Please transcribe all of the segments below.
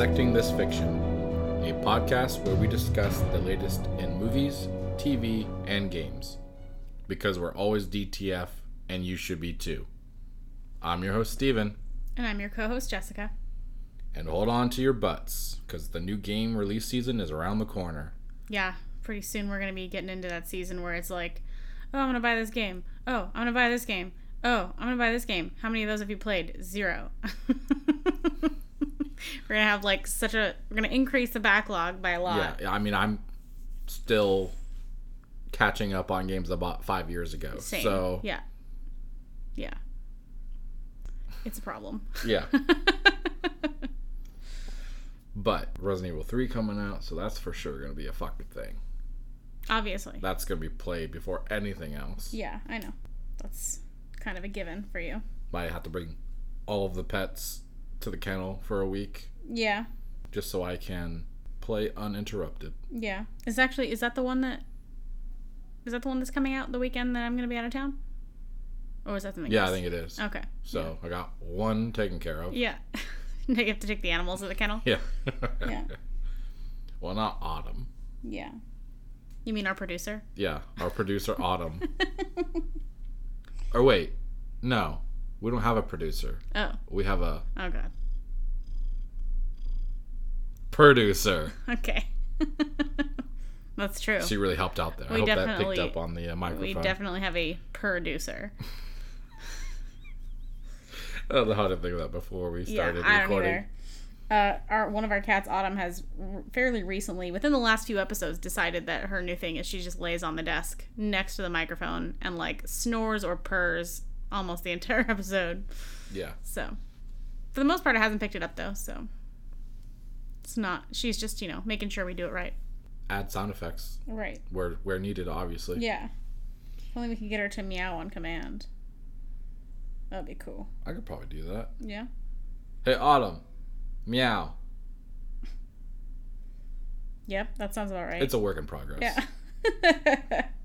Dissecting This Fiction, a podcast where we discuss the latest in movies, TV, and games. Because we're always DTF, and you should be too. I'm your host, Steven, And I'm your co host, Jessica. and hold on to your butts, because the new game release season is around the corner. Yeah, pretty soon we're going to be getting into that season where it's like, oh, I'm going to buy this game. Oh, I'm going to buy this game. Oh, I'm going to buy this game. How many of those have you played? Zero. we're going to have like such a, we're going to increase the backlog by a lot. Yeah, I mean, I'm still catching up on games I bought five years ago. Same. So, Yeah. Yeah. It's a problem. yeah. but Resident Evil 3 coming out, so that's for sure going to be a fucking thing. Obviously. That's going to be played before anything else. Yeah, I know. That's kind of a given for you. Might have to bring all of the pets to the kennel for a week Yeah. just so I can play uninterrupted. Yeah. Is actually is that the one that is that the one that's coming out the weekend that I'm gonna be out of town? Or is that something Yeah, else? I think it is. Okay. So I got one taken care of. Yeah. you have to take the animals to the kennel? Yeah. Yeah. well, not Autumn. Yeah. You mean our producer? Yeah, our producer Autumn. or wait, no, we don't have a producer. Oh. We have a Oh god. producer. Okay. that's true. She really helped out there. I We hope that picked up on the uh, we definitely have a producer. I don't know how to think of that before we Yeah, started I don't recording. Uh, our one of our cats, Autumn, has r- fairly recently, within the last few episodes, decided that her new thing is she just lays on the desk next to the microphone and like snores or purrs almost the entire episode. Yeah. So, for the most part, it hasn't picked it up though. So, it's not. She's just you know making sure we do it right. Add sound effects Right. where where needed, obviously. Yeah. If only we can get her to meow on command. That'd be cool. I could probably do that. Yeah. Hey, Autumn, meow. Yep. That sounds about right. It's a work in progress. yeah.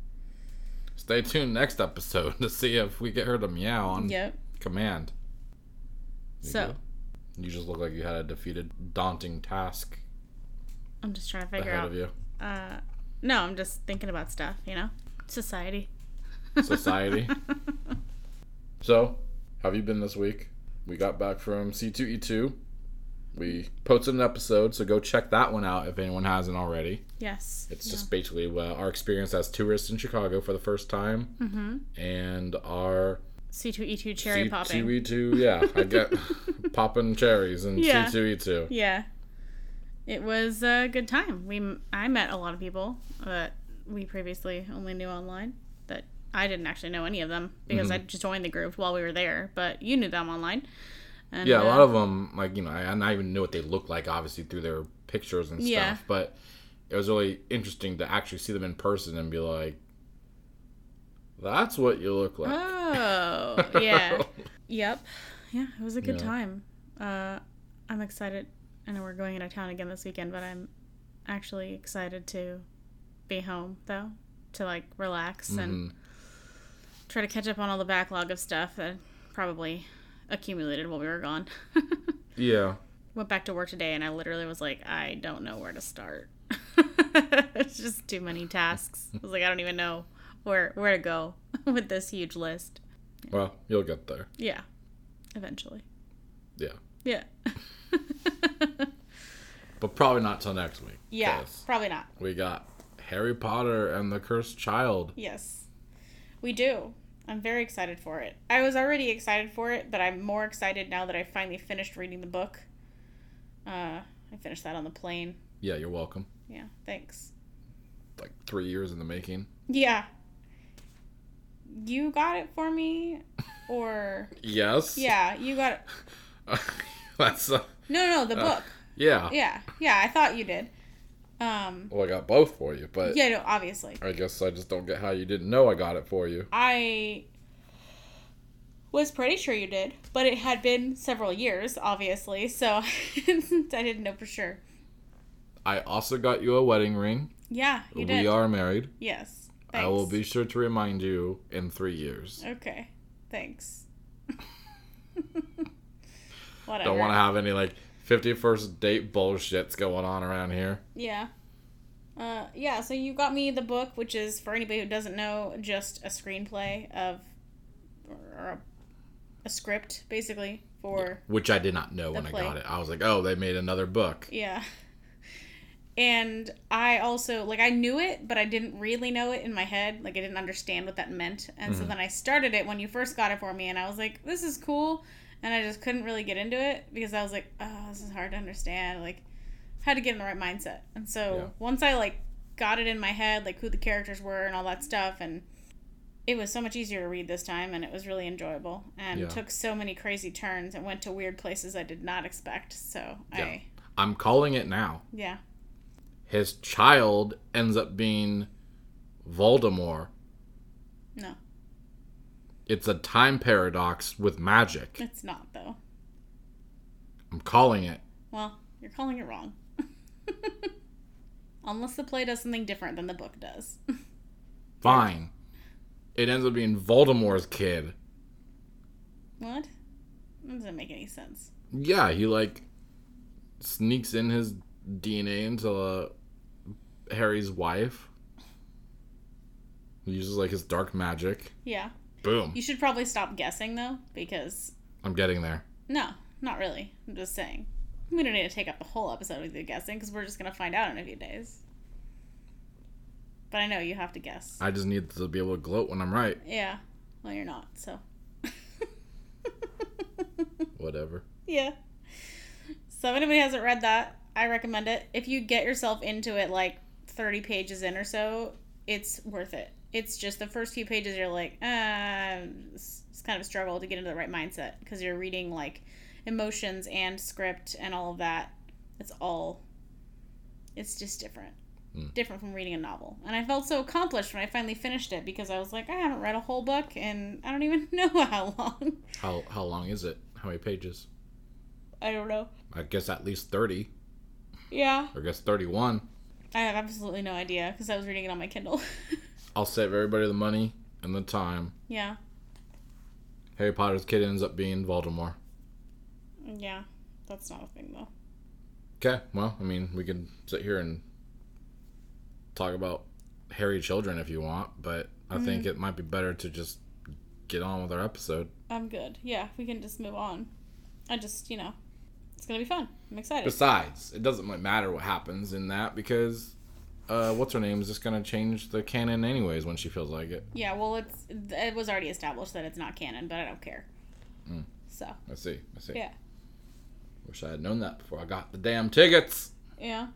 Stay tuned next episode to see if we get her to meow on yep. command. You So. good? You just look like you had a defeated, daunting task I'm just trying to figure ahead out. of you. Uh, no, I'm just thinking about stuff. You know, society. Society. so, how have you been this week? We got back from C2E2. We posted an episode, so go check that one out if anyone hasn't already. yes. It's just basically uh, our experience as tourists in Chicago for the first time, Mm-hmm. and our C2E2 cherry popping. C2E2. Yeah, I get popping cherries and Yeah. C2E2. Yeah. It was a good time. We I met a lot of people that we previously only knew online. That I didn't actually know any of them because I just joined the group while we were there. But you knew them online. And, Yeah, a uh, lot of them, like you know, I, I not even knew what they looked like, obviously through their pictures and stuff. Yeah. But it was really interesting to actually see them in person and be like, "That's what you look like." Oh, yeah. Yep. Yeah, it was a good Yeah. time. Uh, I'm excited. I know we're going into town again this weekend, but I'm actually excited to be home though, to like relax and Mhm. try to catch up on all the backlog of stuff that probably accumulated while we were gone. Yeah. Went back to work today and I literally was like, I don't know where to start. it's just too many tasks. I was like, I don't even know where where to go with this huge list. Well, you'll get there. Yeah. Eventually. Yeah. Yeah. But probably not till next week. yeah. Probably not. We got Harry Potter and the Cursed Child. Yes. We do. I'm very excited for it. I was already excited for it, but I'm more excited now that I finally finished reading the book. Uh, I finished that on the plane. Yeah, you're welcome. Yeah, thanks. Like three years in the making. Yeah. You got it for me? Or. Yes. Yeah, you got it. That's uh, No, no, the book. yeah. Yeah, yeah, I thought you did. Um, Well, I got both for you, but yeah, no, obviously. I guess I just don't get how you didn't know I got it for you. I was pretty sure you did, but it had been several years, obviously, so I didn't know for sure. I also got you a wedding ring. Yeah, you we are married. Yes. I will be sure to remind you in three years. Okay. Thanks. Whatever. Don't want to have any like 51st date bullshit's going on around here. Yeah. Uh, yeah, so you got me the book, which is, for anybody who doesn't know, just a screenplay of, or a, a script, basically, for, Which I did not know when I got it. I was like, oh, they made another book. yeah. And I also, like, I knew it, but I didn't really know it in my head. Like, I didn't understand what that meant. And so then I started it when you first got it for me, and I was like, this is cool. And I just couldn't really get into it because I was like, oh, this is hard to understand. Like, had to get in the right mindset. And so Yeah. once I, like, got it in my head, like, who the characters were and all that stuff, and it was so much easier to read this time, and it was really enjoyable. And Yeah. took so many crazy turns and went to weird places I did not expect. So Yeah. I, I'm calling it now. yeah. His child ends up being Voldemort. No, It's a time paradox with magic. it's not, though. I'm calling it. Well, you're calling it wrong. Unless the play does something different than the book does. Fine. It ends up being Voldemort's kid. what? That doesn't make any sense. Yeah, he like sneaks in his DNA into uh, Harry's wife. He uses like his dark magic. Yeah. Boom. You should probably stop guessing, though, because. I'm getting there. No, not really. I'm just saying. We don't need to take up the whole episode with you guessing, because we're just going to find out in a few days. But I know you have to guess. I just need to be able to gloat when I'm right. Yeah. Well, you're not, so. Whatever. Yeah. So if anybody hasn't read that, I recommend it. If you get yourself into it like 30 pages in or so, it's worth it. It's just the first few pages you're like, uh, it's, it's kind of a struggle to get into the right mindset because you're reading like emotions and script and all of that. It's all, it's just different. Different from reading a novel. And I felt so accomplished when I finally finished it because I was like, I haven't read a whole book and I don't even know how long. How how long is it? How many pages? I don't know. I guess at least 30. Yeah. Or I guess 31. I have absolutely no idea because I was reading it on my Kindle. I'll save everybody the money and the time. yeah, Harry Potter's kid ends up being Voldemort. yeah, that's not a thing though. Okay, well, I mean, we can sit here and talk about hairy children if you want, but I think mm-hmm. it might be better to just get on with our episode. I'm good. Yeah, we can just move on. I just, you know, it's gonna be fun. I'm excited. Besides, it doesn't matter what happens in that because uh, what's her name is just gonna change the canon anyways when she feels like it. yeah, well, it's it was already established that it's not canon, but I don't care. So I see. I see. yeah, Wish I had known that before I got the damn tickets. yeah.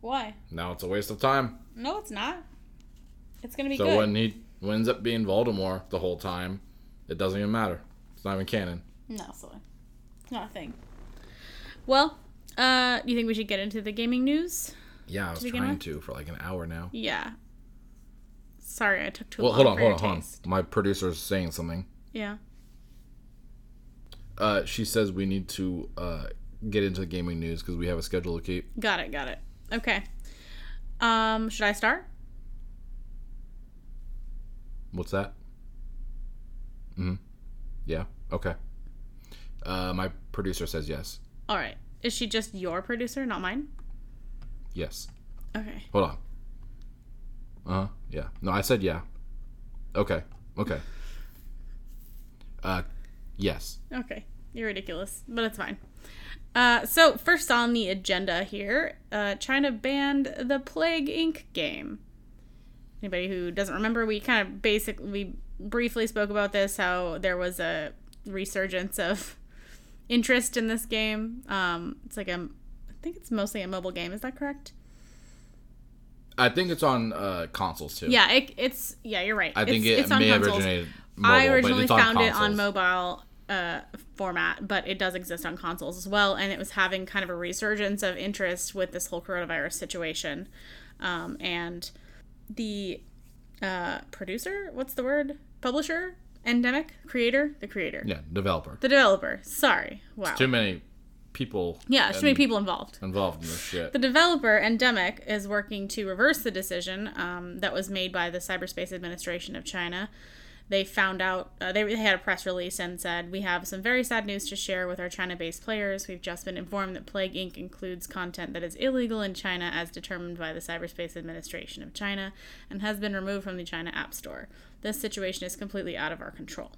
Why? Now it's a waste of time. No, it's not. It's gonna be So good. when he ends up being Voldemort the whole time, it doesn't even matter. It's not even canon. No, silly. It's not a thing. Well, uh, do you think we should get into the gaming news? Yeah, I was trying with? to for like an hour now. Yeah. Sorry, I took too long. Well, long hold on, hold on, hold on. My producer's saying something. Yeah. Uh, she says we need to uh, get into the gaming news because we have a schedule to keep. Got it, got it. Okay. Um, should I start? What's that? Hmm. Yeah. Okay. Uh, my producer says yes. All right. Is she just your producer, not mine? Yes. Okay. Hold on. Uh huh. Yeah. No, I said yeah. Okay. Okay. Uh, yes. Okay. You're ridiculous, but it's fine. Uh, so first on the agenda here, uh, China banned the Plague Inc. game. Anybody who doesn't remember, we kind of basically we briefly spoke about this. How there was a resurgence of interest in this game. Um, it's like a, think it's mostly a mobile game. Is that correct? I think it's on uh, consoles too. Yeah, it, it's yeah. You're right. I think it's, it it's on may have consoles. originated mobile, I originally it's found it on mobile uh, format, but it does exist on consoles as well. And it was having kind of a resurgence of interest with this whole coronavirus situation. Um, and the uh, producer, what's the word? Publisher? Ndemic? Creator? The creator. Yeah, developer. The developer. Sorry. Wow. Too many people. yeah, too many people involved. involved in this shit. The developer, Ndemic, is working to reverse the decision um, that was made by the Cyberspace Administration of China they found out uh, they, they had a press release and said we have some very sad news to share with our china-based players we've just been informed that plague inc includes content that is illegal in china as determined by the cyberspace administration of china and has been removed from the china app store this situation is completely out of our control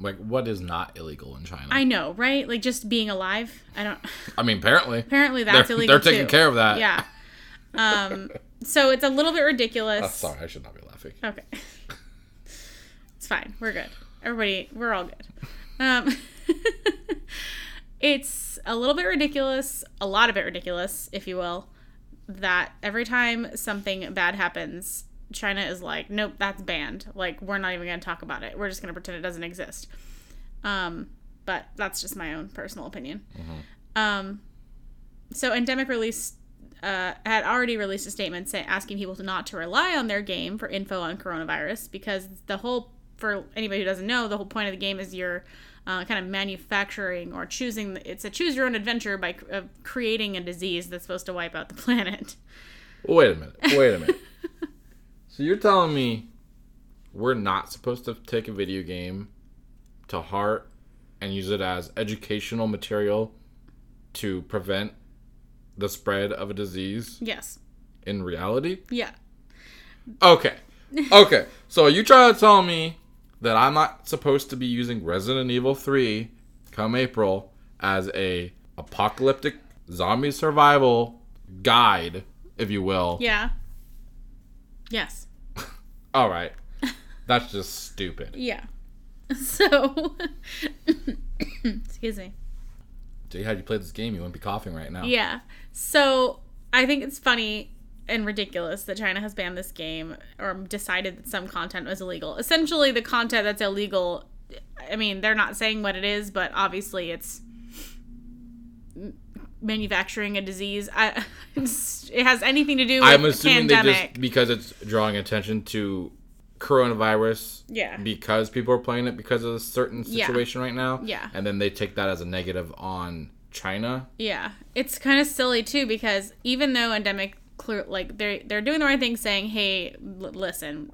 Like, what is not illegal in China? i know right like just being alive i don't I mean, apparently. apparently that's they're, illegal they're taking too. care of that. yeah um so it's a little bit ridiculous Oh, sorry, I should not be laughing. Okay. it's fine. We're good. Everybody, we're all good. Um, it's a little bit ridiculous, a lot of it ridiculous, if you will, that every time something bad happens, China is like, nope, that's banned. Like, we're not even going to talk about it. We're just going to pretend it doesn't exist. Um, but that's just my own personal opinion. Um, so Ndemic released uh, had already released a statement say, asking people to not to rely on their game for info on coronavirus because the whole for anybody who doesn't know the whole point of the game is you're uh, kind of manufacturing or choosing it's a choose your own adventure by uh, creating a disease that's supposed to wipe out the planet Wait a minute. Wait a minute. so you're telling me we're not supposed to take a video game to heart and use it as educational material to prevent the spread of a disease yes in reality? yeah Okay. Okay. So are you trying to tell me that I'm not supposed to be using Resident Evil 3 come April as a apocalyptic zombie survival guide, if you will? yeah yes All right. That's just stupid. yeah so excuse me See, had you played this game, you wouldn't be coughing right now. Yeah. So I think it's funny and ridiculous that China has banned this game or decided that some content was illegal. Essentially, the content that's illegal, I mean, they're not saying what it is, but obviously it's manufacturing a disease. I, it has anything to do with pandemic. I'm assuming they just because it's drawing attention to coronavirus yeah. because people are playing it because of a certain Yeah. situation right now. Yeah. And then they take that as a negative on China. Yeah, it's kind of silly too because even though Ndemic clear like they're they're doing the right thing saying, "Hey, l- listen,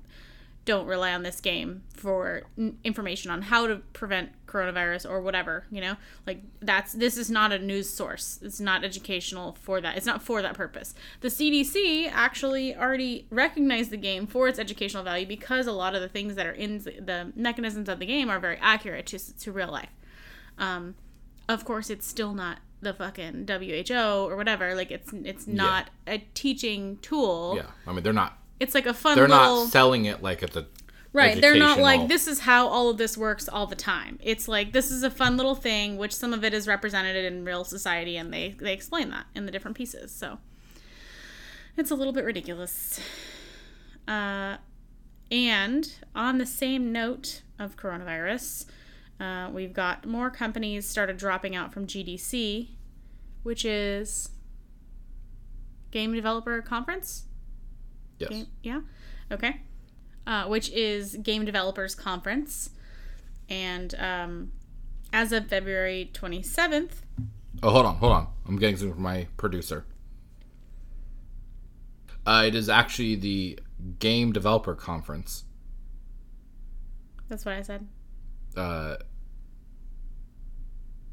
don't rely on this game for n- information on how to prevent coronavirus or whatever, you know? Like that's this is not a news source. It's not educational for that. It's not for that purpose. The CDC actually already recognized the game for its educational value because a lot of the things that are in the, mechanisms of the game are very accurate to to real life. Um of course it's still not the fucking WHO or whatever. Like it's it's not a teaching tool. Yeah. I mean, they're not It's like a fun they're little not selling it like it's a Right. They're not like this is how all of this works all the time. It's like this is a fun little thing which some of it is represented in real society and they they explain that in the different pieces. So it's a little bit ridiculous. Uh and on the same note of coronavirus, uh, we've got more companies started dropping out from GDC, which is Game Developer Conference. Yes. Game, yeah. Okay. Uh, which is Game Developers Conference. And um, as of February 27th, Oh, hold on, hold on. I'm getting something from my producer. Uh, it is actually the Game Developer Conference. that's what I said. Uh,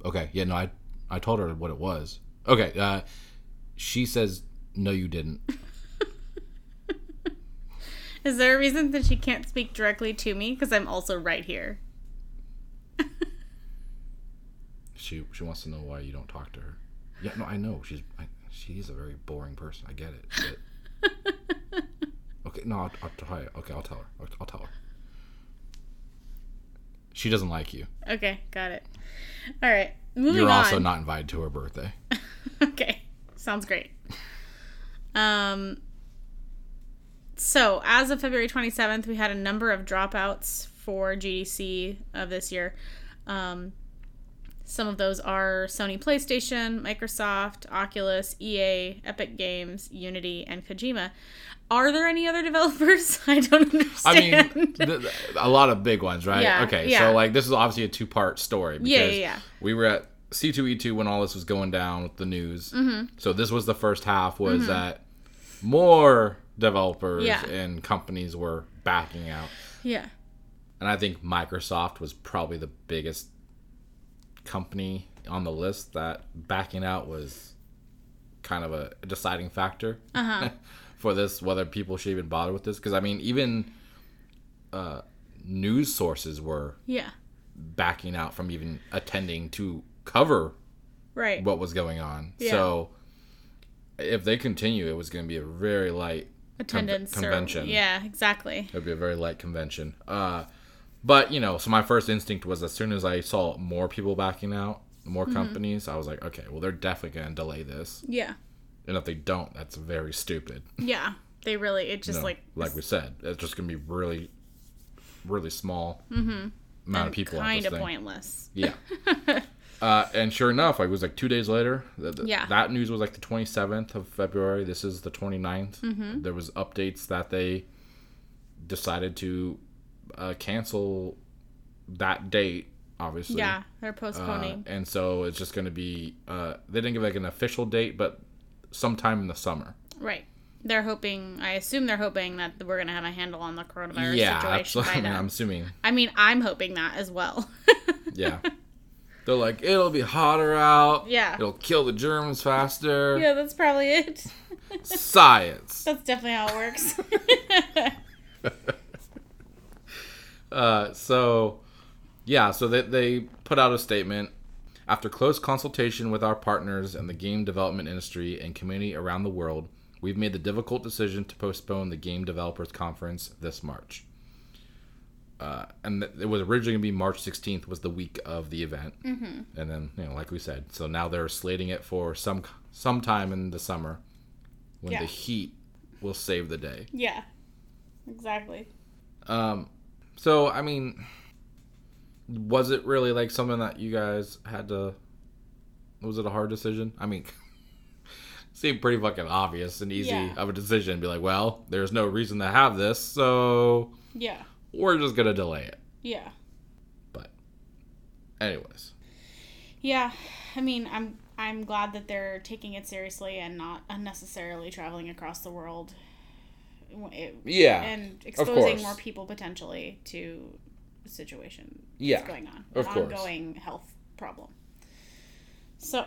okay, yeah, no, I I told her what it was. Okay, uh, she says no, you didn't. Is there a reason that she can't speak directly to me? Because I'm also right here. She she wants to know why you don't talk to her. Yeah, no, I know she's I, she's a very boring person. I get it. But... okay, no, I'll, I'll tell her. Okay, I'll tell her. I'll, I'll tell her. She doesn't like you. Okay, got it. All right, moving You're on. also not invited to her birthday. okay, sounds great. Um, so as of February 27th, we had a number of dropouts for GDC of this year. Um, some of those are Sony PlayStation, Microsoft, Oculus, EA, Epic Games, Unity, and Kojima. Are there any other developers? I don't understand. I mean, th- th- a lot of big ones, right? Yeah, okay, yeah. so like this is obviously a two part story. Because Yeah, yeah, yeah. We were at C2E2 when all this was going down with the news. Mm-hmm. So this was the first half was Mm-hmm. that more developers Yeah. and companies were backing out. Yeah. And I think Microsoft was probably the biggest company on the list that backing out was kind of a deciding factor Uh huh. for this, whether people should even bother with this. Because, I mean, even uh, news sources were Yeah. backing out from even attending to cover Right. what was going on. Yeah. So, if they continue, it was going to be a very light Attendance. or- convention. yeah. Exactly. It would be a very light convention. Uh, but you know, so my first instinct was as soon as I saw more people backing out, more Mm-hmm. companies, I was like, okay, well they're definitely going to delay this, Yeah. and if they don't, that's very stupid. Yeah. They really. It You just know, like. like we said, it's just going to be really, really small amount of people. Kind of thing. pointless. Yeah. uh, and sure enough, like, it was like two days later. th- th- Yeah. That news was like the 27th of February. This is the 29th. Mm-hmm. There was updates that they decided to uh, cancel that date, obviously. Yeah. They're Uh, postponing. and so it's just going to be, uh, they didn't give like an official date, but sometime in the summer. right. They're hoping. I assume they're hoping that we're gonna have a handle on the coronavirus yeah, situation absolutely. by I mean. I'm assuming. I mean, I'm hoping that as well. Yeah. They're like, it'll be hotter out. Yeah. It'll kill the germs faster. yeah, that's probably it. Science. That's definitely how it works. Uh, so, yeah, so they, they put out a statement. After close consultation with our partners in the game development industry and community around the world, we've made the difficult decision to postpone the Game Developers Conference this March. Uh, and th- it was originally going to be March 16th was the week of the event. Mm-hmm. And then, you know, like we said, so now they're slating it for some sometime in the summer when Yeah. the heat will save the day. yeah, exactly. Um, so I mean, was it really like something that you guys had to? Was it a hard decision? I mean, seemed pretty fucking obvious and easy Yeah. of a decision. Be like, well, there's no reason to have this, so Yeah, we're just gonna delay it. yeah, But, anyways, yeah. I mean, I'm I'm glad that they're taking it seriously and not unnecessarily traveling across the world. It- yeah, and exposing more people potentially to the situation Yeah, that's going on, of an course. ongoing health problem. So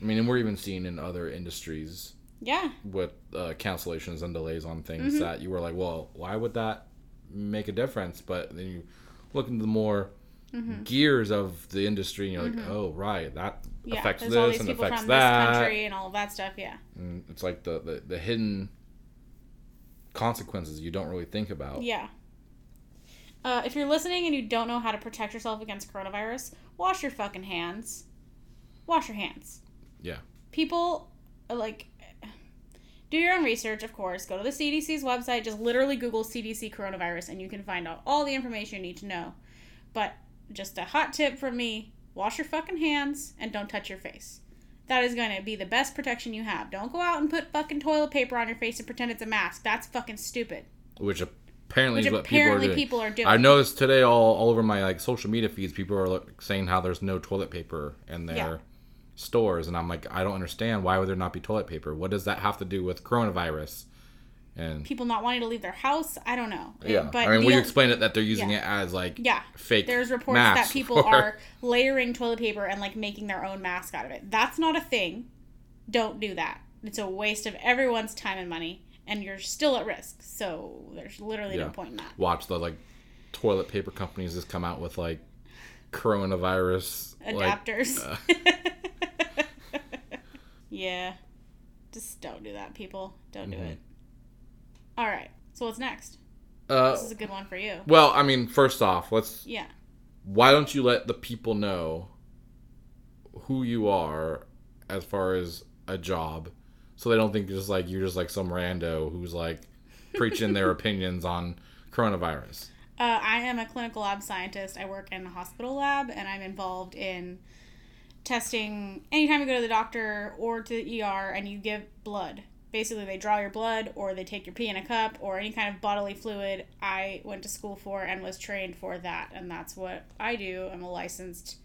I mean, and we're even seeing in other industries yeah, with uh, cancellations and delays on things Mm-hmm. that you were like, well, why would that make a difference? But then you look into the more Mm-hmm. gears of the industry, and you're like, oh, right, that yeah. affects this and people affects from that. this country and all of that stuff. Yeah, And it's like the, the, the hidden consequences you don't really think about. yeah. Uh, if you're listening and you don't know how to protect yourself against coronavirus, wash your fucking hands. Wash your hands. Yeah. people like do your own research of course. Go to the cdc's website. Just literally google cdc coronavirus and you can find out all the information you need to know. But just a hot tip from me wash your fucking hands and don't touch your face. That is going to be the best protection you have. Don't go out and put fucking toilet paper on your face and pretend it's a mask. That's fucking stupid. Which apparently which is what apparently people are doing. people are doing. I noticed today all, all over my like social media feeds, people are like, saying how there's no toilet paper in their Yeah. Stores, and I'm like, I don't understand. Why would there not be toilet paper? What does that have to do with coronavirus? And people not wanting to leave their house i don't know yeah, but I mean, we explained it that they're using Yeah. it as like Yeah. fake. There's reports that people for- are layering toilet paper and like making their own mask out of it. That's not a thing. Don't do that. It's a waste of everyone's time and money, and you're still at risk. So there's literally Yeah. no point in that. watch the like toilet paper companies just come out with like coronavirus like, Adapters. uh, yeah. Just don't do that, people. Don't Mm-hmm. do it. All right. So what's next? uh, This is a good one for you. well, I mean, first off, let's Yeah. why don't you let the people know who you are as far as a job so they don't think just like you're just like some rando who's like preaching their opinions on coronavirus Uh, I am a clinical lab scientist. I work in a hospital lab, and I'm involved in testing. Anytime you go to the doctor or to the ER and you give blood, basically they draw your blood or they take your pee in a cup or any kind of bodily fluid. I went to school for and was trained for that, and that's what I do. I'm a licensed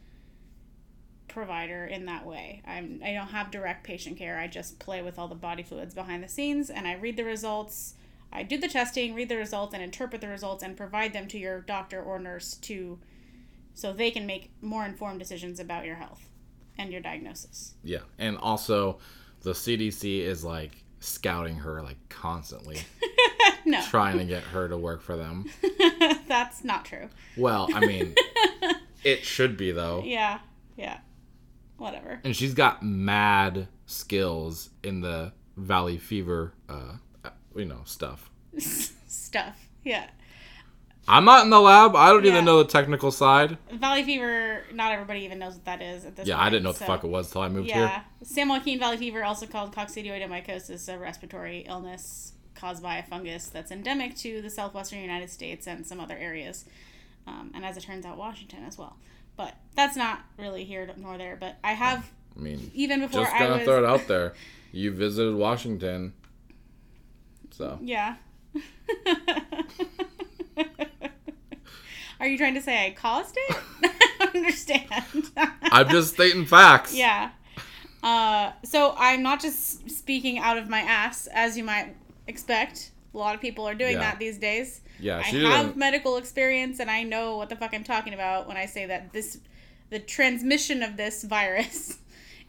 provider in that way. I'm I don't have direct patient care. I just play with all the body fluids behind the scenes and I read the results. I do the testing, read the results, and interpret the results and provide them to your doctor or nurse to so they can make more informed decisions about your health and your diagnosis. Yeah, and also the CDC is like scouting her like constantly, no, trying to get her to work for them. that's not true. Well, I mean, it should be though. Yeah, yeah, whatever. And she's got mad skills in the Valley Fever, uh, you know, stuff. Stuff. Yeah. I'm not in the lab. I don't Yeah. even know the technical side. Valley fever, not everybody even knows what that is at this Yeah, point. I didn't know what the fuck it was till I moved Yeah. here. Yeah. San Joaquin Valley fever, also called coccidioidomycosis, a respiratory illness caused by a fungus that's endemic to the southwestern United States and some other areas. Um, and as it turns out, Washington as well. But that's not really here nor there. But I have, I mean, even before just I gonna was. throw it out there. You visited Washington, so Yeah. Are you trying to say I caused it? I don't understand. I'm just stating facts. Yeah. Uh, so I'm not just speaking out of my ass, as you might expect. A lot of people are doing Yeah. that these days. Yeah, I she have didn't. medical experience, and I know what the fuck I'm talking about when I say that this, the transmission of this virus,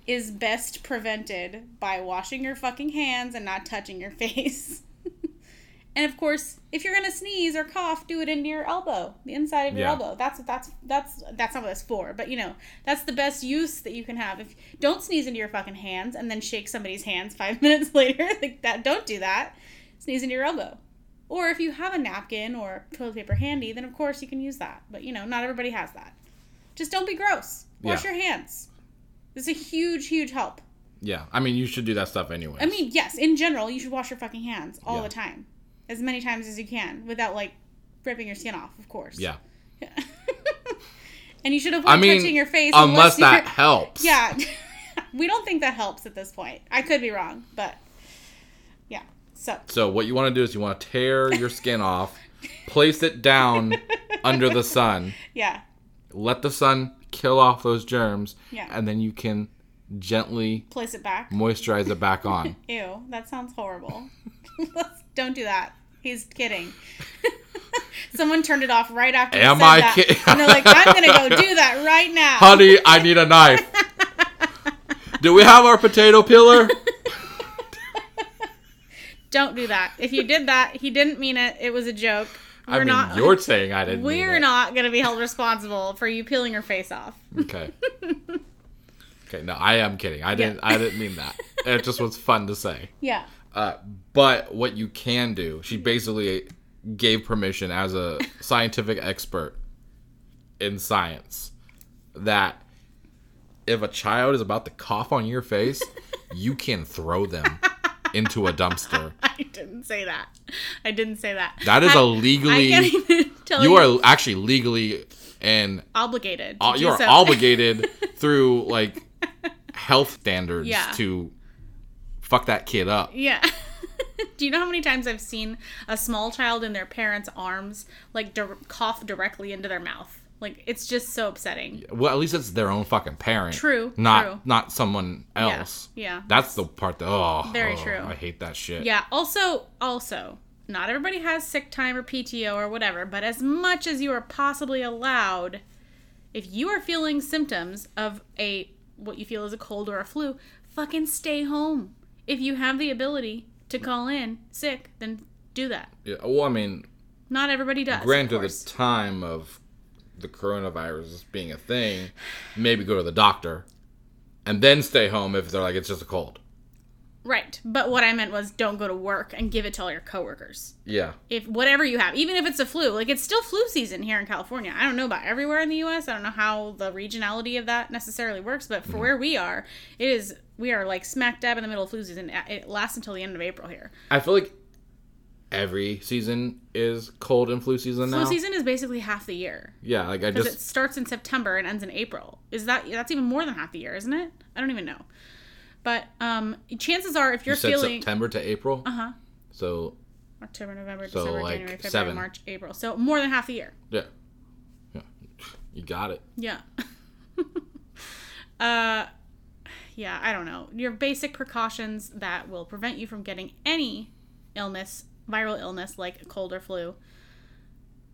is best prevented by washing your fucking hands and not touching your face. And of course, if you're gonna sneeze or cough, do it into your elbow, the inside of your Yeah. elbow. That's that's that's that's not what that's for. But you know, that's the best use that you can have. If don't sneeze into your fucking hands and then shake somebody's hands five minutes later, like that. Don't do that. Sneeze into your elbow. Or if you have a napkin or toilet paper handy, then of course you can use that. But you know, not everybody has that. Just don't be gross. Wash Yeah. your hands. It's a huge, huge help. Yeah, I mean, you should do that stuff anyway. I mean, yes, in general, you should wash your fucking hands all Yeah. the time. As many times as you can without like ripping your skin off, of course. yeah. and you should avoid I mean, touching your face unless you're- that helps. Yeah. we don't think that helps at this point. I could be wrong, but yeah. So, So what you want to do is you want to tear your skin off, place it down under the sun, yeah. let the sun kill off those germs, Yeah. and then you can gently Place it back. moisturize it back on. Ew, that sounds horrible. Don't do that. He's kidding. Someone turned it off right after Am said I that. kidding? And they're like, I'm gonna go do that right now. Honey, I need a knife. Do we have our potato peeler? Don't do that. If you did that, he didn't mean it. It was a joke. We're I mean, not. you're saying I didn't. we're it. not gonna be held responsible for you peeling your face off. Okay. Okay, no, I am kidding. I didn't. I didn't mean that. It just was fun to say. Yeah. Uh, but what you can do, she basically gave permission as a scientific expert in science that if a child is about to cough on your face, you can throw them into a dumpster. I didn't say that. I didn't say that. That is I, a legally. can't even tell You you. are actually legally and obligated. uh, you are so. obligated through like health standards Yeah. to fuck that kid up. Yeah. Do you know how many times I've seen a small child in their parents' arms like dir- cough directly into their mouth? Like it's just so upsetting. Well, at least it's their own fucking parent. True, Not true. not someone Yeah, else. yeah. That's the part that oh Very oh, true. I hate that shit. Yeah. Also, also, not everybody has sick time or PTO or whatever, but as much as you are possibly allowed, if you are feeling symptoms of a what you feel is a cold or a flu, fucking stay home. If you have the ability to call in sick, then do that. Yeah, Well, I mean, Not everybody does. of granted the time of the coronavirus being a thing, maybe go to the doctor and then stay home if they're like it's just a cold. Right. But what I meant was don't go to work and give it to all your coworkers. Yeah. If whatever you have, even if it's a flu, like it's still flu season here in California. I don't know about everywhere in the US. I don't know how the regionality of that necessarily works, but for mm-hmm. where we are, it is we are like smack dab in the middle of flu season. It lasts until the end of April here. I feel like every season is cold and flu season Flu now. Flu season is basically half the year. Yeah, like I just it starts in September and ends in April. Is that that's even more than half the year, isn't it? I don't even know. But um chances are if you're you said feeling September to April. uh-huh. So October, November, So, December, like, January, February, seven. March, April. So more than half the year. yeah, yeah, you got it. Yeah. uh yeah, I don't know. Your basic precautions that will prevent you from getting any illness viral illness like a cold or flu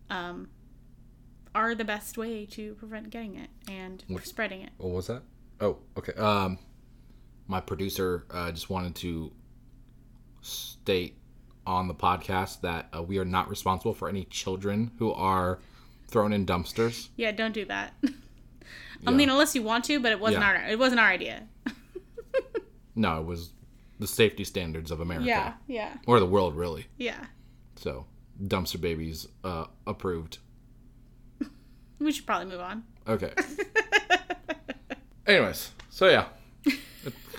um, are the best way to prevent getting it and What- spreading it. What was that? Oh, okay. Um, my producer uh, just wanted to state on the podcast that uh, we are not responsible for any children who are thrown in dumpsters. Yeah, don't do that. I Yeah. mean, unless you want to, but it wasn't Yeah. our it wasn't our idea. No, it was the safety standards of America Yeah, yeah, or the world, really. yeah. So, dumpster babies uh, approved. We should probably move on. Okay. Anyways, so yeah,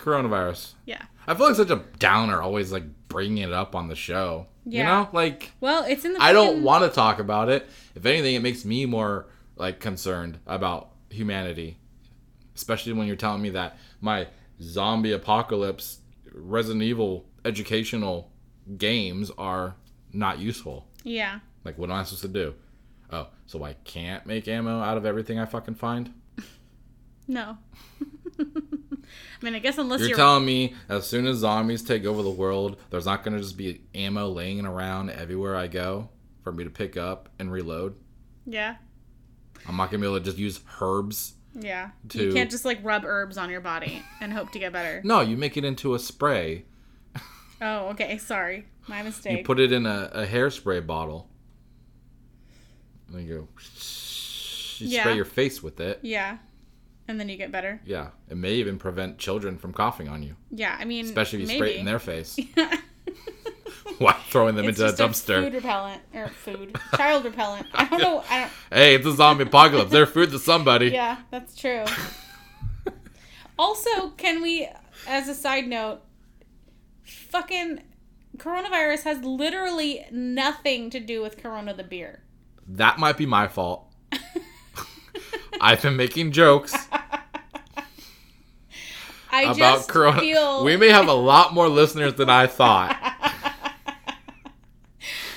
coronavirus. Yeah. I feel like such a downer, always like bringing it up on the show. Yeah. You know, like Well, it's in the. I don't want to talk about it. If anything, it makes me more like concerned about humanity, especially when you're telling me that my zombie apocalypse Resident Evil educational games are not useful. Yeah. Like, what am I supposed to do? Oh, so I can't make ammo out of everything I fucking find? No. I mean, I guess unless You're you're. telling me as soon as zombies take over the world, there's not going to just be ammo laying around everywhere I go for me to pick up and reload? yeah. I'm not going to be able to just use herbs. Yeah. To- You can't just like rub herbs on your body and hope to get better. No, you make it into a spray. Oh, okay. Sorry. My mistake. You put it in a, a hairspray bottle. And then you go. You Yeah. spray your face with it. yeah. And then you get better. Yeah. It may even prevent children from coughing on you, Yeah. I mean, especially if you maybe. spray it in their face while throwing them it's into a dumpster. food repellent or food child repellent. I don't know. I don't. Hey, it's a zombie apocalypse. They're food to somebody. Yeah, that's true. also, can we, as a side note, fucking coronavirus has literally nothing to do with Corona the beer. That might be my fault. I've been making jokes I about just Corona. feel We may have a lot more listeners than I thought.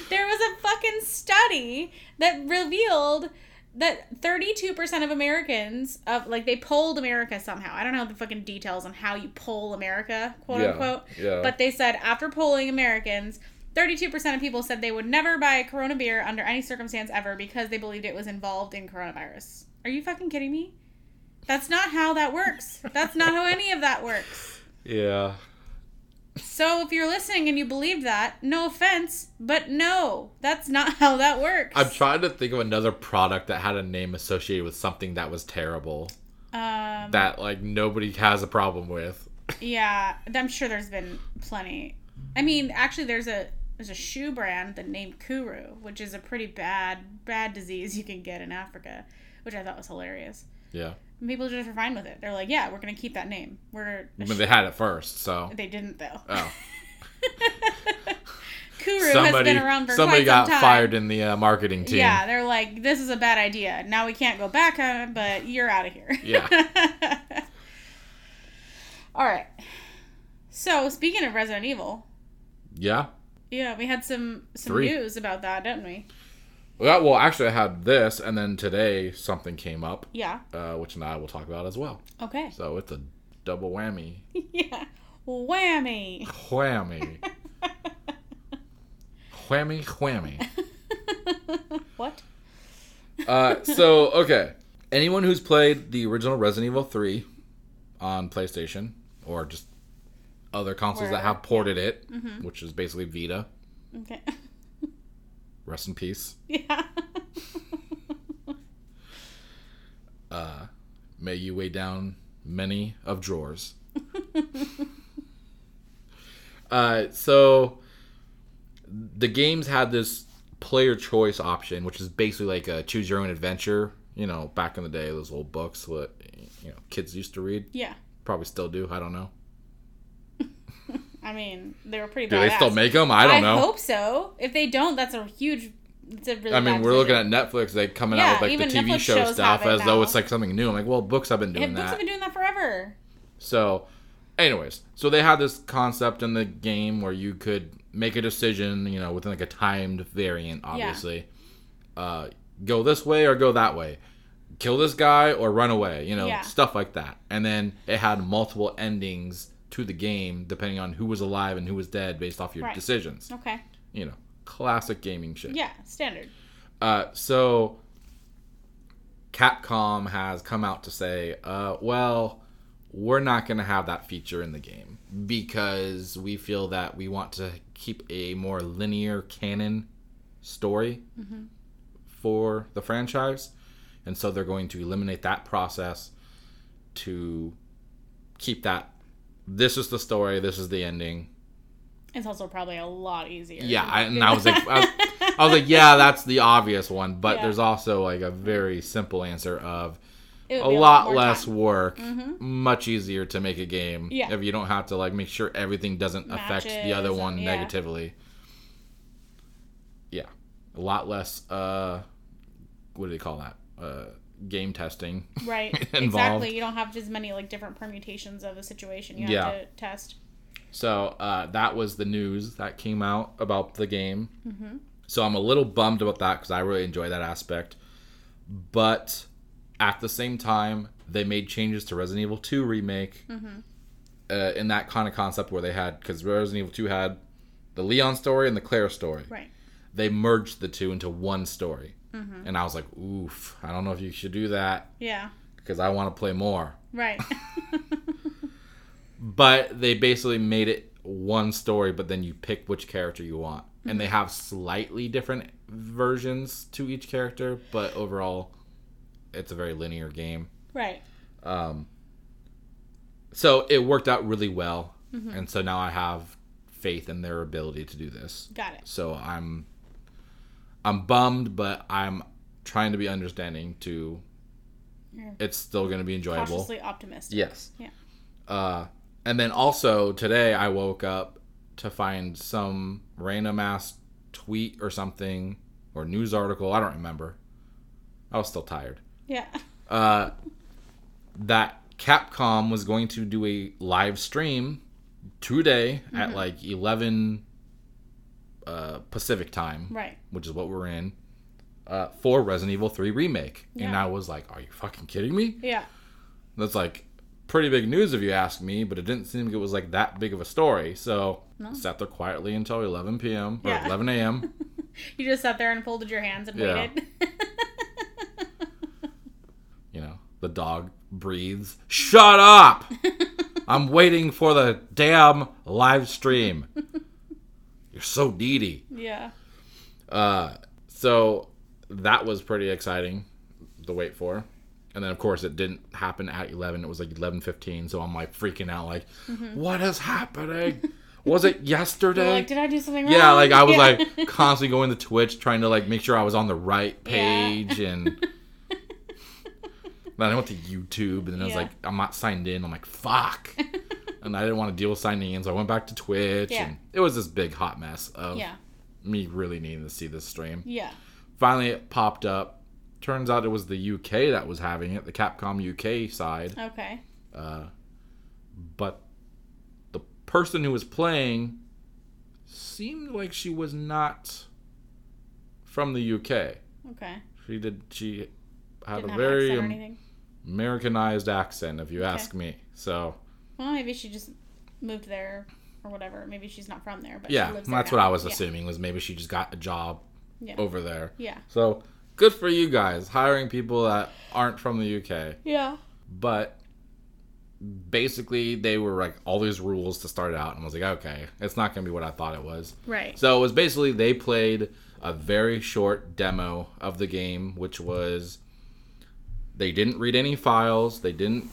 there was a fucking study that revealed that 32% of Americans of like they polled America somehow. I don't know the fucking details on how you poll America, quote Yeah, unquote. yeah. But they said after polling Americans, 32% of people said they would never buy a Corona beer under any circumstance ever because they believed it was involved in coronavirus. Are you fucking kidding me? That's not how that works. That's not how any of that works. Yeah. So if you're listening and you believe that, no offense, but no, that's not how that works. I'm trying to think of another product that had a name associated with something that was terrible um, that like nobody has a problem with. yeah, I'm sure there's been plenty. I mean, actually, there's a there's a shoe brand that named Kuru, which is a pretty bad bad disease you can get in Africa, which I thought was hilarious. Yeah. And people just are fine with it. They're like, yeah, we're gonna keep that name. We're But sh-" they had it first, so they didn't though. oh. Kuru has somebody been around for somebody quite got some time. fired in the uh, marketing team. Yeah, they're like, this is a bad idea. Now we can't go back on it, but you're out of here. Yeah. All right. So speaking of Resident Evil, Yeah. yeah, we had some some Three. news about that, didn't we? Well, well, actually, I had this, and then today something came up, Yeah. uh, which I will talk about as well. Okay. So it's a double whammy. yeah. Whammy. Whammy. whammy, whammy. what? Uh, so, okay. Anyone who's played the original Resident Evil 3 on PlayStation, or just other consoles that have ported it, which is basically Vita, Okay. rest in peace, yeah. may you weigh down many of drawers. uh, so, the games had this player choice option, which is basically like a choose your own adventure. You know, back in the day, those old books that you know kids used to read. yeah. Probably still do. I don't know. I mean, they were pretty Do badass. they still make them? I don't know. I hope so. If they don't, that's a huge. It's a really I mean, we're looking at Netflix. They coming Yeah, out with like the TV Netflix show stuff as though it's like something new. I'm like, well, books have been Yeah, doing books that. have been doing that forever. So, anyways, so they had this concept in the game where you could make a decision, you know, within like a timed variant, obviously. Uh, go this way or go that way. Kill this guy or run away, you know, Yeah. stuff like that. And then it had multiple endings to the game depending on who was alive and who was dead based off your Right. decisions. Okay. You know, classic gaming shit. Yeah, standard. Uh, so Capcom has come out to say, uh, well, we're not going to have that feature in the game because we feel that we want to keep a more linear canon story for the franchise. And so they're going to eliminate that process to keep that. This is the story, this is the ending. It's also probably a lot easier. Yeah, I, and I was like, I was, I was like, yeah, that's the obvious one, but Yeah. there's also like a very simple answer of a be lot less time. Mm-hmm. work, much easier to make a game Yeah. if you don't have to like make sure everything doesn't affect the other one yeah. negatively. Yeah, a lot less. uh What do they call that? Uh Game testing. Right. exactly. You don't have as many like different permutations of a situation you have Yeah. to test. So uh, that was the news that came out about the game. Mm-hmm. So I'm a little bummed about that because I really enjoy that aspect. But at the same time, they made changes to Resident Evil 2 remake Mm-hmm. uh, in that kind of concept where they had because Resident Evil 2 had the Leon story and the Claire story. Right. They merged the two into one story, Mm-hmm. and I was like, "Oof, I don't know if you should do that Yeah. because I want to play more." Right. but they basically made it one story but then you pick which character you want and Mm-hmm. they have slightly different versions to each character but overall it's a very linear game right. um, so it worked out really well Mm-hmm. and so now i have faith in their ability to do this Got it. so i'm i'm bummed but i'm trying to be understanding to You're it's still going to be enjoyable Cautiously optimistic. Yes. Yeah. Uh, and then also today I woke up to find some random ass tweet or something or news article. I don't remember. I was still tired. Yeah. Uh, that Capcom was going to do a live stream today at like 11 uh, Pacific time, Right. which is what we're in, uh, for Resident Evil 3 Remake. And I was like, are you fucking kidding me? Yeah. That's like pretty big news if you ask me, but it didn't seem like it was like that big of a story. So No. sat there quietly until 11 p.m. or Yeah. 11 a.m. You just sat there and folded your hands and Yeah. waited. you know, the dog breathes. Shut up! I'm waiting for the damn live stream. So needy. yeah. Uh, so that was pretty exciting to wait for. And then of course it didn't happen at 11. It was like 11:15, so I'm like freaking out like what is happening? Was it yesterday? Like, did I do something wrong? yeah, like I was Yeah. like constantly going to Twitch trying to like make sure I was on the right Yeah. page and then I went to YouTube and then I was like I'm not signed in. I'm like fuck. And I didn't want to deal with signing in, so I went back to Twitch Yeah. and it was this big hot mess of yeah. me really needing to see this stream. Yeah. Finally, it popped up. Turns out it was the UK that was having it, the Capcom UK side. Okay. Uh, but the person who was playing seemed like she was not from the UK. Okay. She did. She had Didn't a very accent or anything. Americanized accent, if you Okay. ask me. So Well, maybe she just moved there or whatever. Maybe she's not from there, but she yeah, lives there that's now. what I was Yeah. assuming was maybe she just got a job Yeah. over there. Yeah. So good for you guys hiring people that aren't from the UK. Yeah. but basically they were like all these rules to start out and I was like okay it's not gonna be what i thought it was Right. so it was basically they played a very short demo of the game which was they didn't read any files they didn't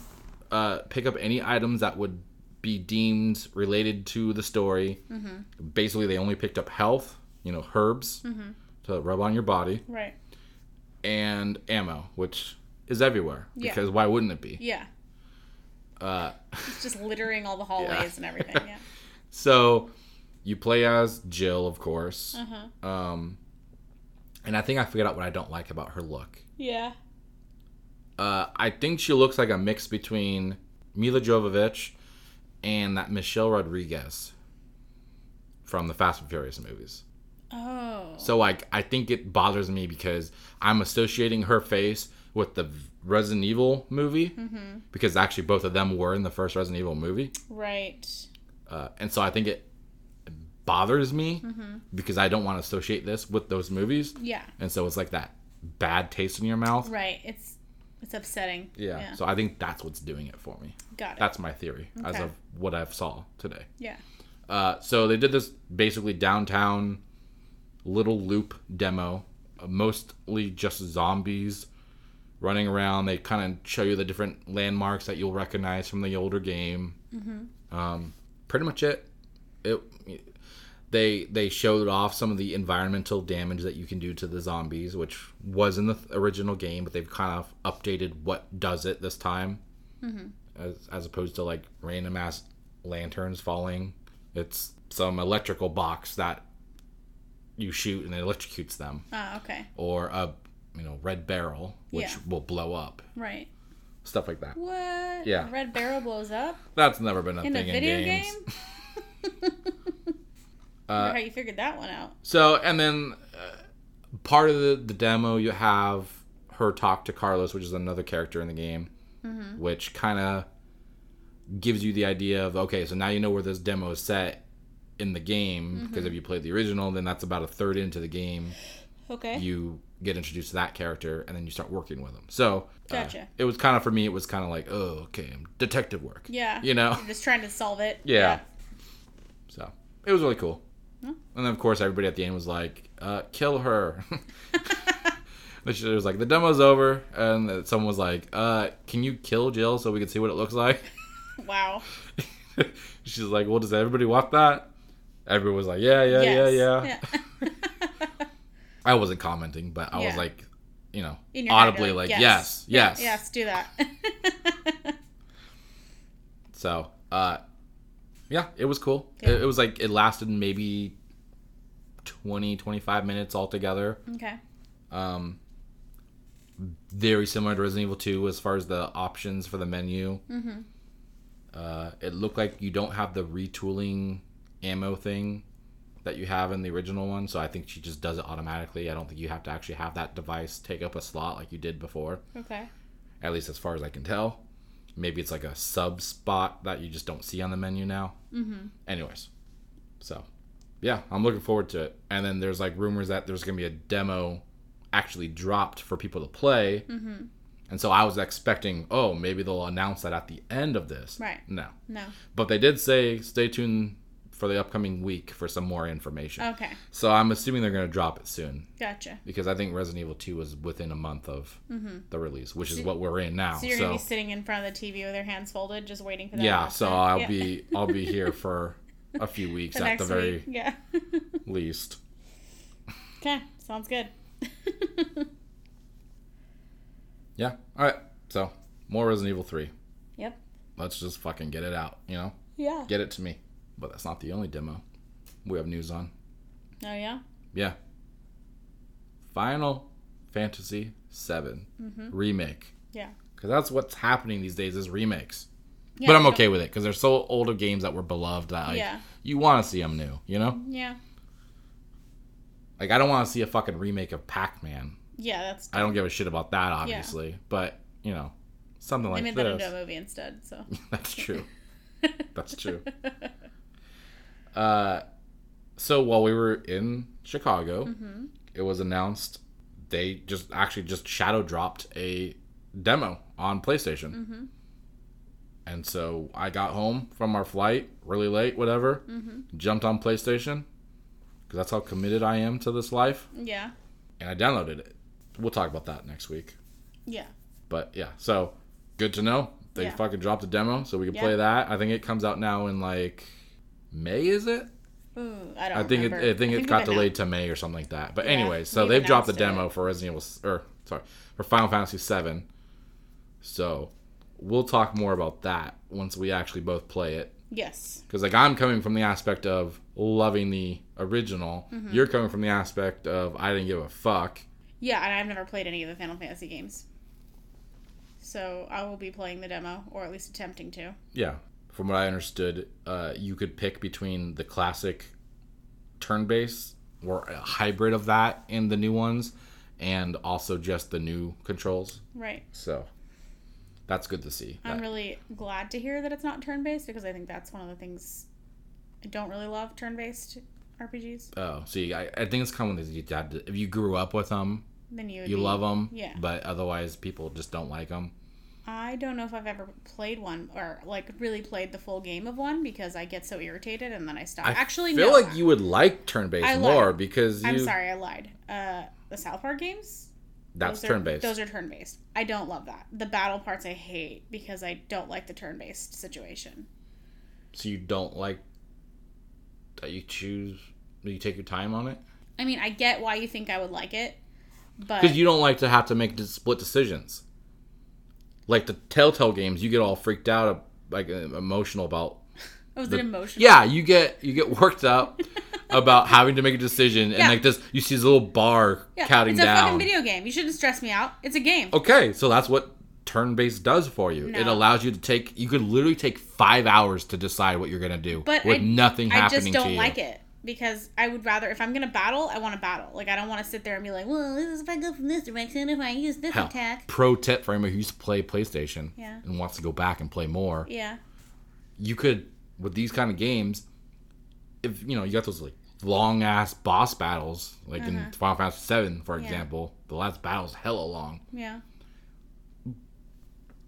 uh, pick up any items that would be deemed related to the story basically they only picked up health you know herbs to rub on your body Right. and ammo which is everywhere Yeah. because why wouldn't it be Yeah. uh, It's just littering all the hallways Yeah. and everything. Yeah. So you play as Jill, of course. Uh-huh. Um, and I think I figured out what I don't like about her look. Yeah. Uh, I think she looks like a mix between Milla Jovovich and that Michelle Rodriguez from the Fast and Furious movies. Oh. So like I think it bothers me because I'm associating her face with the Resident Evil movie Mm-hmm. because actually both of them were in the first Resident Evil movie. Right. uh, and so I think it bothers me because I don't want to associate this with those movies. Yeah. And so it's like that bad taste in your mouth. Right. It's it's upsetting. Yeah. So I think that's what's doing it for me. got it. That's my theory as of what I've saw today. yeah. Uh, so they did this basically downtown little loop demo, uh, mostly just zombies running around. They kind of show you the different landmarks that you'll recognize from the older game. Mm-hmm. Um, pretty much it. It they they showed off some of the environmental damage that you can do to the zombies, which was in the original game, but they've kind of updated what does it this time, as as opposed to like random ass lanterns falling. It's some electrical box that you shoot and it electrocutes them, Ah, okay. or a you know red barrel which Yeah. will blow up, Right. stuff like that. What? Yeah. Red barrel blows up That's never been a in a thing in video games. game? Wonder how you figured that one out. So, and then uh, part of the, the demo, you have her talk to Carlos, which is another character in the game, which kind of gives you the idea of okay, so now you know where this demo is set in the game because if you played the original, then that's about a third into the game. Okay. You get introduced to that character, and then you start working with them. So, uh, it was kind of for me. It was kind of like, oh, okay, detective work. yeah. You know. You're just trying to solve it. Yeah. So it was really cool. And then of course everybody at the end was like, uh, "Kill her." She was like, "The demo's over," and someone was like, uh, "Can you kill Jill so we can see what it looks like?" Wow. She's like, "Well, does everybody want that?" Everyone was like, "Yeah, yeah, yeah, yeah." yeah. I wasn't commenting, but I was like, you know, head, audibly you're like, "Yes, yes." Yeah, yes, do that. So, uh, yeah, it was cool. Yeah. It, it was like it lasted maybe 20, 25 minutes altogether. okay. Um, very similar to Resident Evil 2 as far as the options for the menu. Mm-hmm. Uh, it looked like you don't have the retooling ammo thing that you have in the original one, so I think she just does it automatically. I don't think you have to actually have that device take up a slot like you did before, Okay. at least as far as I can tell. Maybe it's like a sub spot that you just don't see on the menu now. Mm-hmm. Anyways, so yeah, I'm looking forward to it. And then there's like rumors that there's gonna be a demo actually dropped for people to play. Mm-hmm. And so I was expecting, oh, maybe they'll announce that at the end of this. Right. No, No. but they did say stay tuned for the upcoming week for some more information. Okay. So I'm assuming they're gonna drop it soon Gotcha. because I think Resident Evil 2 was within a month of mm-hmm. the release, which is what we're in now. So you're gonna be sitting in front of the TV with your hands folded, just waiting for that. yeah, so announcement? I'll Yeah. be I'll be here for a few weeks the at the very week. Yeah. least. okay. Sounds good. Yeah. All right. So more Resident Evil 3. Yep. Let's just fucking get it out. You know, Yeah. get it to me. But that's not the only demo we have news on. Oh yeah. Yeah. Final Fantasy 7 mm-hmm. remake. Yeah. Because that's what's happening these days is remakes. yeah but I'm okay with it because they're so old of games that were beloved that like, Yeah. you want to see them new. You know, Yeah. like I don't want to see a fucking remake of Pac-Man. Yeah. That's. I don't give a shit about that, obviously. Yeah. But you know, something like They like made that into a movie instead. So. That's true. That's true. Uh, so while we were in Chicago, Mm-hmm. it was announced they just actually just shadow dropped a demo on PlayStation. Mm-hmm. And so I got home from our flight really late, whatever, Mm-hmm. jumped on PlayStation because that's how committed I am to this life, Yeah. and I downloaded it. We'll talk about that next week. Yeah. But yeah, so good to know. They Yeah. fucking dropped a demo, so we can Yeah. play that. I think it comes out now in like May, is it? Ooh, I don't. I think it, remember. I think it got delayed to May or something like that. But Yeah, anyway, so they've dropped the demo it. for Resident Evil, or sorry, for Final Fantasy VII. So we'll talk more about that once we actually both play it. Yes. Because like I'm coming from the aspect of loving the original, Mm-hmm. you're coming from the aspect of I didn't give a fuck. Yeah, and I've never played any of the Final Fantasy games. So I will be playing the demo, or at least attempting to. Yeah, from what I understood, uh, you could pick between the classic turn-based or a hybrid of that in the new ones, and also just the new controls. Right. So that's good to see. I'm That- really glad to hear that it's not turn based because I think that's one of the things I don't really love turn based RPGs. Oh, see, I, I think it's common that you had to, if you grew up with them, Then you would you be- love them. Yeah. But otherwise, people just don't like them. I don't know if I've ever played one or like really played the full game of one because I get so irritated and then I stop. I Actually, feel no. like you would like turn-based more because you. I'm sorry, I lied. Uh, the South Park games. That's those are- turn-based. Those are turn-based. I don't love that. The battle parts I hate because I don't like the turn-based situation. so you don't like that you choose. You take your time on it I mean, I get why you think I would like it, but because you don't like to have to make split decisions. Like the Telltale games, you get all freaked out, like uh, emotional about oh, was the- it emotional? Yeah, you get you get worked up about having to make a decision, and Yeah. like this, you see this little bar Yeah, counting it's a down. fucking video game. You shouldn't stress me out. It's a game. Okay, so that's what turn-based does for you. It allows you to take. You could literally take five hours to decide what you're gonna do, But with I, nothing I happening just to don't you. like it because I would rather if I'm gonna battle, I want to battle. Like I don't want to sit there and be like, well, this is if I go from this direction, if I use this Hell, attack. pro tip for anyone who used to play PlayStation Yeah. and wants to go back and play more. Yeah, You could with these kind of games, if you know you got those like long ass boss battles, like in Final Fantasy Seven, for Uh-huh. Yeah. example, the last battle's hella long. yeah,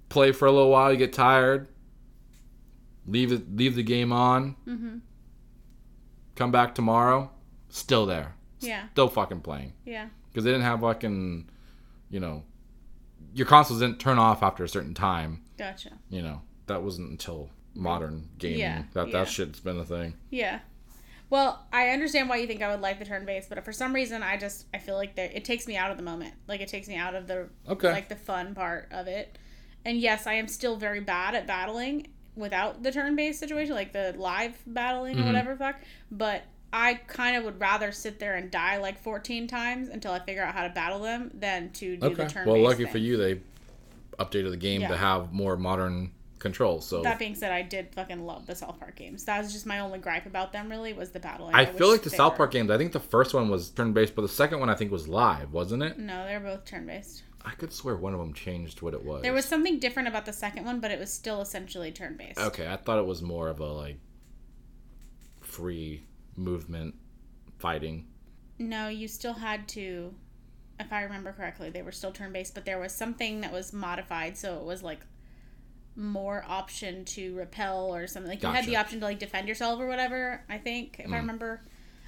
Play for a little while, you get tired. Leave it, leave the game on. Mm-hmm. Come back tomorrow, still there, yeah, still fucking playing. yeah. because they didn't have fucking, you know, your consoles didn't turn off after a certain time. Gotcha. You know, that wasn't until modern gaming Yeah, that yeah. that shit's been a thing. Yeah. Well, I understand why you think I would like the turn based, but for some reason, I just I feel like that it takes me out of the moment. Like it takes me out of the Okay. like the fun part of it. And yes, I am still very bad at battling without the turn based situation, like the live battling Mhm. or whatever fuck. But I kind of would rather sit there and die like 14 times until I figure out how to battle them than to do the okay. turn Well, lucky for you, they updated the game Yeah. to have more modern controls. So That being said, I did fucking love the South Park games. That was just my only gripe about them. Really, was the battling. I wish feel like the South Park games. I think the first one was turn based, but the second one I think was live, wasn't it? No, they're both turn based. I could swear one of them changed what it was. There was something different about the second one, but it was still essentially turn based. Okay, I thought it was more of a like free movement fighting. No, you still had to, if I remember correctly, they were still turn based, but there was something that was modified, so it was like more option to repel or something. Like you had the option to like defend yourself or whatever. I think if I mm. remember.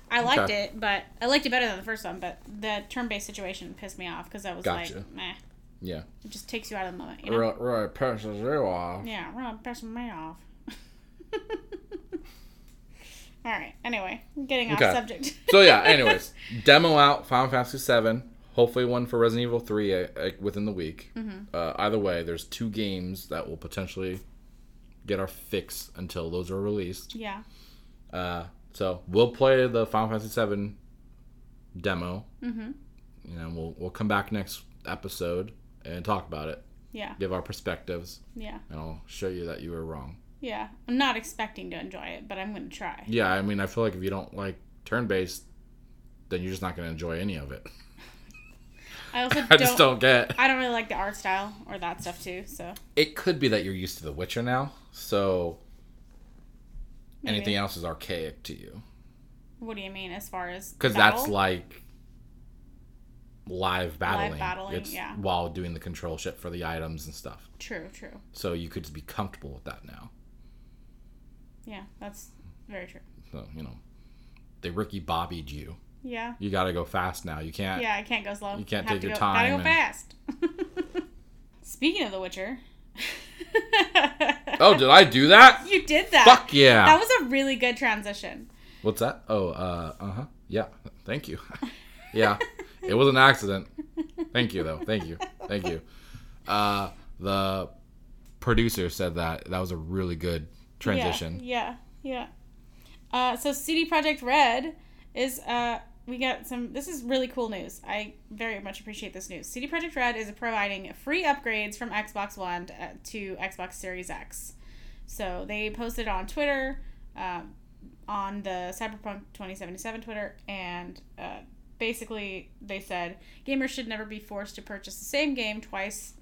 I liked Okay. it, but I liked it better than the first one. But the turn-based situation pissed me off because I was Gotcha. like, meh. Yeah. It just takes you out of the moment, you know? Right, right, passes you off. Yeah, really pissing me off. All right. Anyway, getting off subject. So yeah. Anyways, demo out Final Fantasy Seven. Hopefully, one for Resident Evil Three uh, uh, within the week. Uh, either way, there's two games that will potentially get our fix until those are released. yeah. Uh, so we'll play the Final Fantasy Seven demo. Mm-hmm. You know, we'll we'll come back next episode and talk about it, Yeah. give our perspectives, Yeah. and I'll show you that you were wrong. Yeah. I'm not expecting to enjoy it, but I'm going to try. Yeah, I mean, I feel like if you don't like turn based, then you're just not going to enjoy any of it. I also I don't, just don't get. I don't really like the art style or that stuff too, so It could be that you're used to The Witcher now, so maybe. anything else is archaic to you. What do you mean as far as Because that's like live battling. battling, it's yeah. while doing the control shit for the items and stuff. True, true. So you could just be comfortable with that now. Yeah, that's very true. So you know, they Ricky Bobbied you. Yeah. You got to go fast now. You can't. Yeah, I can't go slow. You can't Have take your go, time Gotta go and- fast. Speaking of The Witcher. Oh, did I do that? You did that. Fuck yeah. That was a really good transition. What's that? Oh, uh, uh huh. Yeah. Thank you. yeah. It was an accident. Thank you, though. Thank you. Thank you. Uh, the producer said that that was a really good transition. Yeah, yeah. yeah. Uh, so CD Projekt Red is uh, we got some. This is really cool news. I very much appreciate this news. CD Projekt Red is providing free upgrades from Xbox One to, to Xbox Series X. So they posted on Twitter, um, on the Cyberpunk 2077 Twitter, and uh, basically they said gamers should never be forced to purchase the same game twice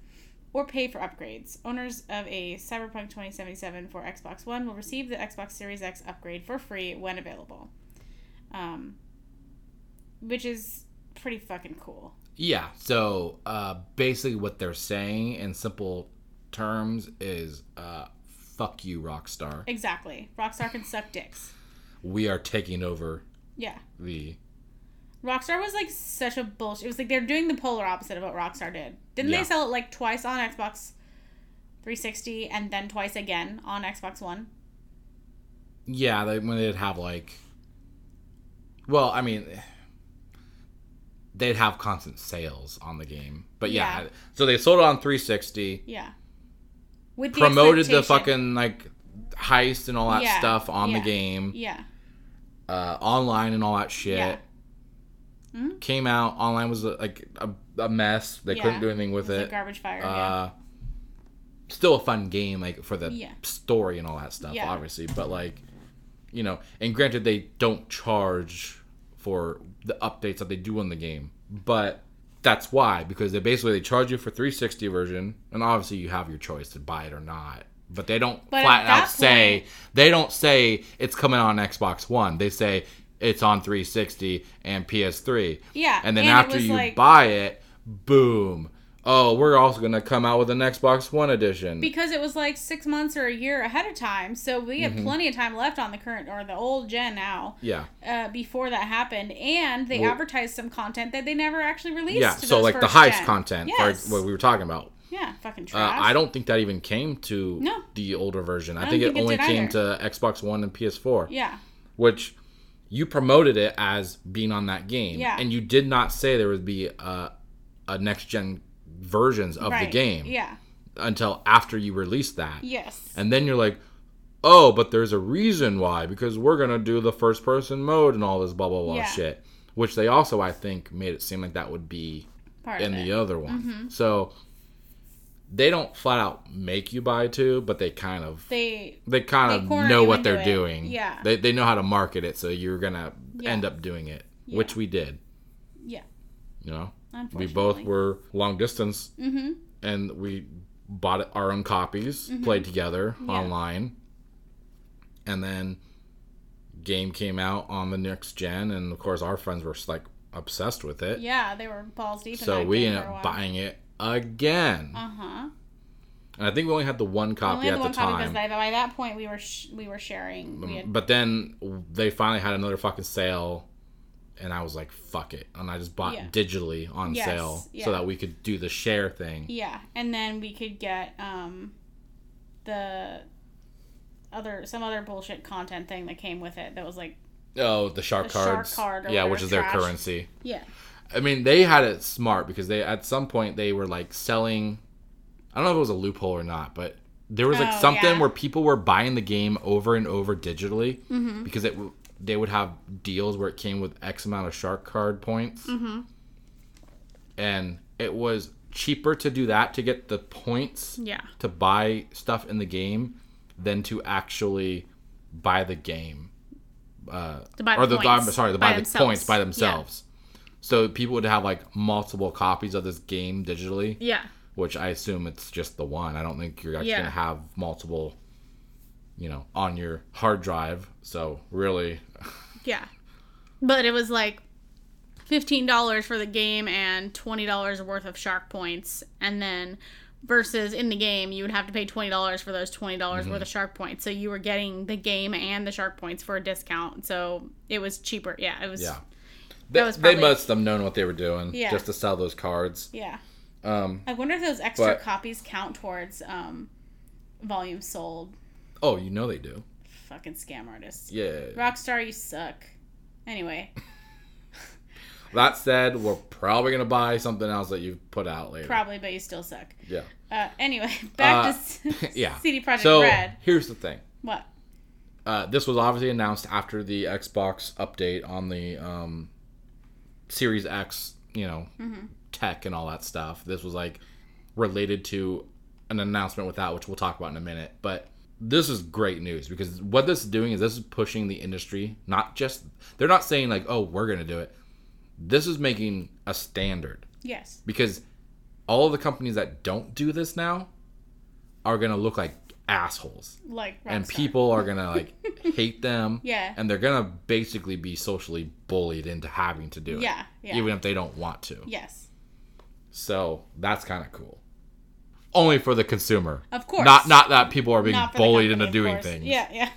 or pay for upgrades. Owners of a Cyberpunk 2077 for Xbox One will receive the Xbox Series X upgrade for free when available. um, which is pretty fucking cool. Yeah. So uh, basically, what they're saying in simple terms is, uh, "Fuck you, Rockstar. Exactly. Rockstar can suck dicks. We are taking over Yeah. the." Rockstar was like such a bullshit. It was like they're doing the polar opposite of what Rockstar did. Didn't Yeah. they sell it like twice on Xbox 360 and then twice again on Xbox One? Yeah, they, when they'd have like, well, I mean, they'd have constant sales on the game, but yeah, Yeah. so they sold it on 360, Yeah. With the promoted the fucking like heist and all that Yeah, stuff on yeah. the game, Yeah. uh, online and all that shit. Yeah. Mhm. Came out online was uh, like a, a mess. They couldn't do anything It with it. like garbage fire. yeah. uh, still a fun game like for the story and all that stuff obviously but like you know and granted they don't charge for the updates that they do in the game. But that's why because they basically they charge you for 360 version and obviously you have your choice to buy it or not. But they don't But flat out say they don't say it's coming on xbox one. They say it's on 360 and ps3 Yeah, and then and after you like- buy it boom oh we're also going to come out with an xbox one edition because it was like six months or a year ahead of time, so we Mm-hmm. had plenty of time left on the current or the old gen now. yeah Uh, before that happened, and they Well- advertised some content that they never actually released. yeah so like the gen. content Yes. or what we were talking about yeah, fucking uh, trash. i don't think that even came to No. the older version i, don't think, think it it only came either. to xbox one and ps4 Yeah, which you promoted it as being on that game Yeah. and you did not say there would be a, a next gen versions of right. the game Yeah. until after you release that Yes. and then you're like oh but there's a reason why because we're gonna do the first person mode and all this blah blah blah Yeah. shit which they also i think made it seem like that would be Part in the other one mm-hmm. so they don't flat out make you buy two but they kind of They. they kind they of know what they're it. doing Yeah. they, they know how to market it so you're gonna Yeah. end up doing it Yeah. which we did Yeah. you know we both were long distance Mm-hmm. and we bought our own copies, played together Yeah. online, and then game came out on the next gen, and of course our friends were like obsessed with it. Yeah, they were balls deep. so we ended up buying it again, Uh huh. and I think we only had the one copy Only at the the one copy because by, by that point we were sh- we were sharing. We had, But then they finally had another fucking sale, and I was like, "Fuck it!" And I just bought Yeah. digitally on Yes, sale yeah. so that we could do the share thing. yeah, and then we could get um, the other some other bullshit content thing that came with it that was like Oh, the shark The shark cards. card or yeah, which is their currency. yeah I mean, they had it smart because they at some point they were like selling. I don't know if it was a loophole or not, but there was like Oh, something yeah. where people were buying the game over and over digitally Mm-hmm. because it they would have deals where it came with X amount of shark card points, Mm-hmm. and it was cheaper to do that to get the points yeah to buy stuff in the game than to actually buy the game. Uh, To buy or the the points sorry, to by buy the themselves. points by Yeah. themselves. So people would have like multiple copies of this game digitally, yeah which I assume it's just the one. I don't think you're actually Yeah. gonna have multiple, you know, on your hard drive. So really, yeah, but it was like fifteen dollars for the game and twenty dollars worth of shark points, and then versus in the game you would have to pay twenty dollars for those twenty dollars Mm-hmm. worth of shark points. So you were getting the game and the shark points for a discount. So it was cheaper. Yeah, it was. yeah, they, was they must have known what they were doing Yeah. just to sell those cards. Yeah. Um, I wonder if those extra But- copies count towards um, volume sold. Oh, you know they do. Fucking scam artists. Yeah. Rockstar, you suck. Anyway, That said, we're probably gonna buy something else that you've put out later. probably, but you still suck. Yeah. Uh, anyway, back Uh, to yeah. CD Projekt so Red. here's the thing. What? Uh, this was obviously announced after the Xbox update on the um, Series X, you know, Mm-hmm. tech and all that stuff. This was like related to an announcement with that, which we'll talk about in a minute. But this is great news because what this is doing is this is pushing the industry. Not just they're not saying like, oh, we're gonna do it. This is making a standard Yes. because all of the companies that don't do this now are gonna look like assholes. Like and people are gonna like hate them. Yeah. And they're gonna basically be socially bullied into having to do it. Yeah, yeah. Even if they don't want to. Yes. So that's kind of cool. Only for the consumer. Of course. Not not that people are being Not for the bullied company, into doing things. Yeah, yeah.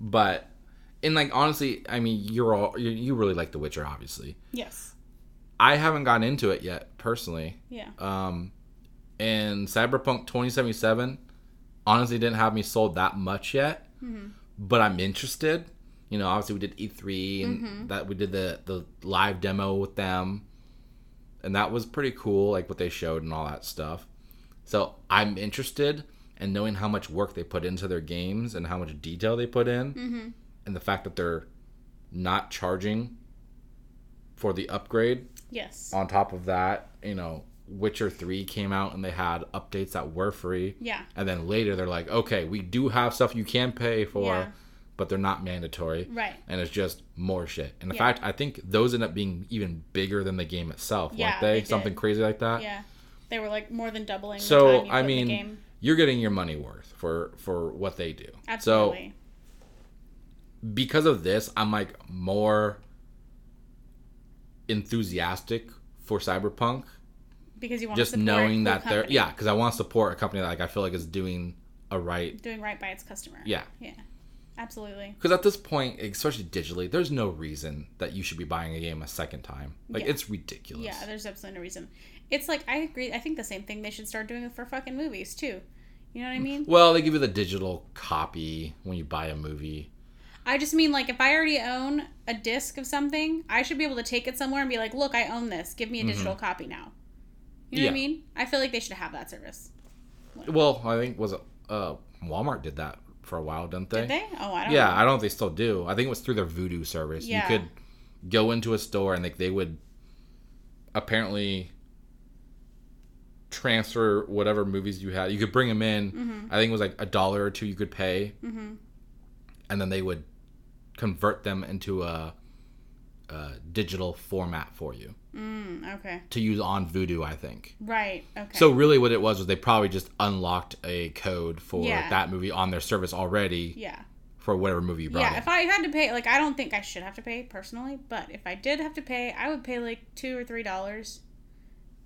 But and like honestly, I mean, you're all you, you really like The Witcher, obviously. Yes. I haven't gotten into it yet personally. Yeah. Um, and Cyberpunk 2077 honestly didn't have me sold that much yet, Mm-hmm. but I'm interested. You know, obviously we did E3 and Mm-hmm. that we did the the live demo with them, and that was pretty cool, like what they showed and all that stuff. So I'm interested in knowing how much work they put into their games and how much detail they put in, Mm-hmm. and the fact that they're not charging for the upgrade Yes. on top of that, you know, Witcher 3 came out and they had updates that were free. Yeah. And then later they're like, okay, we do have stuff you can pay for, Yeah. but they're not mandatory. Right. And it's just more shit. And in Yeah. fact, I think those end up being even bigger than the game itself, Yeah, weren't they? they Something crazy like that. Yeah. They were like more than doubling. the So I put in the mean, you're getting your money worth for for what they do. absolutely. So because of this, I'm like more enthusiastic for Cyberpunk because you want just to support knowing that cool they're yeah because i want to support a company that like i feel like is doing a right doing right by its customer. yeah Yeah. Absolutely. because at this point especially digitally there's no reason that you should be buying a game a second time like Yeah. it's ridiculous Yeah, there's absolutely no reason. It's like I agree. I think the same thing they should start doing for fucking movies too. You know what I mean? well they give you the digital copy when you buy a movie I just mean like if I already own a disc of something, I should be able to take it somewhere and be like, "Look, I own this. Give me a digital copy now." You know what Mm-hmm. I mean? I feel like they should have that service. well i think was it uh walmart did that for a while didn't they, Did they? Oh, I don't yeah know. i don't know if they still do i think it was through their Vudu service Yeah. you could go into a store and like they would apparently transfer whatever movies you had you could bring them in Mm-hmm. i think it was like a dollar or two you could pay and then they would convert them into a, a digital format for you Mm, okay. to use on Vudu i think Right. Okay. so really what it was was they probably just unlocked a code for Yeah. that movie on their service already yeah. for whatever movie you brought Yeah, in. if I had to pay, like, I don't think I should have to pay personally, but if I did have to pay, I would pay like two or three dollars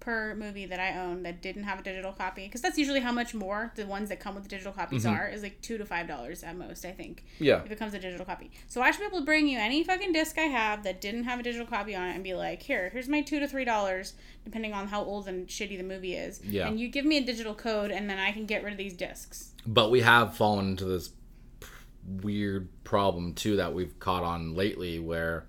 per movie that I own that didn't have a digital copy, because that's usually how much more the ones that come with the digital copies Mm-hmm. are is like two to five dollars at most, I think, yeah if it comes a digital copy. So I should be able to bring you any fucking disc I have that didn't have a digital copy on it and be like, here, here's my two to three dollars, depending on how old and shitty the movie is. Yeah. And you give me a digital code, and then I can get rid of these discs. but we have fallen into this weird problem too that we've caught on lately where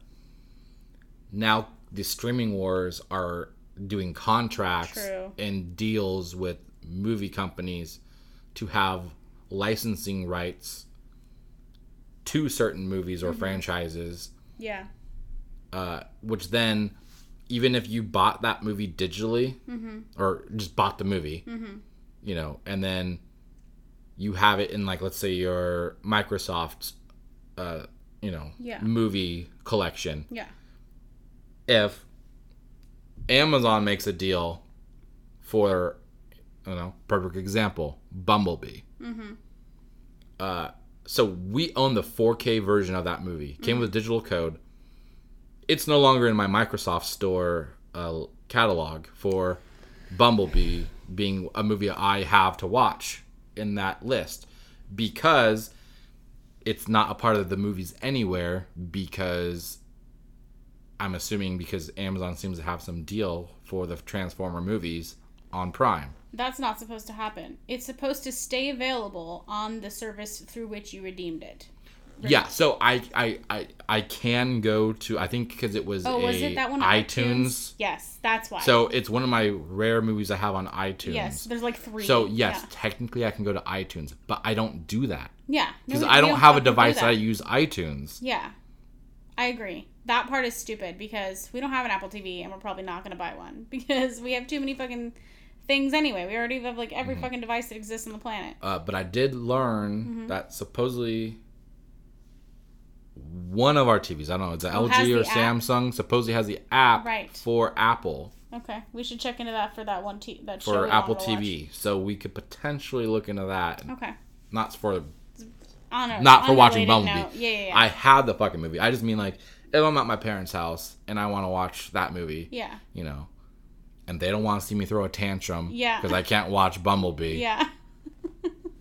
now the streaming wars are doing contracts True. and deals with movie companies to have licensing rights to certain movies or franchises Yeah. uh, which then even if you bought that movie digitally or just bought the movie you know and then you have it in like let's say your microsoft uh, you know Yeah. movie collection Yeah. if amazon makes a deal for you know perfect example bumblebee uh, so we own the 4K version of that movie. Came with a digital code. It's no longer in my Microsoft Store uh, catalog for Bumblebee being a movie I have to watch in that list because it's not a part of the movies anywhere because I'm assuming because Amazon seems to have some deal for the Transformer movies on Prime. That's not supposed to happen. It's supposed to stay available on the service through which you redeemed it. Yeah, so I I I, I can go to I think because it was Oh, a was it that one? on iTunes. Yes, that's why. So it's one of my rare movies I have on iTunes. yes, there's like three. So yes, Yeah. technically I can go to iTunes, but I don't do that Yeah. because No, I we don't have a device that. that. I use iTunes. Yeah. I agree. That part is stupid because we don't have an Apple TV and we're probably not going to buy one because we have too many fucking things anyway. We already have like Mm-hmm. every fucking device that exists on the planet. Uh, but I did learn Mm-hmm. that supposedly one of our TVs, I don't know, it's an LG or app? Samsung, supposedly has the app Right. for Apple Okay, we should check into that for that one t- that for Apple TV. So we could potentially look into that. Okay. not for a not for watching Bumblebee. Yeah, yeah, yeah. I have the fucking movie. I just mean like if I'm at my parents' house and I want to watch that movie, yeah. you know, and they don't want to see me throw a tantrum Yeah. because I can't watch Bumblebee. Yeah.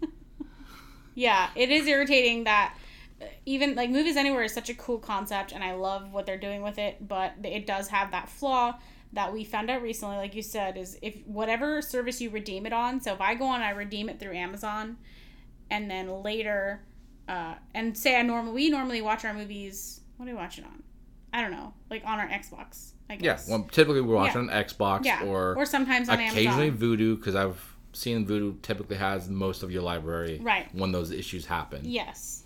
yeah, it is irritating that uh, even like movies anywhere is such a cool concept and I love what they're doing with it, but it does have that flaw that we found out recently like you said is if whatever service you redeem it on, so if I go on I redeem it through Amazon and then later uh and say I normally we normally watch our movies what do we watch it on? I don't know, like on our Xbox, I guess. Yeah, well, typically we're watching Yeah. on Xbox yeah. or, or sometimes on occasionally Amazon. Vudu because I've seen Vudu typically has most of your library Right. when those issues happen. Yes.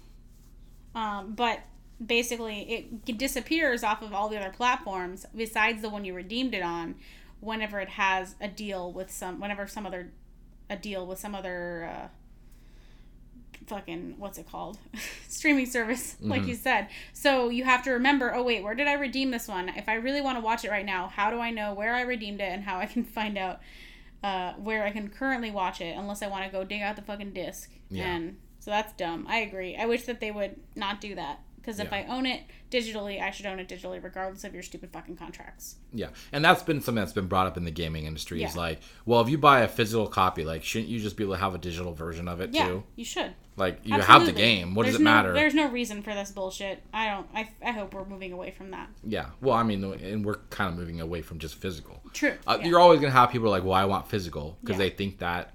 Um, but basically, it disappears off of all the other platforms besides the one you redeemed it on. Whenever it has a deal with some, whenever some other, a deal with some other, uh, fucking what's it called, streaming service, like you said. So you have to remember. Oh wait, where did I redeem this one? If I really want to watch it right now, how do I know where I redeemed it and how I can find out uh, where I can currently watch it? Unless I want to go dig out the fucking disc. Yeah. And so that's dumb. I agree. I wish that they would not do that. Because if Yeah. I own it digitally, I should own it digitally, regardless of your stupid fucking contracts. Yeah, and that's been something that's been brought up in the gaming industry. Is like, well, if you buy a physical copy, like, shouldn't you just be able to have a digital version of it Yeah, too? you should. Like, you have the game. What There's does it no- matter? There's no reason for this bullshit. I don't. I, I hope we're moving away from that. Yeah. Well, I mean, and we're kind of moving away from just physical. True. Uh, yeah. You're always gonna have people like, well, I want physical because Yeah. they think that.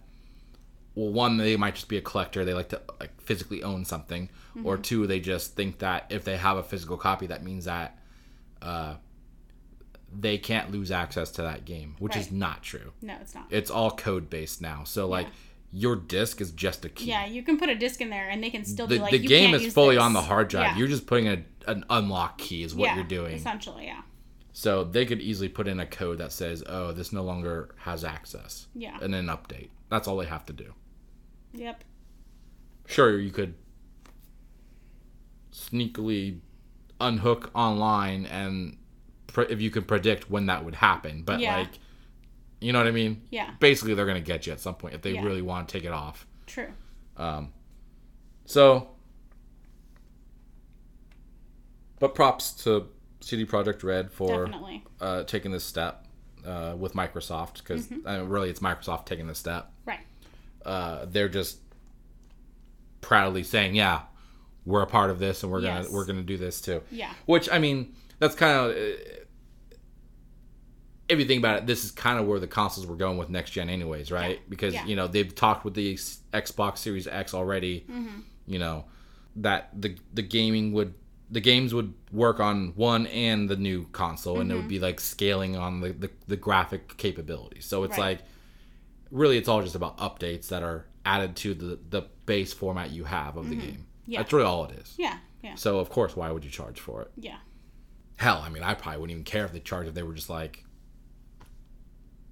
Well, one, they might just be a collector. They like to like physically own something, or Mm-hmm. two, they just think that if they have a physical copy, that means that uh, they can't lose access to that game, which is not true. no, it's not. It's all code based now. So like, your disc is just a key. yeah, you can put a disc in there, and they can still the, be like, the game is fully this. on the hard drive. Yeah. You're just putting a, an unlock key is what yeah, you're doing. Essentially, yeah. So they could easily put in a code that says, "Oh, this no longer has access," Yeah. and then update. That's all they have to do. Yep. Sure, you could sneakily unhook online, and pre- if you could predict when that would happen, but Yeah. like, you know what I mean? Yeah. Basically, they're gonna get you at some point if they Yeah. really want to take it off. True. Um, so, but props to CD Projekt Red for uh, taking this step uh, with Microsoft because Mm-hmm. really it's Microsoft taking this step. Uh, they're just proudly saying, "Yeah, we're a part of this, and we're Yes. gonna we're gonna do this too." Yeah. Which I mean, that's kind of if you think about it, this is kind of where the consoles were going with next gen, anyways, right? Yeah. Because Yeah. you know they've talked with the Xbox Series X already. Mm-hmm. You know that the the gaming would the games would work on one and the new console, and it would Mm-hmm. be like scaling on the the, the graphic capabilities. So it's Right. like really, it's all just about updates that are added to the the base format you have of the game. Mm-hmm. Yeah. That's really all it is. Yeah. Yeah. So of course, why would you charge for it? Yeah. Hell, I mean, I probably wouldn't even care if they charged if they were just like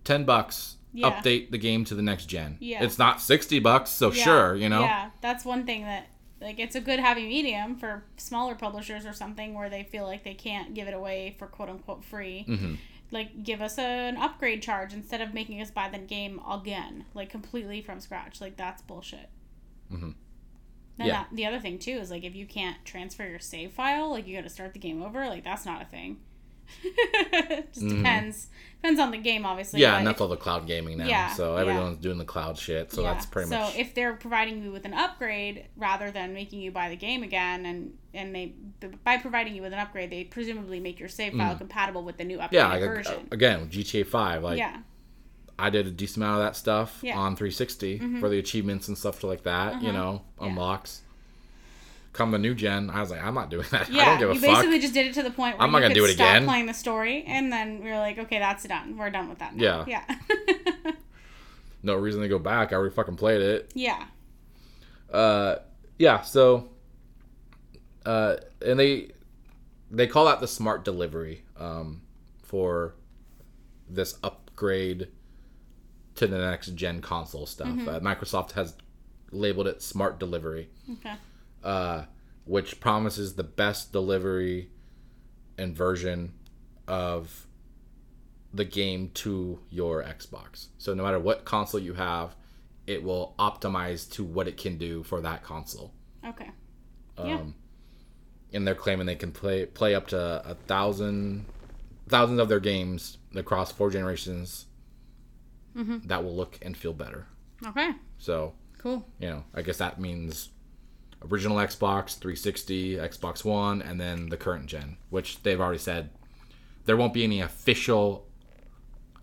ten bucks. Yeah. Update the game to the next gen. Yeah. It's not sixty bucks, so Yeah, sure, you know. Yeah, that's one thing that like it's a good happy medium for smaller publishers or something where they feel like they can't give it away for quote unquote free. Mm-hmm. Like give us an upgrade charge instead of making us buy the game again, like completely from scratch. Like that's bullshit. Mhm. And Yeah. that, the other thing too is like if you can't transfer your save file, like you got to start the game over. Like that's not a thing. Just depends. Depends on the game, obviously. Mm-hmm. Yeah, and if- that's all the cloud gaming now. Yeah, so yeah. everyone's doing the cloud shit. So that's pretty so much. So if they're providing you with an upgrade rather than making you buy the game again, and and they by providing you with an upgrade, they presumably make your save file compatible with the new upgraded Mm. yeah, like, uh, version. again, GTA Five. Like yeah, I did a decent amount of that stuff Yeah. Mm-hmm. on 360 for the achievements and stuff like that. You know, Uh-huh. Yeah. unlocks. Come the new gen, I was like, I'm not doing that. yeah. I don't give a you fuck. basically just did it to the point where I'm not gonna could do it stop again. playing the story, and then we were like, okay, that's done. We're done with that. Now. Yeah. yeah, No reason to go back. I already fucking played it. yeah, uh yeah so uh and they they call that the smart delivery um for this upgrade to the next gen console stuff uh, microsoft has labeled it smart delivery okay, uh which promises the best delivery and version of the game to your xbox so no matter what console you have it will optimize to what it can do for that console. Okay. Um, Yeah. And they're claiming they can play play up to a thousand thousands of their games across four generations Mm-hmm. that will look and feel better. Okay. So Cool. you know, I guess that means original Xbox 360, Xbox One, and then the current gen, which they've already said there won't be any official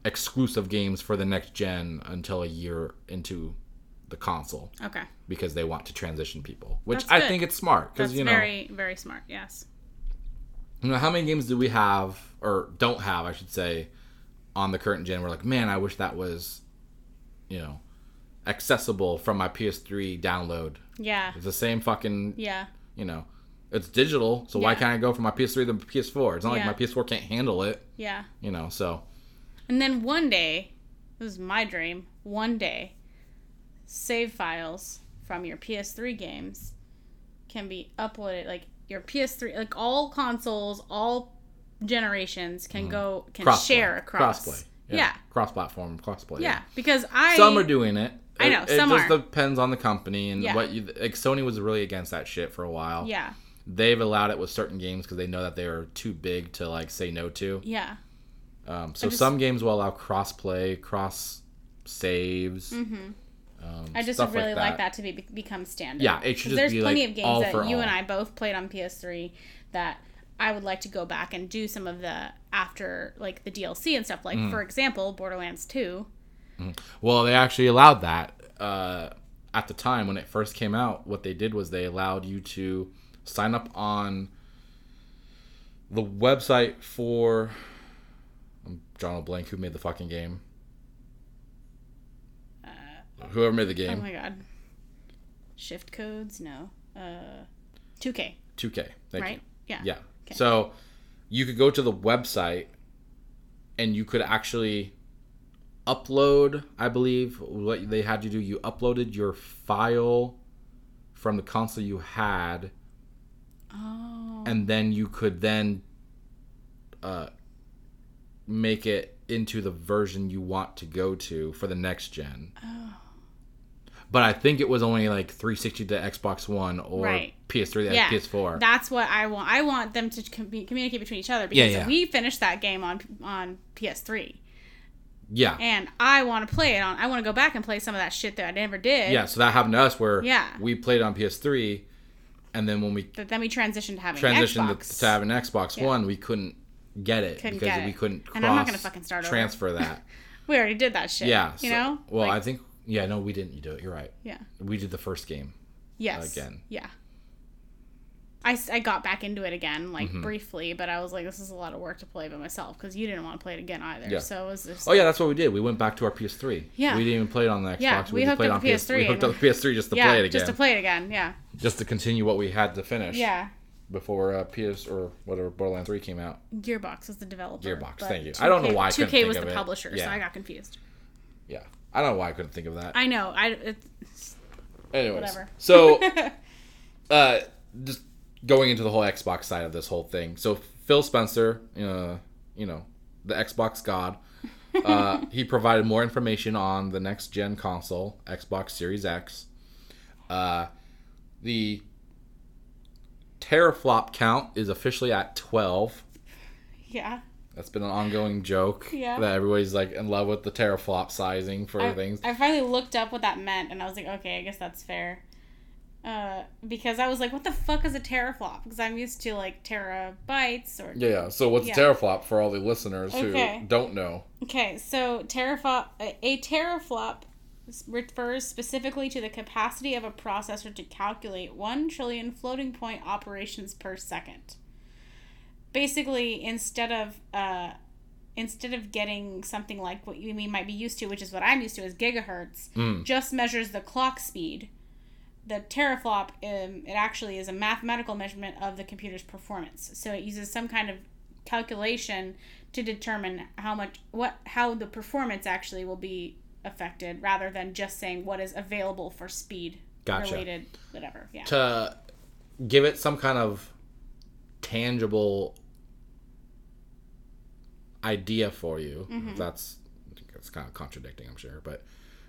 exclusive games for the next gen until a year into the console Okay. because they want to transition people, which That's I good. think it's smart because That's you know, very very smart. Yes. you know how many games do we have or don't have, I should say, on the current gen? We're like, man, I wish that was, you know, accessible from my PS3 download. Yeah. It's the same fucking Yeah. you know, it's digital, so why can't I go from my PS3 to the PS4? It's not Yeah. like my PS4 can't handle it, Yeah. you know. So And then one day, this is my dream. One day, save files from your PS3 games can be uploaded. Like your PS3, like all consoles, all generations can mm-hmm. go can crossplay, share across. crossplay, Yeah. cross-platform, crossplay. Yeah, because I some are doing it. I know, It, it just are. depends on the company and Yeah. what you. Like Sony was really against that shit for a while. yeah They've allowed it with certain games because they know that they are too big to like say no to. yeah Um, so just- some games will allow cross-play, cross saves. Mm-hmm. Um, I just stuff would really like that, to be become standard. Yeah, it should just there's be, plenty like, of games that you all. and I both played on PS3 that I would like to go back and do some of the after like the DLC and stuff. Like Mm. for example, Borderlands 2. Well, they actually allowed that uh, at the time when it first came out. What they did was they allowed you to sign up on the website for. I'm drawing a blank. Who made the fucking game? Whoever made the game. Oh my god. Shift codes? No. Uh 2K, 2K. Thank right? you. Yeah. Yeah. Okay. So you could go to the website and you could actually upload, I believe, what they had you do. You uploaded your file from the console you had, Oh. and then you could then uh, make it into the version you want to go to for the next gen. Oh. But I think it was only like 360 to Xbox One or Right. PS3 to Yeah, PS4. That's what I want. I want them to com- communicate between each other because yeah. we finished that game on on PS3, yeah. and I want to play it on. I want to go back and play some of that shit that I never did. Yeah, so that happened to us where Yeah. we played on PS3, and then when we But then we transitioned to having transitioned Xbox. to, to have an Xbox Yeah. One, we couldn't get it Couldn't because get we it. couldn't cross And I'm not gonna fucking start over. transfer that. we already did that shit. yeah, you so- know. Well, Like, I think yeah, no, we didn't. You do it. You're right. yeah. We did the first game. Yes. Again. Yeah. I, I got back into it again, like Mm-hmm. briefly, but I was like, this is a lot of work to play by myself because you didn't want to play it again either. Yeah. So it was just. Oh yeah, that's what we did. We went back to our PS3. Yeah. We didn't even play it on the Xbox. Yeah, we just hooked played up on the PS3 We hooked up the PS3 just to yeah, play it again, just to play it again. Yeah. just to continue what we had to finish. Yeah. Before uh, PS or whatever Borderlands 3 came out. Gearbox was the developer. Gearbox, thank you. I don't know why I 2K think was the publisher, so I got confused. Yeah. I don't know why I couldn't think of that. I know. I it, Anyways, whatever. so uh, just going into the whole Xbox side of this whole thing. So Phil Spencer, uh, you know, the Xbox god, uh, he provided more information on the next gen console, Xbox Series X. Uh, the teraflop count is officially at 12. yeah. That's been an ongoing joke Yeah. that everybody's like in love with the teraflop sizing for I, things. I finally looked up what that meant, and I was like, okay, I guess that's fair. Uh, because I was like, what the fuck is a teraflop? Because I'm used to like terabytes or Yeah, yeah. So what's Yeah. a teraflop for all the listeners Okay. who don't know? Okay, so teraflop a teraflop refers specifically to the capacity of a processor to calculate 1 trillion floating point operations per second. Basically, instead of uh, instead of getting something like what you we might be used to, which is what I'm used to as gigahertz, Mm. just measures the clock speed. The teraflop, um, it actually is a mathematical measurement of the computer's performance. So it uses some kind of calculation to determine how much what how the performance actually will be affected rather than just saying what is available for speed Gotcha. related whatever yeah To give it some kind of tangible idea for you. Mm-hmm. That's it's kind of contradicting, I'm sure, but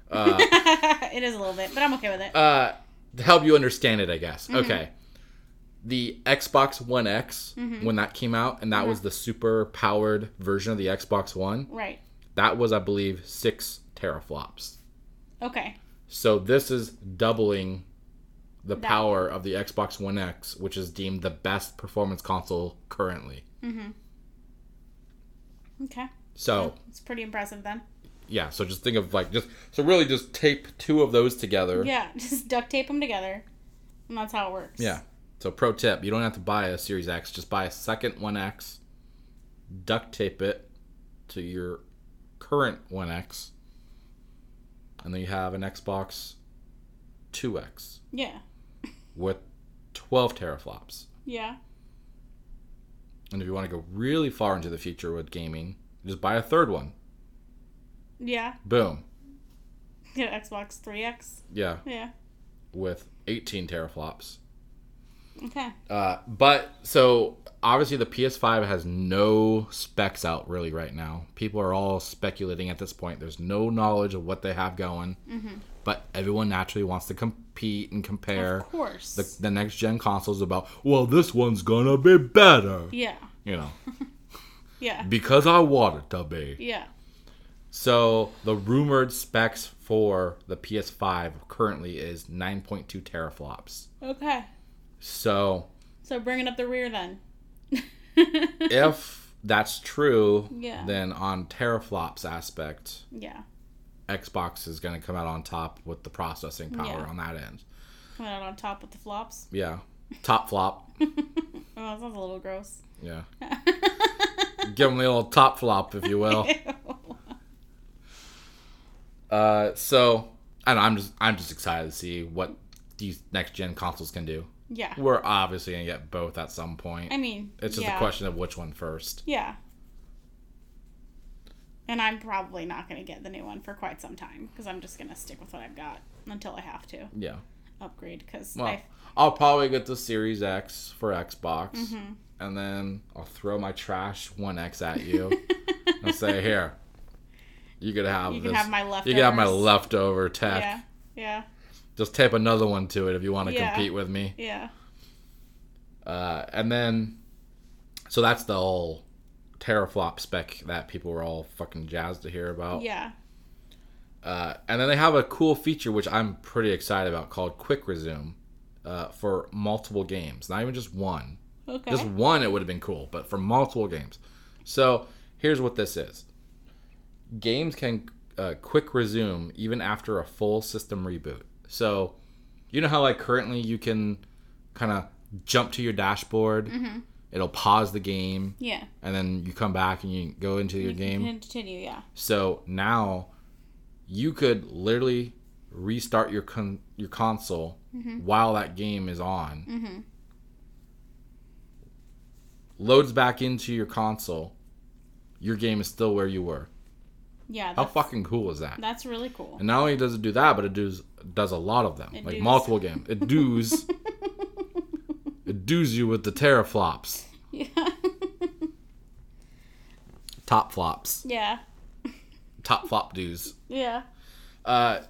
it is a little bit, but I'm okay with it. Uh, to help you understand it, I guess. Mm-hmm. Okay. The Xbox One X, mm-hmm. when that came out, and that was the super powered version of the Xbox One, right. that was, I believe, six teraflops. Okay. So this is doubling the That- power of the Xbox One X, which is deemed the best performance console currently. Mm-hmm. Okay. So It's pretty impressive then. Yeah, so just think of like just so really just tape two of those together. Yeah, just duct tape them together, and that's how it works. Yeah. So pro tip, you don't have to buy a Series X, just buy a second One X, duct tape it to your current One X, and then you have an Xbox 2X Yeah. with 12 teraflops. Yeah. And if you want to go really far into the future with gaming, just buy a third one. Yeah. Boom. Get an Xbox 3X. Yeah, Yeah. with 18 teraflops. Okay. Uh, but so obviously the PS5 has no specs out really right now. People are all speculating at this point. There's no knowledge of what they have going. Mhm. But everyone naturally wants to compete and compare Of course. the, the next gen consoles about, well, this one's gonna be better. yeah. You know, Yeah. because I want it to be. Yeah. So the rumored specs for the PS5 currently is 9.2 teraflops. Okay. So So bringing up the rear then. if that's true, Yeah. then on teraflops aspect, yeah. Xbox is going to come out on top with the processing power Yeah. on that end. Coming out on top with the flops. Yeah. Top flop. Oh, that sounds a little gross. Yeah. Give them the old top flop, if you will. Uh, so I don't know, I'm just I'm just excited to see what these next gen consoles can do. yeah. We're obviously gonna get both at some point. I mean, it's just yeah. a question of which one first. Yeah. And I'm probably not to get the new one for quite some time because I'm just to stick with what I've got until I have to Yeah. upgrade because Well, I I'll probably get the Series X for Xbox, Mm-hmm. and then I'll throw my trash One X at you and say, "Here, you could have You this. can have my You can have my leftover tech. yeah, yeah, Just tape another one to it if you want to Yeah. compete with me." yeah, Uh, and then, so that's the whole teraflop spec that people were all fucking jazzed to hear about. yeah. Uh, and then they have a cool feature which I'm pretty excited about called Quick Resume uh, for multiple games, not even just one. Okay. Just one, it would have been cool, but for multiple games. So here's what this is: games can uh, quick resume even after a full system reboot. So you know how like currently you can kind of jump to your dashboard, it'll pause the game, yeah. and then you come back and you go into your game. Continue. Yeah. So now you could literally restart your con- your console while that game is on. Mm-hmm. Loads back into your console. Your game is still where you were. Yeah. How fucking cool is that? that's really cool. And not only does it do that, but it does does a lot of them, It like does. multiple games. It does it does you with the teraflops, Yeah. top flops, yeah. top flop doos. Yeah. Uh,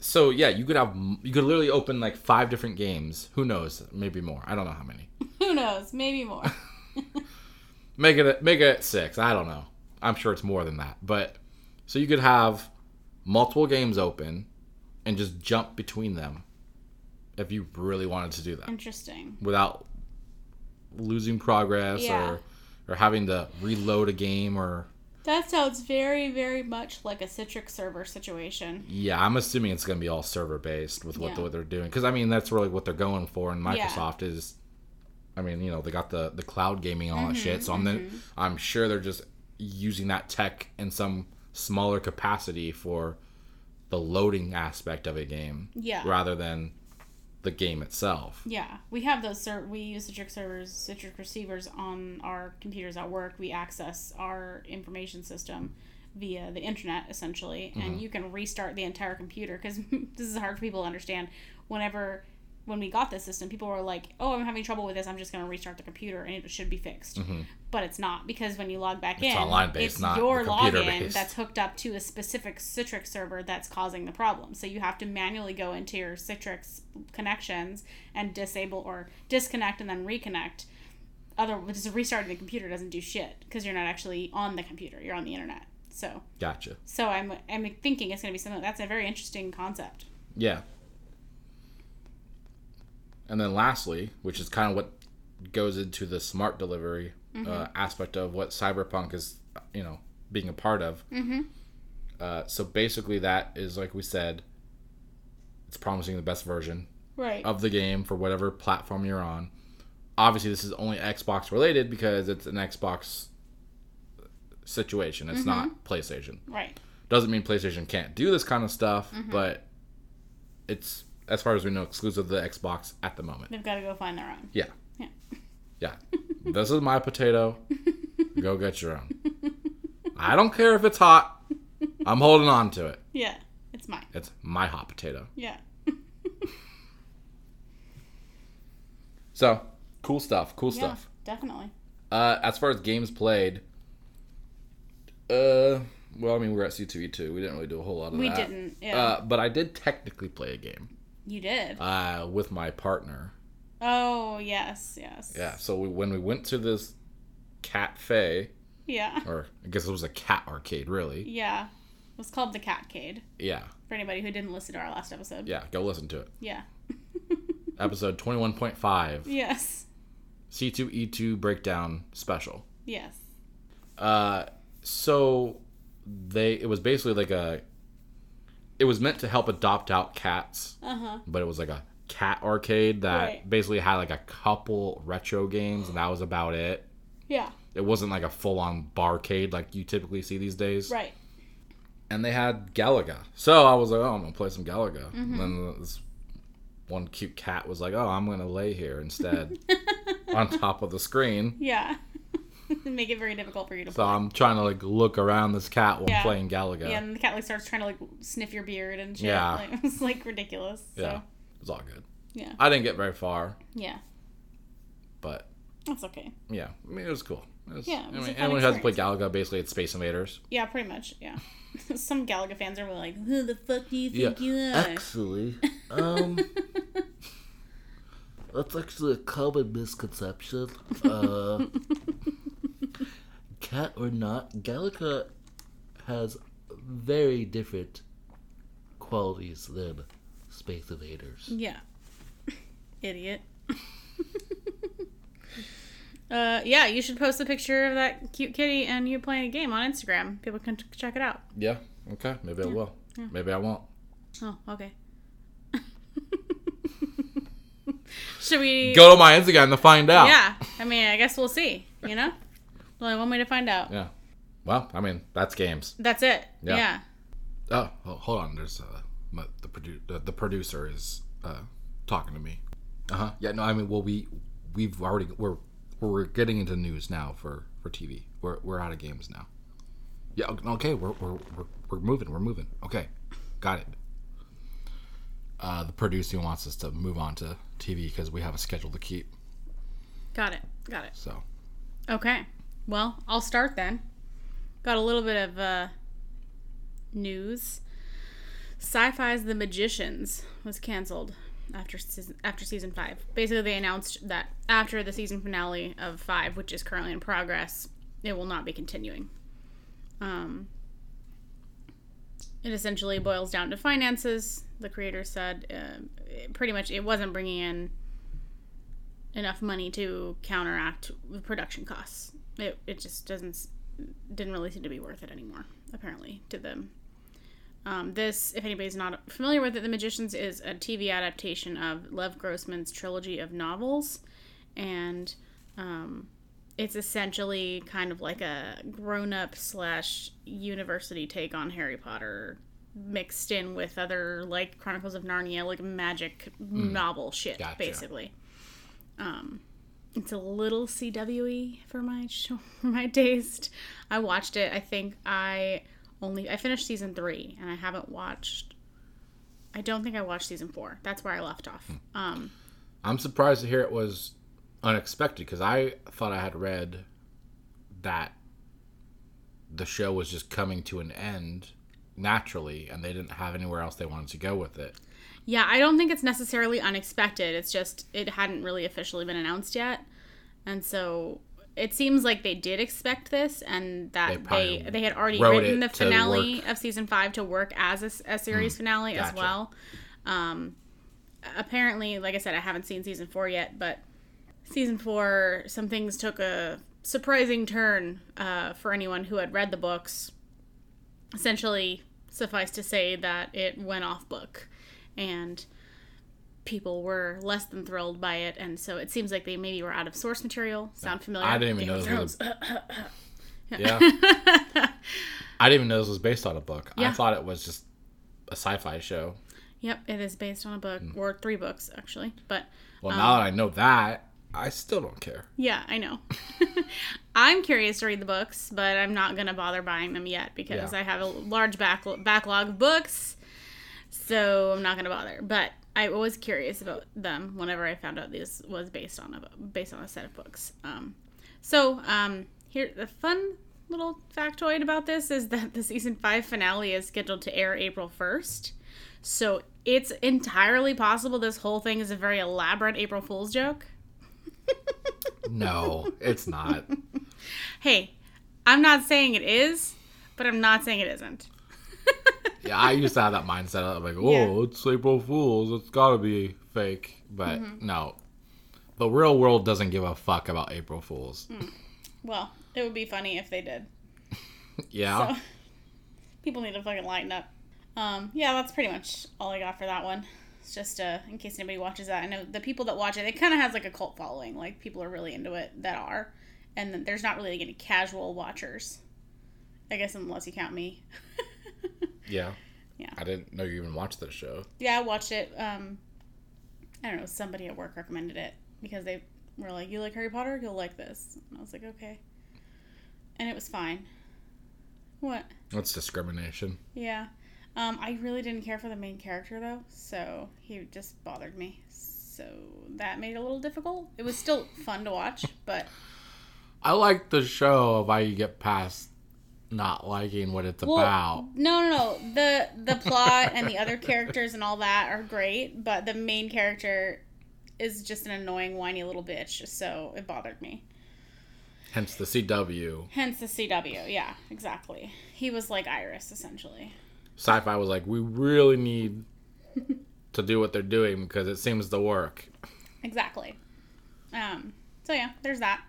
so yeah, you could have you could literally open like five different games. Who knows? Maybe more. I don't know how many. Who knows? Maybe more. Make it make it six. I don't know. I'm sure it's more than that. But so you could have multiple games open and just jump between them if you really wanted to do that Interesting. without losing progress Yeah. or or having to reload a game or That sounds very, very much like a Citrix server situation. yeah i'm assuming it's going to be all server based with what, Yeah. what they're doing because i mean that's really what they're going for and Yeah. microsoft is i mean you know they got the the cloud gaming and all that Mm-hmm, shit so i'm then i'm sure they're just using that tech in some smaller capacity for the loading aspect of a game Yeah. rather than the game itself Yeah, we have those. Ser- we use Citrix servers, Citrix receivers on our computers at work. We access our information system via the internet, essentially, and mm-hmm. you can restart the entire computer because this is hard for people to understand. Whenever when we got this system, people were like, "Oh, I'm having trouble with this. I'm just going to restart the computer, and it should be fixed." But it's not because when you log back in, Mm-hmm. online-based, it's not your login that's hooked up to a specific Citrix server that's causing the problem. So you have to manually go into your Citrix connections and disable or disconnect and then reconnect. Other just restarting the computer doesn't do shit because you're not actually on the computer. You're on the internet. So Gotcha. so I'm I'm thinking it's going to be something that's a very interesting concept. Yeah. And then lastly, which is kind of what goes into the smart delivery uh, aspect of what Cyberpunk is, you know, being a part of. Mm-hmm. Uh, so basically, that is like we said, it's promising the best version Right. of the game for whatever platform you're on. Obviously, this is only Xbox related because it's an Xbox situation. It's not PlayStation. right. Doesn't mean PlayStation can't do this kind of stuff, but it's as far as we know exclusive to the Xbox at the moment. They've got to go find their own. Yeah. Yeah. Yeah. this is my potato. Go get your own. I don't care if it's hot. I'm holding on to it. Yeah. It's mine. It's my hot potato. Yeah. So, cool stuff. Cool Yeah. stuff. Definitely. Uh, as far as games played, uh, well, I mean, we were at C2E2. We didn't really do a whole lot of We that. didn't. Yeah. Uh, but I did technically play a game you did. uh, with my partner. oh yes. Yes. Yeah. So we, when we went to this cafe, Yeah. or I guess it was a cat arcade, really. Yeah. It was called the Catcade. Yeah. For anybody who didn't listen to our last episode. Yeah. Go listen to it. Yeah. Episode 21.5 Yes. C2E2 breakdown special. Yes. Uh, so they it was basically like a it was meant to help adopt out cats, Uh huh. but it was like a cat arcade that Right. basically had like a couple retro games and that was about it. Yeah. It wasn't like a full on barcade like you typically see these days. Right. And they had Galaga. So I was like, oh, I'm gonna play some Galaga. Mm-hmm. And then this one cute cat was like, oh, I'm gonna lay here instead on top of the screen. Yeah. Make it very difficult for you to So play. I'm trying to like look around this cat while Yeah. playing Galaga. Yeah, and the cat like starts trying to like sniff your beard and shit. Yeah. Like, it was like ridiculous. Yeah, So, it was all good. yeah. I didn't get very far, Yeah. but That's okay. yeah, I mean it was cool. It was, Yeah, it I was a mean, anyone who has to play. Galaga, basically it's Space Invaders. Yeah, pretty much. Yeah. Some Galaga fans are like, "Who the fuck do you think you are?" Actually, um, that's actually a common misconception. Uh, cat or not, Galaga has very different qualities than Space Invaders. Yeah. Idiot. uh, yeah, you should post a picture of that cute kitty and you playing a game on Instagram. People can t- check it out. Yeah, okay, maybe I will. Maybe I won't. Oh, okay. should we? Go to my Instagram to find out. Yeah, I mean, I guess we'll see. You know, only one way to find out. Yeah. Well, I mean that's games. That's it. Yeah. Yeah. Oh, oh, hold on. There's uh, my, the produ- the, the producer is uh talking to me. Uh huh. Yeah. No, I mean, well, we we've already we're we're getting into news now for for TV. We're we're out of games now. Yeah. Okay. We're we're we're, we're moving. We're moving. Okay. Got it. Uh, the producer wants us to move on to TV because we have a schedule to keep. Got it. Got it. So Okay. Well, I'll start then. Got a little bit of uh, news. Syfy's The Magicians was canceled after season, after season five. Basically, they announced that after the season finale of five, which is currently in progress, it will not be continuing. Um, it essentially boils down to finances. The creator said uh, pretty much it wasn't bringing in enough money to counteract the production costs. It it just doesn't didn't really seem to be worth it anymore. Apparently, to them. Um, this, if anybody's not familiar with it, The Magicians is a TV adaptation of Lev Grossman's trilogy of novels, and um, it's essentially kind of like a grown-up slash university take on Harry Potter, mixed in with other like Chronicles of Narnia, like magic novel shit, Gotcha. basically. Um, it's a little CWE for my show, for my taste. I watched it. I think I only I finished season three, and I haven't watched I don't think I watched season four. That's where I left off. Hmm. Um, I'm surprised to hear it was unexpected because I thought I had read that the show was just coming to an end naturally and they didn't have anywhere else they wanted to go with it. Yeah, I don't think it's necessarily unexpected. It's just it hadn't really officially been announced yet, and so it seems like they did expect this and that they probably they, had already written the finale. Of season five to work as a series finale as well. Um, apparently, like I said, I haven't seen season four yet, but season four, some things took a surprising turn uh, for anyone who had read the books. Essentially, suffice to say that it went off book, and people were less than thrilled by it, and so it seems like they maybe were out of source material. Sound familiar? I didn't even Game know this was Thrones. Yeah. I didn't even know this was based on a book. I thought it was just a sci-fi show. Yep, it is based on a book hmm. or three books actually, but Well, um, now that I know that, I still don't care. Yeah, I know. I'm curious to read the books, but I'm not going to bother buying them yet because Yeah. I have a large back- backlog of books. So I'm not going to bother. But I was curious about them whenever I found out this was based on a based on a set of books. Um, so um, here the fun little factoid about this is that the season 5 finale is scheduled to air April 1st. So it's entirely possible this whole thing is a very elaborate April Fool's joke. No, it's not. Hey, I'm not saying it is, but I'm not saying it isn't. Yeah, I used to have that mindset. I'm like, oh, Yeah. it's April Fool's. It's got to be fake. But Mm-hmm. no, the real world doesn't give a fuck about April Fools. Mm. Well, it would be funny if they did. Yeah. So people need to fucking lighten up. Um, yeah, that's pretty much all I got for that one. It's just uh, in case anybody watches that. I know the people that watch it, it kind of has like a cult following. Like people are really into it that are, and there's not really any casual watchers. I guess unless you count me. yeah. Yeah. I didn't know you even watched this show. Yeah, I watched it. Um, I don't know. Somebody at work recommended it because they were like, "You like Harry Potter? You'll like this." And I was like, "Okay," and it was fine. What? That's discrimination. Yeah. Um, I really didn't care for the main character though, so he just bothered me. So that made it a little difficult. It was still fun to watch, but I like the show of how you get past not liking what it's well, about. no, no, no. The the plot and the other characters and all that are great, but the main character is just an annoying, whiny little bitch. So it bothered me. Hence the CW. Hence the CW. Yeah, exactly. He was like Iris essentially. Syfy was like, we really need to do what they're doing because it seems to work. Exactly. Um. So yeah, there's that.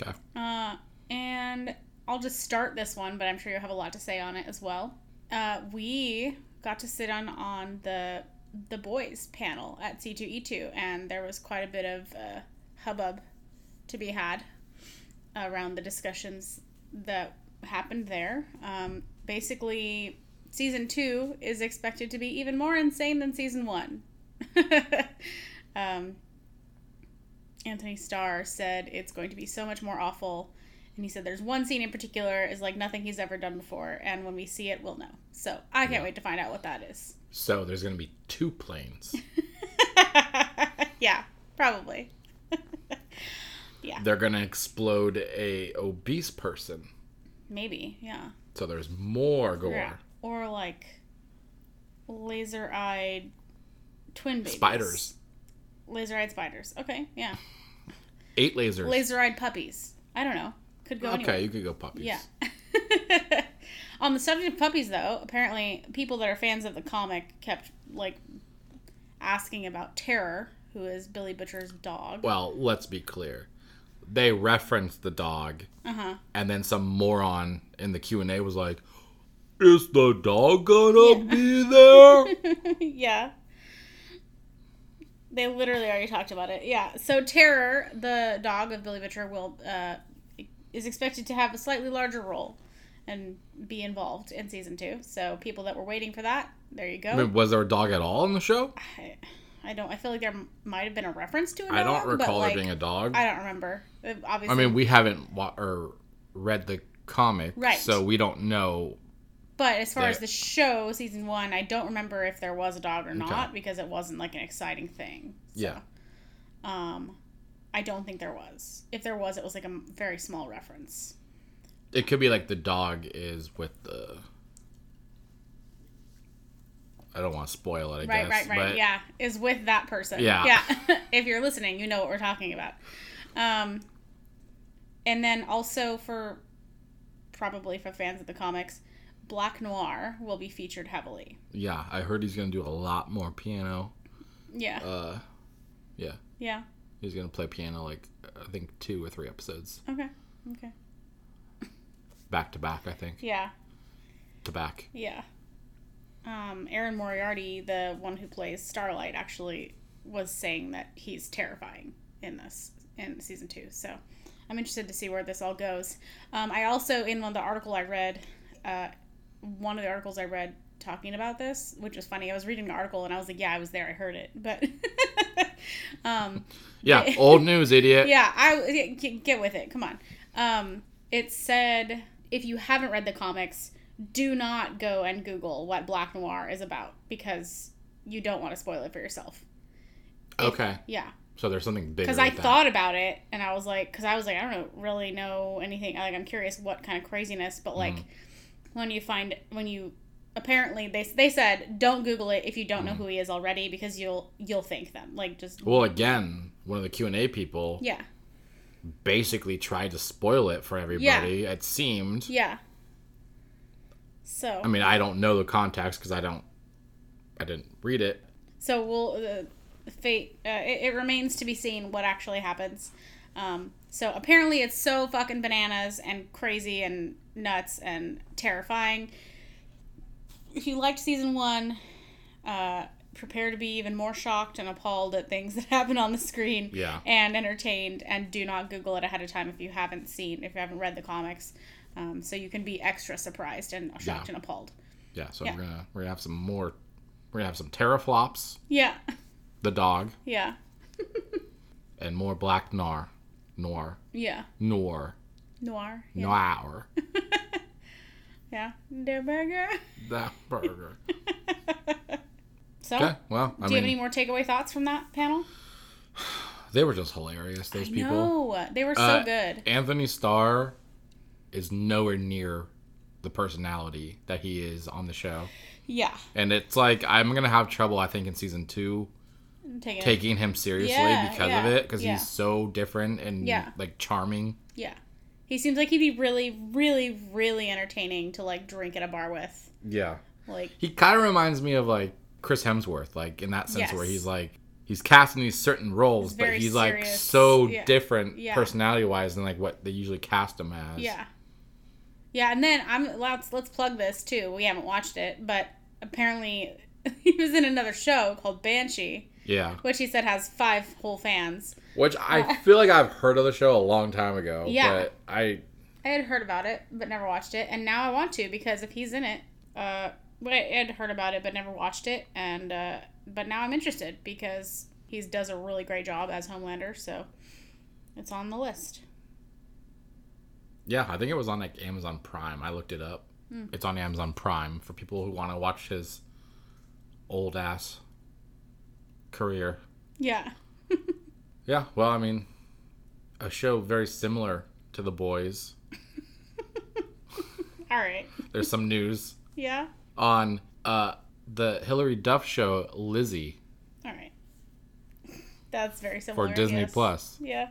Okay. Uh, and I'll just start this one, but I'm sure you'll have a lot to say on it as well. Uh, we got to sit on on the the boys panel at C2E2, and there was quite a bit of uh, hubbub to be had around the discussions that happened there. Um, basically, season two is expected to be even more insane than season one. um, Anthony Starr said it's going to be so much more awful. And he said there's one scene in particular is like nothing he's ever done before, and when we see it, we'll know. So I can't wait to find out what that is. So there's going to be two planes. yeah, probably. Yeah. They're going to explode a obese person. Maybe, yeah. So there's more gore. Yeah. Or like laser eyed twin babies. Spiders. Laser eyed spiders. Okay, yeah. Eight lasers. Laser eyed puppies. I don't know. Could go okay, anywhere. you could go puppies. Yeah. On the subject of puppies, though, apparently people that are fans of the comic kept like asking about Terror, who is Billy Butcher's dog. Well, let's be clear. They referenced the dog, Uh huh. and then some moron in the Q and A was like, "Is the dog gonna be there?" yeah. They literally already talked about it. Yeah. So Terror, the dog of Billy Butcher, will uh, is expected to have a slightly larger role and be involved in season two. So people that were waiting for that, there you go. I mean, was there a dog at all in the show? I, I don't. I feel like there might have been a reference to it. I don't recall like, there being a dog. I don't remember. Uh, Obviously, I mean, we haven't wa- or read the comic, Right. So we don't know but as far as the show, season one, I don't remember if there was a dog or not because it wasn't like an exciting thing. So, Yeah. Um, I don't think there was. If there was, it was like a very small reference. It could be like the dog is with the. I don't want to spoil it. I Right, guess, right, right. but Yeah, is with that person. Yeah. yeah. if you're listening, you know what we're talking about. Um, and then also for probably for fans of the comics, Black Noir will be featured heavily. yeah, I heard he's gonna do a lot more piano. Yeah, Uh, yeah, yeah. He's gonna play piano like I think two or three episodes Okay, okay. back to back. I think Yeah, to back. yeah. Um, Erin Moriarty, the one who plays Starlight, actually was saying that he's terrifying in this in season two. So I'm interested to see where this all goes. Um, I also in one of the article I read, uh, one of the articles I read talking about this, which was funny. I was reading an article and I was like, "Yeah, I was there. I heard it." But um, Yeah, old news, idiot. yeah, I get, get with it. Come on. Um, it said if you haven't read the comics, do not go and Google what Black Noir is about because you don't want to spoil it for yourself. Okay, Yeah, so there's something bigger. because I that. thought about it and I was like, because I was like, I don't really know anything. Like, I'm curious what kind of craziness, but like when you find when you apparently they they said don't Google it if you don't know who he is already because you'll you'll thank them. Like just Well, again, one of the Q and A people yeah basically tried to spoil it for everybody. It seemed. yeah. So I mean, I don't know the context because I don't. I didn't read it. So we'll uh, fate. Uh, it, it remains to be seen what actually happens. Um, so apparently, it's so fucking bananas and crazy and nuts and terrifying. If you liked season one, uh, prepare to be even more shocked and appalled at things that happen on the screen. Yeah. And entertained. And do not Google it ahead of time if you haven't seen, if you haven't read the comics. Um, so you can be extra surprised and shocked Yeah. and appalled. Yeah, so Yeah. we're gonna we're gonna have some more. We're gonna have some teraflops, Yeah. the dog, Yeah. and more black noir, noir, Yeah. noir, Noir. Yeah. noir. Yeah. The burger. that burger. So, Okay, well, I do you have any more takeaway thoughts from that panel? they were just hilarious. Those people. No, they were so Uh, good. Anthony Starr is nowhere near the personality that he is on the show. Yeah. And it's like I'm gonna have trouble, I think, in season two Taking, taking him seriously Yeah, because yeah, of it, because yeah. he's so different and Yeah. like charming. Yeah. He seems like he'd be really, really, really entertaining to like drink at a bar with. Yeah, Like, he kind of reminds me of like Chris Hemsworth, like in that sense where he's like he's casting these certain roles, He's but very he's like so Yeah. different Yeah. personality wise than like what they usually cast him as. yeah. Yeah, and then I'm let's let's plug this too. We haven't watched it, but apparently he was in another show called Banshee, yeah. which he said has five whole fans. Which I feel like I've heard of the show a long time ago. Yeah. but I I had heard about it, but never watched it, and now I want to because if he's in it, uh, I had heard about it but never watched it, and uh, but now I'm interested because he does a really great job as Homelander, so it's on the list. Yeah, I think it was on like Amazon Prime. I looked it up. Hmm. It's on Amazon Prime for people who want to watch his old ass career. Yeah, Yeah, well, I mean, a show very similar to The Boys. all right, There's some news yeah, on uh, the Hilary Duff show, Lizzie, all right. That's very similar for Disney yes. Plus. Yeah,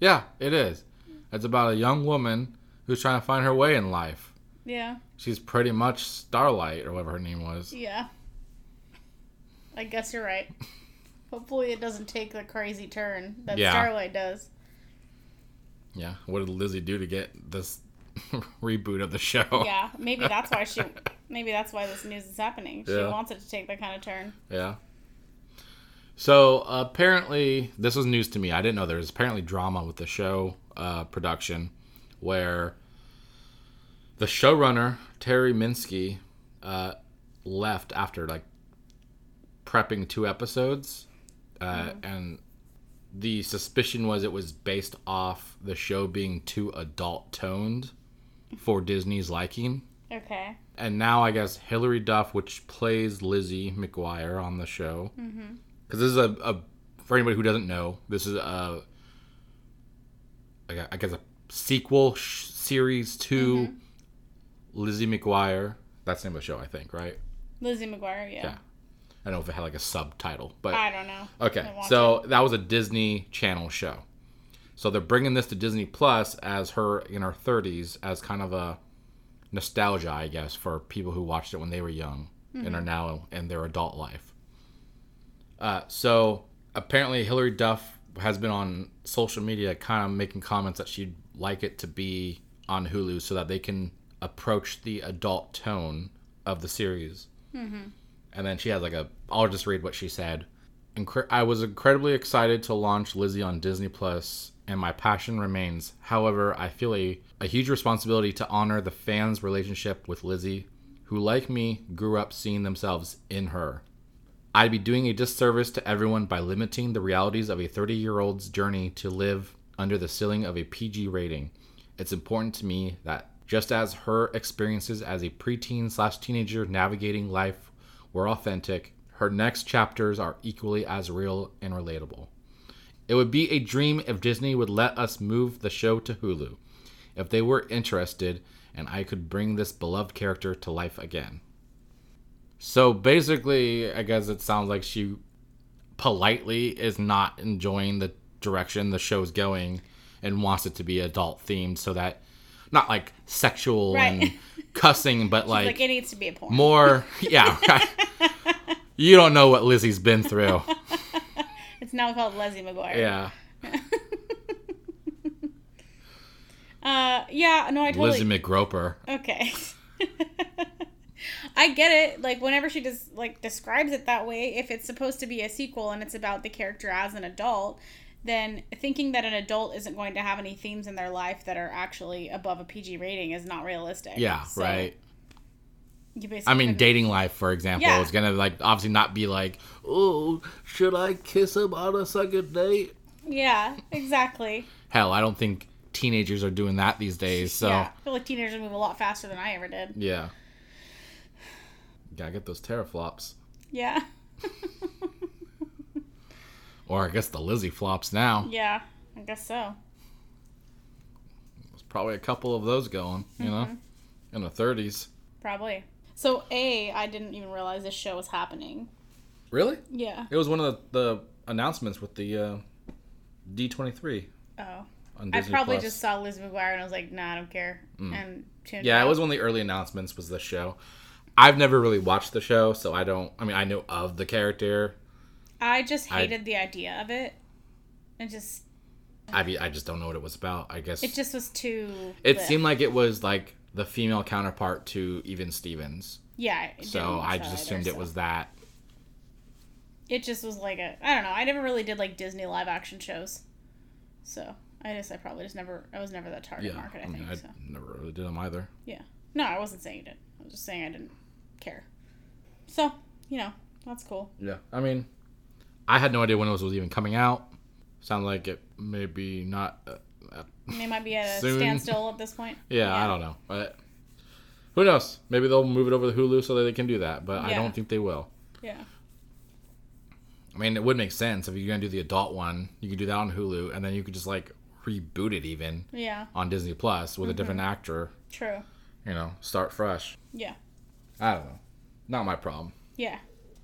Yeah, it is. It's about a young woman who's trying to find her way in life. yeah, She's pretty much Starlight, or whatever her name was. yeah. I guess you're right. Hopefully, it doesn't take the crazy turn that Yeah. Starlight does. Yeah, what did Lizzie do to get this reboot of the show? Yeah, maybe that's why she. Maybe that's why this news is happening. She Yeah. wants it to take that kind of turn. Yeah. So apparently, this was news to me. I didn't know there was apparently drama with the show uh, production, where the showrunner Terry Minsky uh, left after like prepping two episodes, uh, mm-hmm. and the suspicion was it was based off the show being too adult toned for Disney's liking. Okay. and now I guess Hilary Duff, which plays Lizzie McGuire on the show, mm-hmm. because this is a, a for anybody who doesn't know, this is a I guess a sequel sh- series to mm-hmm. Lizzie McGuire. That's the name of the show, I think, right? Lizzie McGuire, yeah. Yeah. I don't know if it had like a subtitle, but I don't know. Okay, so that was a Disney Channel show. So they're bringing this to Disney Plus as her in her 30s as kind of a nostalgia, I guess, for people who watched it when they were young and are now in their adult life. Uh, so apparently, Hilary Duff has been on social media, kind of making comments that she'd like it to be on Hulu so that they can approach the adult tone of the series and then she has like a i'll just read what she said. Incre- i was incredibly excited to launch lizzie on disney plus and my passion remains. However i feel a, a huge responsibility to honor the fans relationship with lizzie who like me grew up seeing themselves in her. I'd be doing a disservice to everyone by limiting the realities of a 30 year old's journey to live under the ceiling of a pg rating. It's important to me that just as her experiences as a preteen slash teenager navigating life were authentic, her next chapters are equally as real and relatable. It would be a dream if Disney would let us move the show to Hulu, if they were interested, and I could bring this beloved character to life again. So basically, I guess it sounds like she politely is not enjoying the direction the show's going and wants it to be adult themed so that not like sexual Right. and cussing but like, Like, it needs to be a porn. more yeah right. you don't know what lizzie's been through It's now called Lizzie McGuire. yeah Uh, yeah, no, I totally. lizzie mcgroper Okay. I get it. Like whenever she just like describes it that way, if it's supposed to be a sequel and it's about the character as an adult, then thinking that an adult isn't going to have any themes in their life that are actually above a PG rating is not realistic. yeah So, right You basically i mean dating life for example Yeah. is gonna like obviously not be like Oh, should I kiss him on a second date? Yeah, exactly. hell i don't think teenagers are doing that these days so Yeah, I feel like teenagers move a lot faster than I ever did. yeah gotta get those teraflops Yeah. or i guess the lizzie flops now yeah, I guess so. there's probably a couple of those going you know Mm-hmm. in the 30s Probably. So a, I didn't even realize this show was happening. really Yeah. it was one of the, the announcements with the uh, d23 Oh. I probably Plus. just saw Liz McGuire and I was like, nah, I don't care. And tuned Yeah, out. it was one of the early announcements was the show. I've never really watched the show, so I don't. I mean, I know of the character. I just I- hated the idea of it. I just, I mean, I just don't know what it was about. I guess it just was too. it bleh. seemed like it was like the female counterpart to even Stevens. Yeah. So I just assumed it so. was that. It just was like a. I don't know. I never really did like Disney live action shows. So I just, I probably just never. I was never that target Yeah, market. I, I mean, think I so. never really did them either. Yeah. No, I wasn't saying you did. I was just saying I didn't care. So you know, that's cool. Yeah, I mean, I had no idea when it was, was even coming out. Sound like it maybe not. Uh, uh, They might be at a Soon. standstill at this point. yeah, I don't know, but who knows? Maybe they'll move it over to Hulu so that they can do that, but I don't think they will. Yeah. I mean, it would make sense if you're gonna do the adult one. You could do that on Hulu, and then you could just like reboot it even Yeah. on Disney Plus with a different actor. True. You know, start fresh. Yeah. I don't know. Not my problem. Yeah.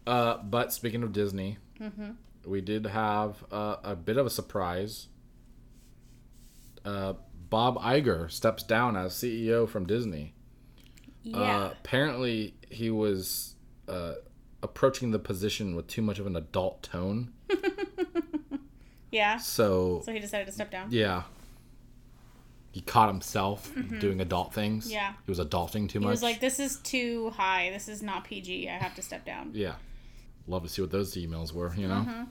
Uh, but speaking of Disney, Mm-hmm. we did have uh, a bit of a surprise. Uh, Bob Iger steps down as CEO from Disney. Yeah. Uh, apparently, he was uh, approaching the position with too much of an adult tone. yeah. So So he decided to step down. Yeah. He caught himself doing adult things. Mm-hmm. Yeah. He was adulting too much. He was like, "This is too high. This is not PG. I have to step down." yeah. Love to see what those emails were, you know? Mm-hmm.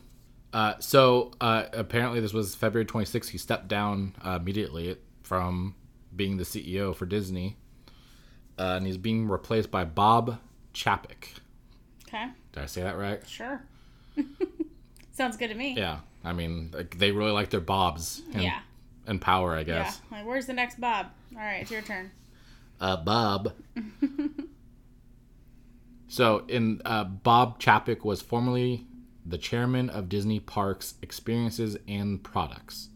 Uh, so uh, apparently, this was February 26th. He stepped down uh, immediately from being the CEO for Disney. Uh, and he's being replaced by Bob Chapek. Okay. Did I say that right? Sure. Sounds good to me. Yeah. I mean, like, they really like their Bobs and, Yeah. and power, I Yeah. guess. Like, where's the next Bob? All right, it's your turn. Uh, Bob. So, in uh, Bob Chapek was formerly the chairman of Disney Parks Experiences and Products,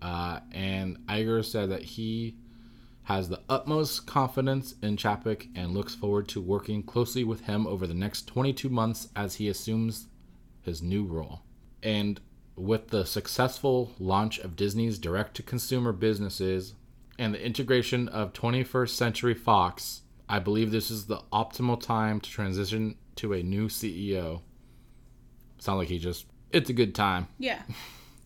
uh, and Iger said that he has the utmost confidence in Chapek and looks forward to working closely with him over the next 22 months as he assumes his new role. And with the successful launch of Disney's direct-to-consumer businesses and the integration of 21st Century Fox, I believe this is the optimal time to transition to a new CEO. Sound like he just it's a good time. Yeah.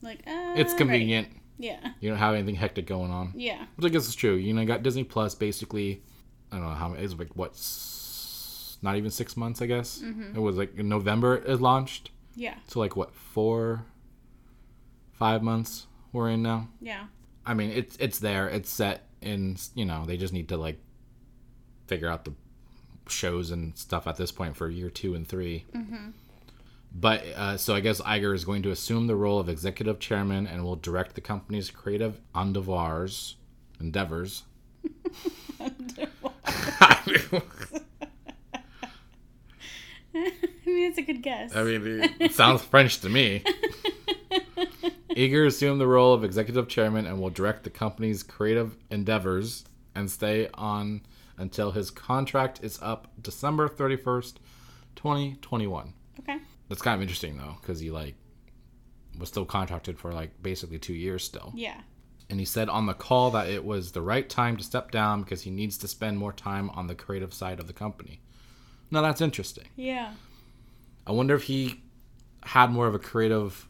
Like, uh, It's convenient. Yeah. You don't have anything hectic going on. Yeah. Which I guess is true. You know, you got Disney Plus basically. I don't know how many. It's like what, s- not even six months. I guess it was like in November it launched. Yeah. So like what four, five months we're in now. Yeah. I mean, it's it's there. It's set in. You know, they just need to like figure out the shows and stuff at this point for year two and 3 But uh, so I guess Iger is going to assume the role of executive chairman and will direct the company's creative endeavors. Endeavors. I mean, it's a good guess. I mean, it sounds French to me. Iger assumed the role of executive chairman and will direct the company's creative endeavors and stay on until his contract is up December 31st, 2021. okay. That's kind of interesting though, because he like was still contracted for like basically two years still. Yeah. And he said on the call that it was the right time to step down because he needs to spend more time on the creative side of the company. Now that's interesting. Yeah. I wonder if he had more of a creative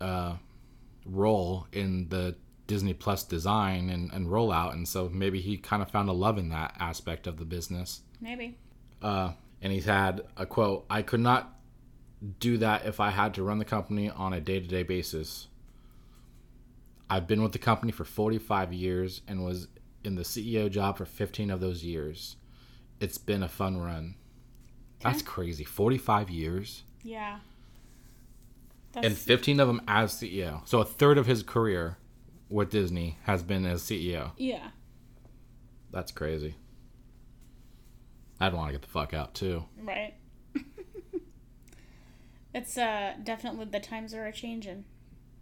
uh, role in the Disney Plus design and, and rollout, and so maybe he kind of found a love in that aspect of the business. Maybe. Uh, and he's had a quote: "I could not do that if I had to run the company on a day-to-day basis. I've been with the company for 45 years and was in the CEO job for 15 of those years. It's been a fun run. That's crazy. 45 years." Yeah. and 15 of them as CEO. So a third of his career with Disney has been as CEO. yeah. That's crazy. I'd want to get the fuck out too. Right. it's uh definitely the times are a changing.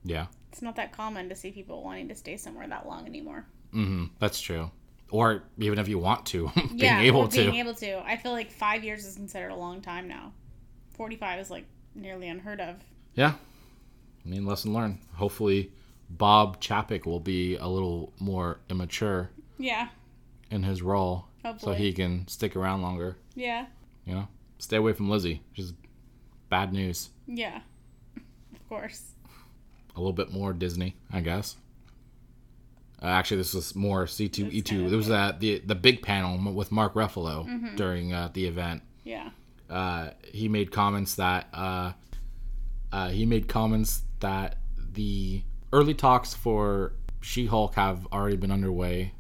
Yeah. It's not that common to see people wanting to stay somewhere that long anymore. Mm hmm That's true. Or even if you want to, being yeah, able or to. being able to. I feel like five years is considered a long time now. Forty-five is like nearly unheard of. yeah. I mean, lesson learned. Hopefully, Bob Chapek will be a little more immature Yeah. in his role, so he can stick around longer. Yeah. You know, stay away from Lizzie. She's bad news. Yeah. Of course. a little bit more Disney, I guess. Uh, actually, this was more C two E two. There was that the the big panel with Mark Ruffalo during uh, the event. Yeah. Uh, he made comments that uh, uh, he made comments that the early talks for She Hulk have already been underway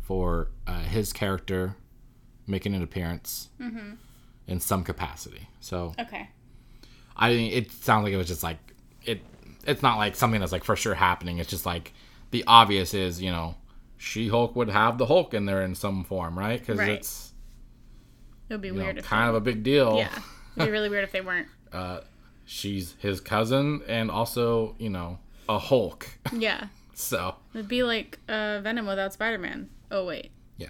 for uh, his character making an appearance in some capacity. So Okay. I think it sounds like it was just like it. It's not like something that's like for sure happening. It's just like the obvious is you know, She Hulk would have the Hulk in there in some form, right? Because Right. it's It would be know, weird if kind of a big deal. yeah. It'd be really weird if they weren't. She's his cousin and also you know a Hulk. Yeah. so It'd be like uh, Venom without Spider-Man. Oh wait. yeah,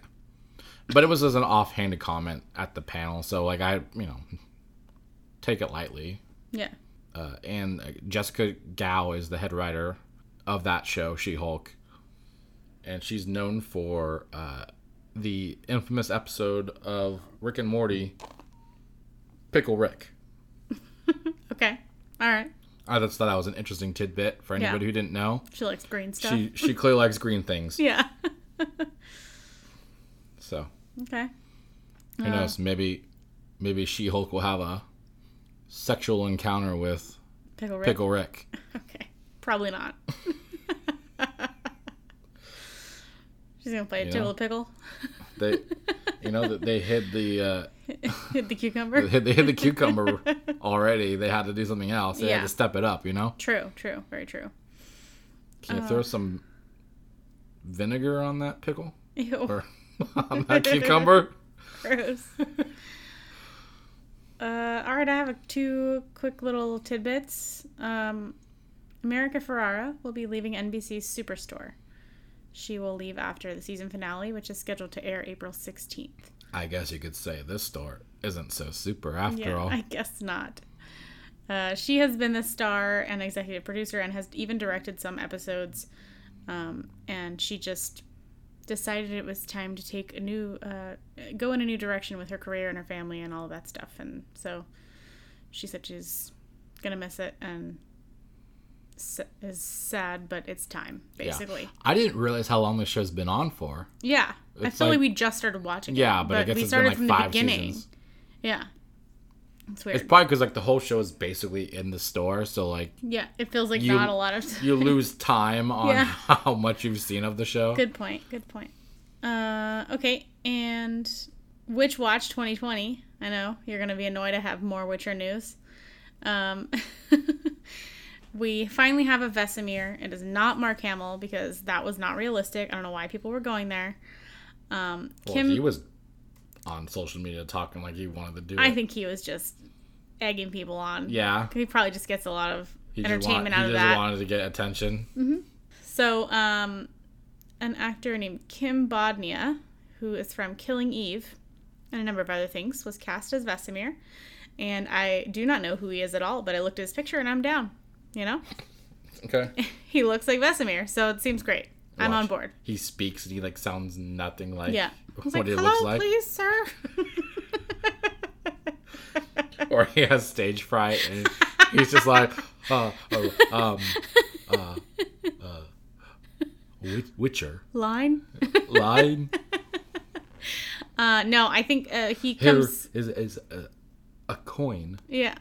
but it was as an offhanded comment at the panel. So like I you know take it lightly. Yeah. uh, and uh, Jessica Gao is the head writer of that show, She Hulk, and she's known for uh, the infamous episode of Rick and Morty, Pickle Rick. Okay. All right. I just thought that was an interesting tidbit for anybody Yeah. who didn't know. She likes green stuff. She she clearly likes green things, yeah. so okay. who Uh. knows? Maybe maybe She Hulk will have a sexual encounter with Pickle Rick. Pickle Rick. Okay. Probably not. She's gonna play a You know? pickle. They, you know, that they hid the. Uh, Hit the cucumber. they hid, they hid the cucumber already. They had to do something else. They Yeah. had to step it up, you know? True. True. Very true. Can you Uh. throw some vinegar on that pickle? Ew. Or on that cucumber. Gross. uh, all right, I have a, two quick little tidbits. Um, America Ferrera will be leaving NBC's Superstore. She will leave after the season finale, which is scheduled to air April 16th. I guess you could say this store isn't so super after Yeah, all. I guess not. Uh, she has been the star and executive producer and has even directed some episodes. Um, and she just decided it was time to take a new, uh, go in a new direction with her career and her family and all of that stuff. And so she said she's gonna miss it and is sad, but it's time, basically. I didn't realize how long this show's been on for. Yeah, I feel like- like we just started watching. Yeah, it, but I guess we it's been started like from the beginning. seasons. Yeah, it's weird. It's probably because like the whole show is basically in the store, so like yeah, it feels like You- not a lot of. you lose time on Yeah. how much you've seen of the show. Good point. Good point. Uh, okay, and Witch Watch 2020. I know you're gonna be annoyed to have more Witcher news. Um, we finally have a Vesemir. It is not Mark Hamill because that was not realistic. I don't know why people were going there. Um, Well, Kim, he was on social media talking like he wanted to do it. I it. think he was just egging people on. yeah, He probably just gets a lot of he just, want, entertainment he out of just that. wanted to get attention. So, um, an actor named Kim Bodnia, who is from Killing Eve and a number of other things, was cast as Vesemir. And I do not know who he is at all, but I looked at his picture and I'm down. You know? Okay, He looks like Vesemir, so it seems great. I'm on board. He speaks and he like sounds nothing like Yeah. What like, he looks like. please, sir. or he has stage fright and he's just like, uh, uh, um, uh, uh, Wit- Witcher Line? line. Uh, no, I think uh, he Here comes. is is a, a coin. Yeah.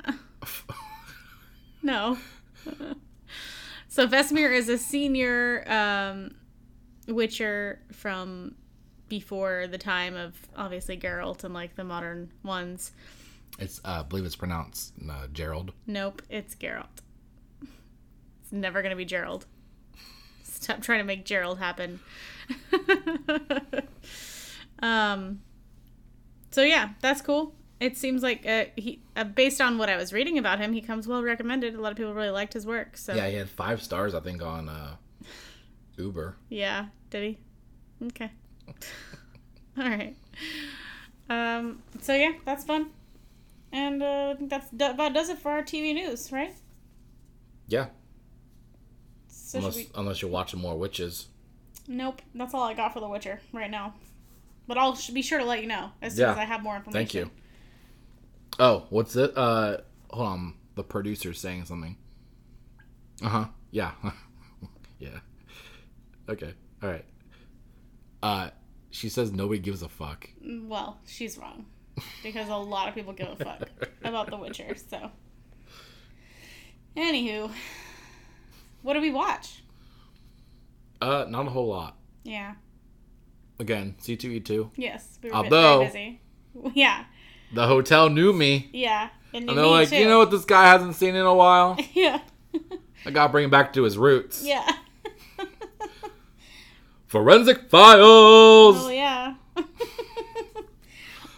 no. so Vesemir is a senior um, Witcher from before the time of obviously Geralt and like the modern ones. It's uh, I believe it's pronounced uh, Gerald. Nope, it's Geralt. It's never gonna be Gerald. Stop trying to make Gerald happen. um. So yeah, that's cool. It seems like uh, he, uh, based on what I was reading about him, he comes well recommended. A lot of people really liked his work. So Yeah, he had five stars I think on uh, Uber. Yeah, did he? Okay. All right. Um. So yeah, that's fun. And uh, I think that's about does it for our TV news, right? Yeah, So unless should unless you're watching more witches. Nope, that's all I got for The Witcher right now. But I'll sh- be sure to let you know as soon Yeah. as I have more information. Thank you. Oh, what's it? Uh, hold on. The producer's saying something. Uh huh. Yeah. yeah. Okay. All right. Uh, she says nobody gives a fuck. Well, she's wrong because a lot of people give a fuck about The Witcher. So, anywho, what do we watch? Uh, not a whole lot. Yeah. Again, C two E two. Yes. We were Although- very busy. Yeah. The hotel knew me, Yeah. And, and they're like, you know what this guy hasn't seen in a while? Yeah. I gotta bring him back to his roots. yeah. Forensic Files. oh yeah.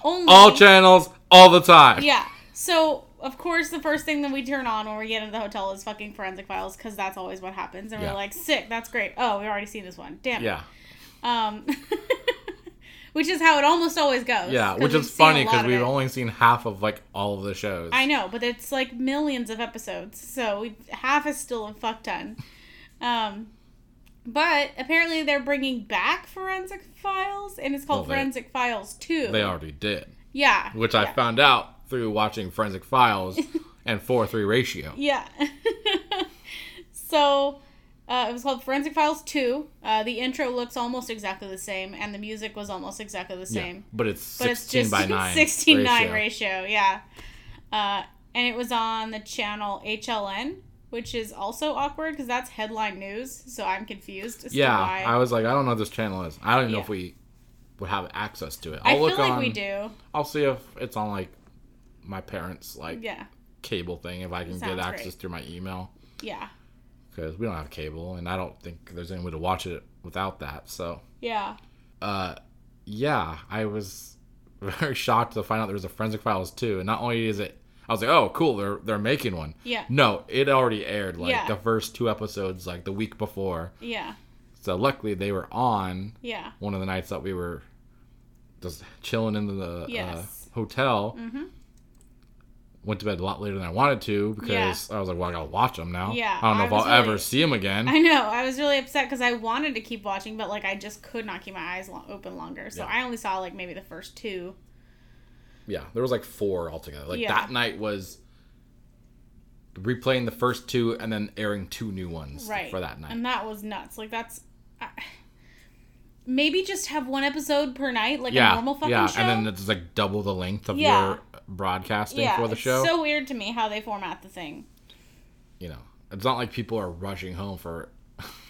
Only. All channels, all the time. yeah. So of course the first thing that we turn on when we get into the hotel is fucking forensic files because that's always what happens, and Yeah. we're like, sick, that's great. Oh, we've already seen this one. Damn. it. Yeah. Um. Which is how it almost always goes. Yeah, which is funny because we've only seen half of like all of the shows. I know, but it's like millions of episodes, so we, half is still a fuck ton. Um, but apparently they're bringing back Forensic Files, and it's called Well, they- Forensic Files Two. They already did, yeah, which I found out through watching Forensic Files and four three ratio. Yeah. so uh, it was called Forensic Files 2. Uh, the intro looks almost exactly the same, and the music was almost exactly the Yeah, same. but it's But it's sixteen just by nine. 16 9 ratio. ratio, yeah. Uh, and it was on the channel HLN, which is also awkward because that's headline news, so I'm confused as Yeah, to why. I was like, I don't know what this channel is. I don't even know if we would have access to it. I I'll feel look like on. we do. I'll see if it's on like my parents' like Yeah. cable thing if I can Sounds get access great. through my email Yeah. Because we don't have cable and I don't think there's any way to watch it without that. So, Yeah. uh, yeah, I was very shocked to find out there was a Forensic Files too. And not only is it, I was like, oh, cool, they're they're making one. Yeah. No, it already aired like Yeah. the first two episodes like the week before. Yeah. So luckily they were on Yeah. one of the nights that we were just chilling in the Yes. uh, hotel. Mm-hmm. Went to bed a lot later than I wanted to because Yeah. I was like, well, I gotta watch them now. Yeah, I don't know I if I'll ever see them again. I know. I was really upset because I wanted to keep watching, but like I just could not keep my eyes open longer. So Yeah. I only saw like maybe the first two. Yeah, there was like four altogether. Like Yeah. that night was replaying the first two and then airing two new ones Right. for that night. And that was nuts. Like that's. I maybe just have one episode per night, like yeah, a normal fucking yeah, show. and then it's like double the length of Yeah. your broadcasting yeah, for the it's show. so weird to me how they format the thing. you know, it's not like people are rushing home for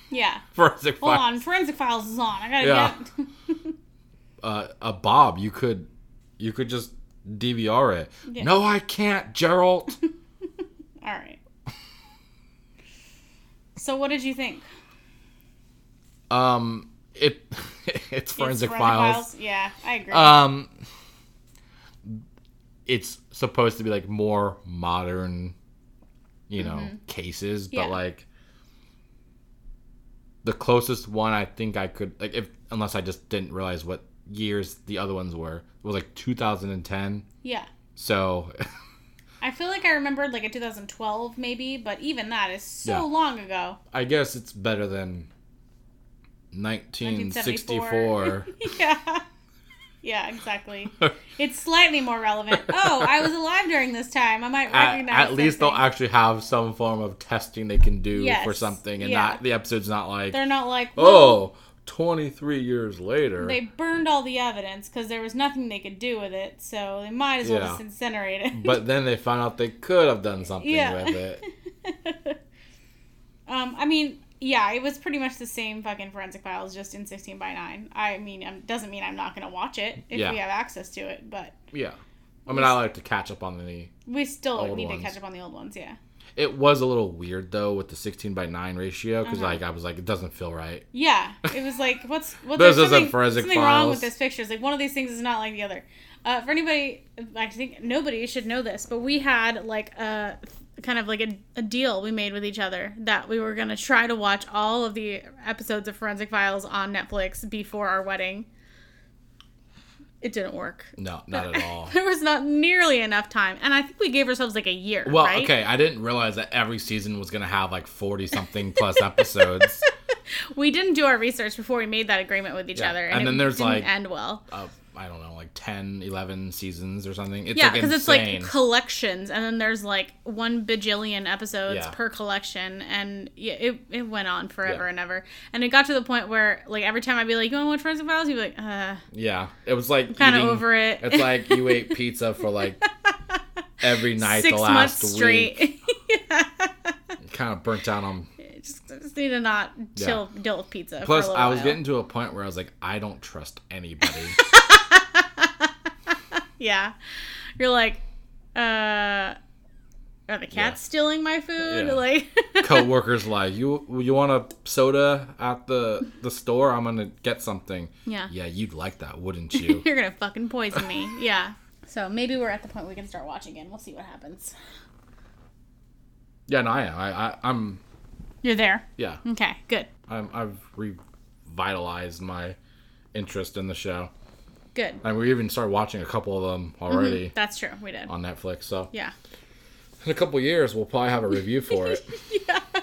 Yeah. forensic Hold Files. on, Forensic Files is on. I gotta Yeah. get. Uh, a Bob, you could, you could just DVR it. Yeah. No, I can't, Gerald. All right. So what did you think? um, it, it's It's forensic files. Yeah, I agree. Um, it's supposed to be like more modern, you know, cases, but Mm-hmm. Yeah. like the closest one I think I could like if unless I just didn't realize what years the other ones were It was like 2010. yeah. So I feel like I remembered like a 2012 maybe, but even that is so Yeah. long ago. I guess it's better than 1964. yeah. Yeah, exactly. it's slightly more relevant. Oh, I was alive during this time. I might recognize. at least they'll actually have some form of testing they can do Yes, for something and yeah. not the episode's not like They're not like, oh 23 years later they burned all the evidence because there was nothing they could do with it, so they might as well Yeah. just incinerate it. but then they found out they could have done something Yeah. with it um, I mean, yeah, it was pretty much the same fucking forensic files, just in 16 by 9. I mean, um, doesn't mean I'm not gonna watch it if Yeah. we have access to it, but yeah i mean i like to catch up on the we still need ones. to catch up on the old ones. Yeah. it was a little weird though with the 16 by 9 ratio because Uh-huh. like i was like it doesn't feel right Yeah, it was like, what's what? This there's something, Forensic something wrong with this picture. It's like one of these things is not like the other. Uh, for anybody, I think nobody should know this, but we had like a kind of like a, a deal we made with each other that we were gonna try to watch all of the episodes of Forensic Files on Netflix before our wedding. It didn't work. no not at all There was not nearly enough time, and I think we gave ourselves like a year. well right? okay i didn't realize that every season was gonna have like 40 something plus episodes We didn't do our research before we made that agreement with each Yeah, other, and it then there's, didn't like- end well. uh, i don't know like 10 11 seasons or something it's Yeah, like because it's like collections, and then there's like one bajillion episodes Yeah. per collection, and yeah, it, it went on forever Yeah. and ever. And it got to the point where, like, every time I'd be like, "You want to watch Forensic Files?" You'd be like, "Uh, yeah it was like kind of over it." It's like you ate pizza for like every night six the last months week. straight. Kind of burnt out on. just, just need to not chill, deal with pizza. Plus, I was while. getting to a point where I was like, I don't trust anybody. Yeah. You're like, uh, are the cats Yeah. stealing my food? Yeah. Like, Coworkers like, you you want a soda at the the store? I'm gonna get something. yeah. Yeah, you'd like that, wouldn't you? You're gonna fucking poison me. Yeah. So maybe we're at the point we can start watching again. We'll see what happens. yeah, no, I am. I, I I'm You're there. yeah. Okay, good. I'm, I've revitalized my interest in the show, Good. and we even started watching a couple of them already That's true. We did. on Netflix. So Yeah. in a couple years, we'll probably have a review for it. yeah.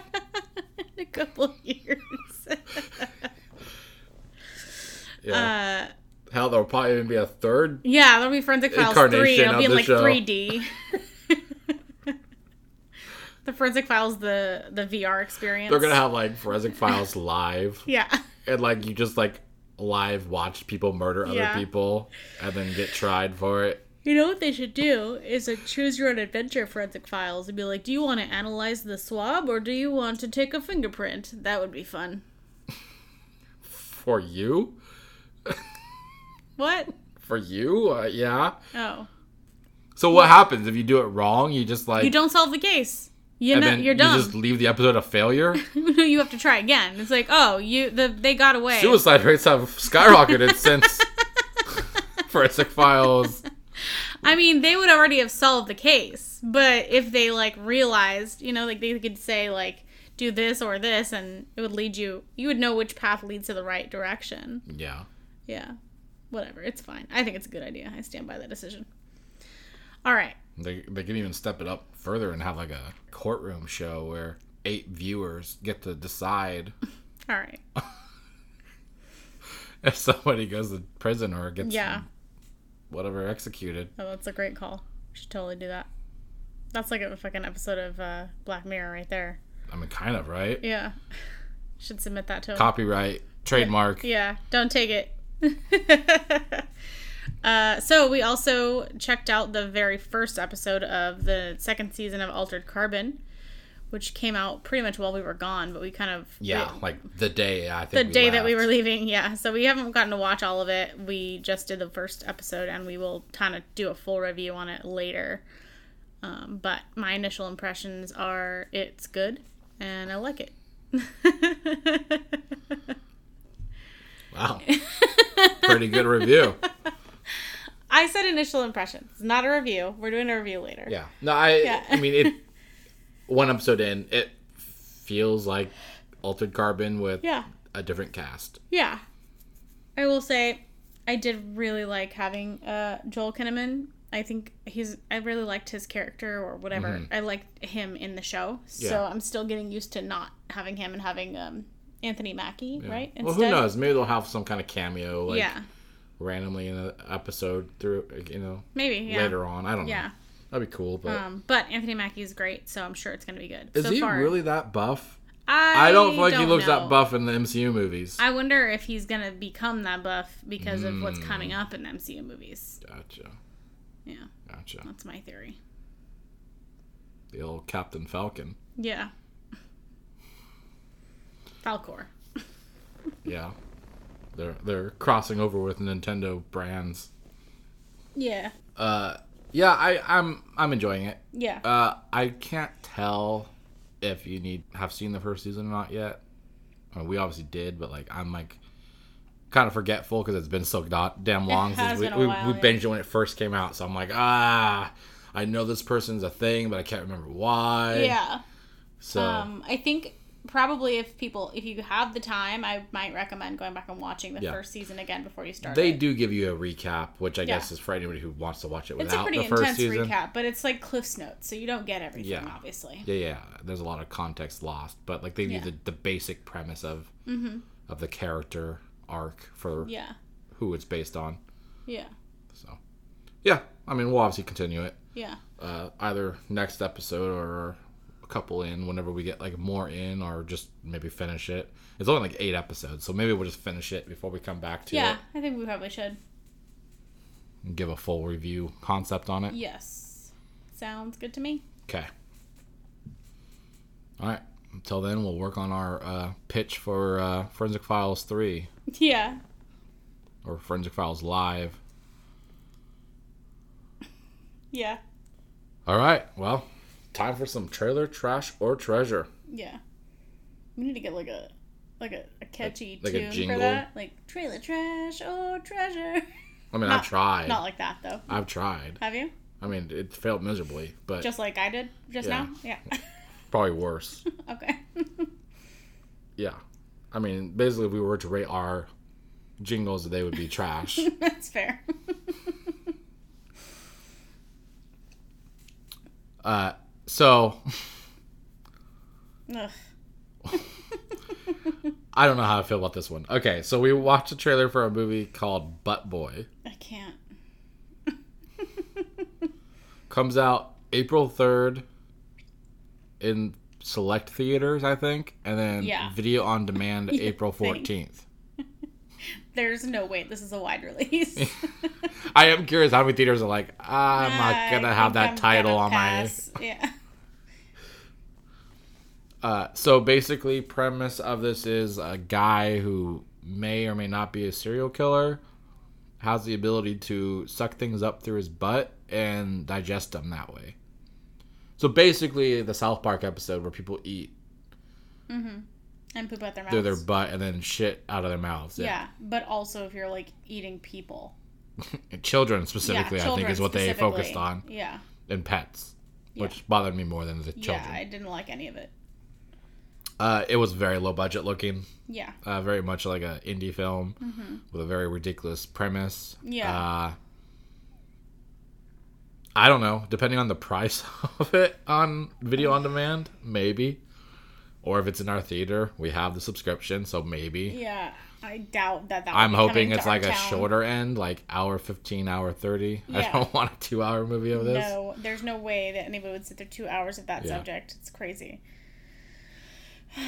In a couple years. Yeah. uh, Hell, there'll probably even be a third. yeah, there'll be Forensic Files 3. It'll be in like show. 3D. the Forensic Files, the the VR experience. They're gonna have like forensic files live, Yeah. and like you just like live watch people murder other Yeah. people and then get tried for it. You know what they should do is a choose your own adventure forensic files and be like, do you want to analyze the swab or do you want to take a fingerprint? That would be fun. For you, What? for you, uh, yeah. Oh. So what happens if you do it wrong? You just like You don't solve the case. You and know, you're done. you just leave the episode a failure. No, you have to try again. It's like, oh, you the they got away. Suicide rates have skyrocketed since Forensic Files. I mean, they would already have solved the case, but if they like realized, you know, like they could say like do this or this and it would lead you you would know which path leads to the right direction. Yeah. Yeah. Whatever, it's fine. I think it's a good idea. I stand by that decision. All right. They they can even step it up further and have like a courtroom show where eight viewers get to decide All right. if somebody goes to prison or gets Yeah. whatever executed. Oh, that's a great call. We should totally do that. That's like a fucking episode of uh, Black Mirror right there. I mean, kind of right. Yeah. Should submit that to him. Copyright, trademark. Yeah, don't take it. Uh, so we also checked out the very first episode of the second season of Altered Carbon, which came out pretty much while we were gone, but we kind of Yeah, like the day I the think day that we were leaving. Yeah, so we haven't gotten to watch all of it. We just did the first episode, and we will kind of do a full review on it later. Um, but my initial impressions are it's good, and I like it. Wow. Pretty good review. I said initial impressions, not a review. We're doing a review later. Yeah. No, I. Yeah. I mean, it. One episode in, it feels like Altered Carbon with Yeah. a different cast. Yeah. I will say I did really like having uh, Joel Kinnaman. I think he's I really liked his character or whatever. I liked him in the show. So Yeah. I'm still getting used to not having him and having um, Anthony Mackie, right? Well, who knows? Maybe they'll have some kind of cameo, like yeah. Randomly in an episode through, you know, Maybe, yeah. later on. I don't Yeah. know. Yeah. That'd be cool. But Um, but Anthony Mackie is great, so I'm sure it's going to be good. is so he far, really that buff? I, I don't feel like he don't looks know. that buff in the MCU movies. I wonder if he's going to become that buff because of what's coming up in MCU movies. Gotcha. Yeah, Gotcha. that's my theory. The old Captain Falcon. Yeah. Falcor. Yeah. They're they're crossing over with Nintendo brands. Yeah. Uh yeah, I I'm I'm enjoying it. Yeah. Uh I can't tell if you need have seen the first season or not yet. I mean, we obviously did, but like I'm like kind of forgetful because it's been so da- damn long since we, we, while, we yeah. binged it when it first came out. So I'm like, ah, I know this person's a thing, but I can't remember why. yeah. So Um, I think probably if people, if you have the time, I might recommend going back and watching the Yeah. first season again before you start. they it. do give you a recap, which I Yeah. guess is for anybody who wants to watch it It's a pretty the first intense season. recap, but it's like Cliff's Notes, so you don't get everything, Yeah. obviously. Yeah, yeah. There's a lot of context lost, but like they. Mm-hmm. you the, the basic premise of of the character arc for Yeah. who it's based on. Yeah. So, yeah. I mean, we'll obviously continue it Yeah. uh, either next episode or a couple in whenever we get like more in, or just maybe finish it. It's only like eight episodes, so maybe we'll just finish it before we come back to Yeah. it I think we probably should. and give a full review concept on it. Yes. Sounds good to me. Okay. All right. Until then, we'll work on our uh, pitch for uh, Forensic Files 3 Yeah. or Forensic Files Live. Yeah. All right. Well, time for some trailer trash or treasure. Yeah. We need to get like a like a, a catchy Like tune for that. Like trailer trash or treasure. I mean, Not- I've tried. Not like that though. I've tried. Have you? I mean, it failed miserably, but Just like I did just Yeah. now? Yeah. probably worse. okay. yeah. I mean, basically, if we were to rate our jingles, they would be trash. That's fair. uh, so I don't know how I feel about this one. Okay, so we watched a trailer for a movie called Butt Boy. I can't. Comes out April 3rd in select theaters, I think, and then Yeah. video on demand April 14th. There's no way this is a wide release. I am curious how many theaters are like, I'm not gonna have that I'm title on pass. Yeah. Uh, so basically, premise of this is a guy who may or may not be a serial killer has the ability to suck things up through his butt and digest them that way. So basically, the South Park episode where people eat And poop out their mouths. through their butt and then shit out of their mouths. yeah. but also if you're like eating people. children specifically, I think, children is what they focused specifically. on, Yeah. and pets, which bothered me more than the children. Yeah. I didn't like any of it. Uh, it was very low budget looking, Yeah. uh, very much like an indie film with a very ridiculous premise. Mm-hmm. Yeah. Uh, I don't know. Depending on the price of it on video on demand, maybe. Or if it's in our theater, we have the subscription, so maybe. Yeah. I doubt that that. I'm be hoping it's like a shorter end, like hour 15, hour 30. Yeah. I don't want a two hour movie of this. No, there's no way that anybody would sit there two hours of that Yeah. subject. It's crazy. God,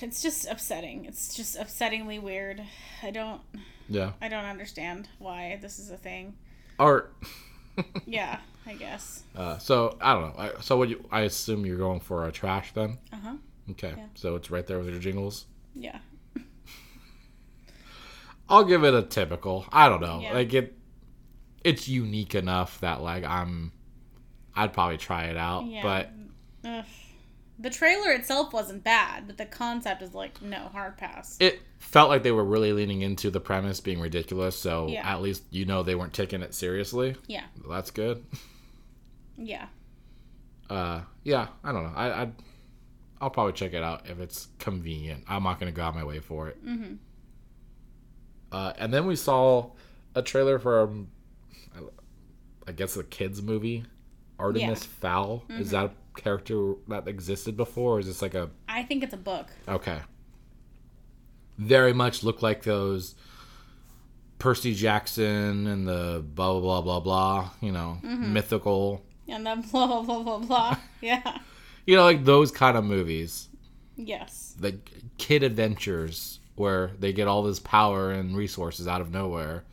it's just upsetting. It's just upsettingly weird. I don't. Yeah. I don't understand why this is a thing. Art. Yeah, I guess. Uh, so, I don't know. So, what you, I assume you're going for a trash then? Uh huh. Okay. Yeah. So, it's right there with your jingles. Yeah. I'll give it a typical. I don't know. Yeah. Like it it's unique enough that like I'm I'd probably try it out, Yeah. but Ugh. The trailer itself wasn't bad, but the concept is like no hard pass. it felt like they were really leaning into the premise being ridiculous, so Yeah. at least you know they weren't taking it seriously. Yeah. That's good. Yeah. Uh yeah, I don't know. I I'd I'll probably check it out if it's convenient. I'm not gonna go out my way for it. Mhm. Uh, and then we saw a trailer for, um, I guess, a kids movie, Artemis Fowl. Is that a character that existed before, or is this like a I think it's a book. okay? Very much look like those Percy Jackson and the blah blah blah blah blah. You know, mythical. And then blah blah blah blah blah. yeah. You know, like those kind of movies. Yes. the kid adventures where they get all this power and resources out of nowhere.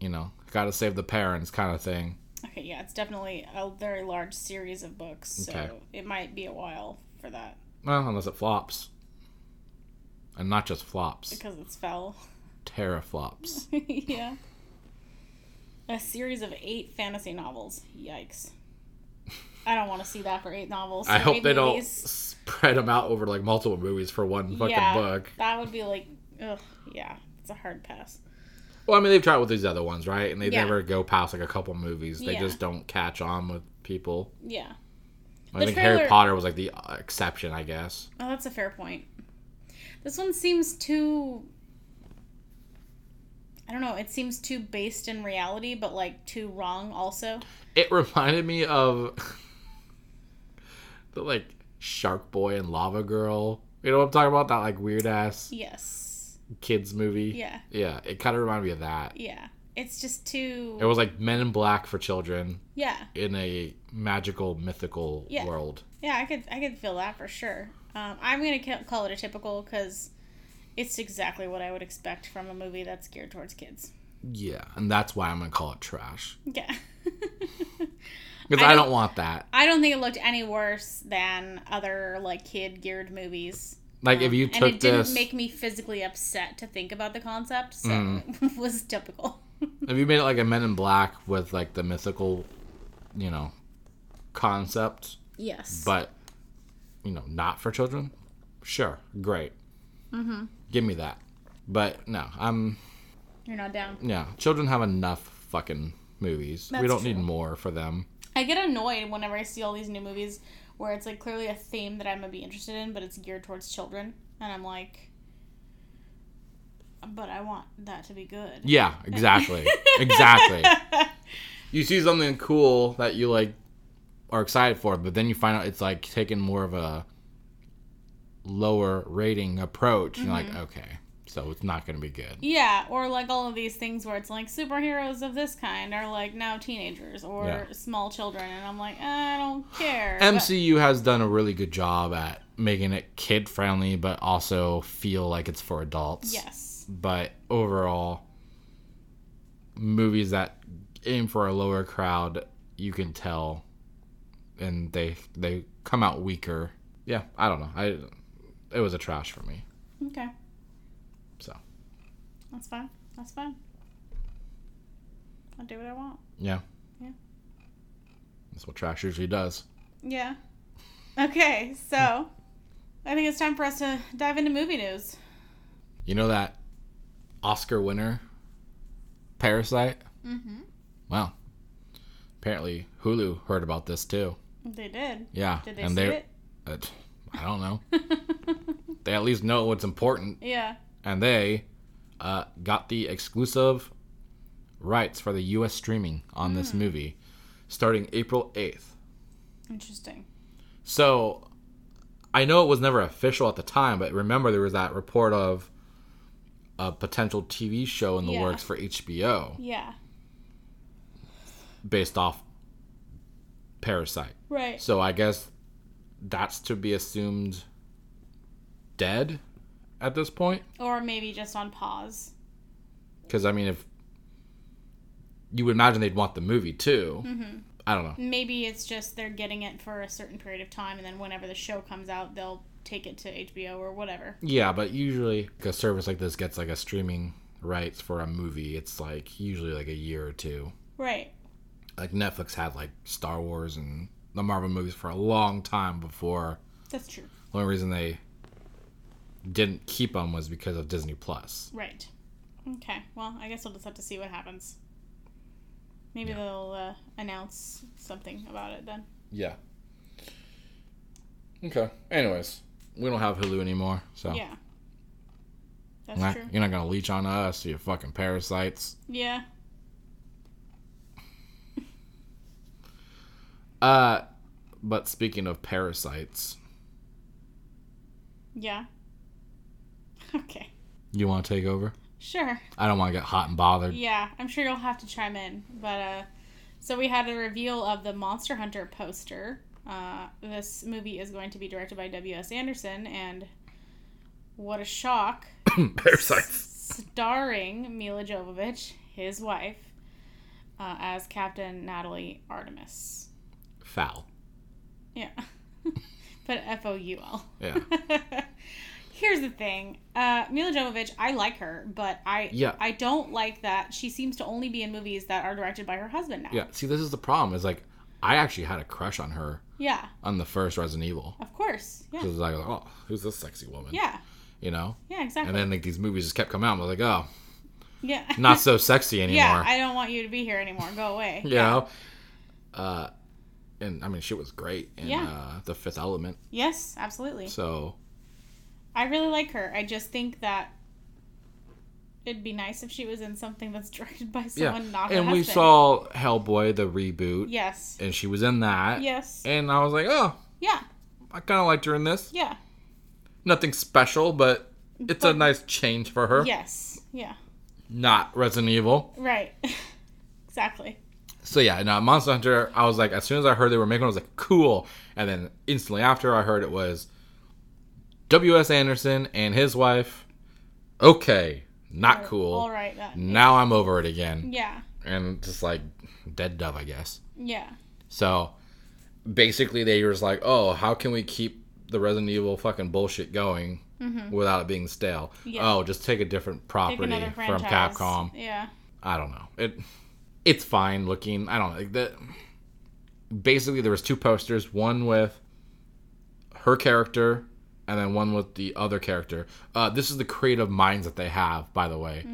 You know, gotta save the parents kind of thing. Okay, yeah, it's definitely a very large series of books, so Okay. it might be a while for that Well, unless it flops. And not just flops, because it's fell. teraflops. yeah. A series of eight fantasy novels. Yikes. I don't want to see that for eight novels. I hope they don't spread them out over like multiple movies for one fucking yeah, book. That would be like, ugh, yeah, it's a hard pass. Well, I mean, they've tried with these other ones, right? And they Yeah. never go past like a couple movies. They Yeah. just don't catch on with people. Yeah. I The think Harry Potter was like the uh, exception, I guess. Oh, that's a fair point. This one seems too. I don't know. It seems too based in reality, but like too wrong also. It reminded me of the like Shark Boy and Lava Girl. You know what I'm talking about? That like weird ass Yes. kids movie. Yeah. Yeah, it kind of reminded me of that. Yeah. It's just too. It was like Men in Black for children Yeah. in a magical, mythical Yeah. world. Yeah, I could I could feel that for sure. Um, I'm gonna call it a typical because it's exactly what I would expect from a movie that's geared towards kids. Yeah, and that's why I'm gonna call it trash Yeah. because I I, don't- want that. I don't think it looked any worse than other like kid geared movies. Like if you took and it didn't make me physically upset to think about the concept, so Mm. it was typical. if you made it like a Men in Black with like the mythical, you know, concept, yes. but you know, not for children, sure, great. Mm-hmm. Give me that. But no, I'm You're not down. yeah. Children have enough fucking movies. we don't need more for them. I get annoyed whenever I see all these new movies where it's like clearly a theme that I'm gonna be interested in, but it's geared towards children, and I'm like, but I want that to be good. Yeah, exactly, exactly. You see something cool that you like are excited for, but then you find out it's like taking more of a lower rating approach. You're Mm-hmm. like, okay, so it's not going to be good. Yeah, or like all of these things where it's like superheroes of this kind are like now teenagers or Yeah. small children, and I'm like, I don't care. MCU has done a really good job at making it kid friendly, but also feel like it's for adults. Yes, But overall, movies that aim for a lower crowd, you can tell, and they they come out weaker. Yeah, I don't know. I it was a trash for me. okay, that's fine. That's fine. I'll do what I want. yeah, Yeah. that's what trash usually does. Yeah. Okay, so I think it's time for us to dive into movie news. You know that Oscar winner Parasite. Mm-hmm. Wow. Apparently, Hulu heard about this too. They did. Yeah, Did they and see they, it? uh, I don't know. they at least know what's important, Yeah. and they uh, got the exclusive rights for the U.S. streaming on this Hmm. movie, starting April eighth. Interesting. So, I know it was never official at the time, but remember there was that report of a potential TV show in the Yeah. works for HBO Yeah. based off Parasite. Right. So I guess that's to be assumed dead at this point. Or maybe just on pause. Because I mean, if you would imagine they'd want the movie too. Mm-hmm. I don't know. Maybe it's just they're getting it for a certain period of time, and then whenever the show comes out, they'll take it to HBO or whatever. Yeah, but usually a service like this gets like a streaming rights for a movie. It's like usually like a year or two. Right. Like Netflix had like Star Wars and the Marvel movies for a long time before. That's true. The only reason they didn't keep them was because of Disney Plus. Right. Okay. Well, I guess we'll just have to see what happens. Maybe Yeah. they'll uh, announce something about it then. Yeah. Okay. Anyways, we don't have Hulu anymore, so Yeah. That's Nah, true. you're not gonna leech on us, you fucking parasites. Yeah. Uh, but speaking of parasites, Yeah. Okay. you want to take over? Sure. I don't want to get hot and bothered. Yeah, I'm sure you'll have to chime in. But uh so we had a reveal of the Monster Hunter poster. Uh this movie is going to be directed by W.S. Anderson and what a shock. parasites. Starring Milla Jovovich, his wife, uh, as Captain Natalie Artemis. Foul. Yeah. but F O U L. Yeah. Here's the thing, uh, Milla Jovovich, I like her, but I Yeah. I don't like that she seems to only be in movies that are directed by her husband now. Yeah. See, this is the problem. Is like I actually had a crush on her Yeah, on the first Resident Evil. of course. Yeah, Because like, oh, who's this sexy woman? yeah, You know. yeah, exactly. And then like these movies just kept coming out. I was like, oh, yeah, not so sexy anymore. yeah. I don't want you to be here anymore. Go away. you know. Uh, and I mean, she was great in Yeah. uh, the Fifth Element. Yes, absolutely. So I really like her. I just think that it'd be nice if she was in something that's directed by yeah, someone not and we husband. saw Hellboy the reboot, Yes. and she was in that. Yes. And I was like, oh, Yeah. I kind of liked her in this. Yeah. Nothing special, but it's a nice change for her. Yes. Yeah. Not Resident Evil. Right. exactly. So yeah, now Monster Hunter. I was like, as soon as I heard they were making, it, I was like, cool. And then instantly after, I heard it was W.S. Anderson and his wife. Okay, not cool. All right. Now I'm over it again, Yeah. and just like dead dove, I guess. Yeah. So basically, they were just like, oh, how can we keep the Resident Evil fucking bullshit going without it being stale? Mm-hmm. Yeah. Oh, just take a different property from. Capcom. Yeah. I don't know. It it's fine looking. I don't know. Like the basically there was two posters, one with her character and then one with the other character. Uh, this is the creative minds that they have, by the way.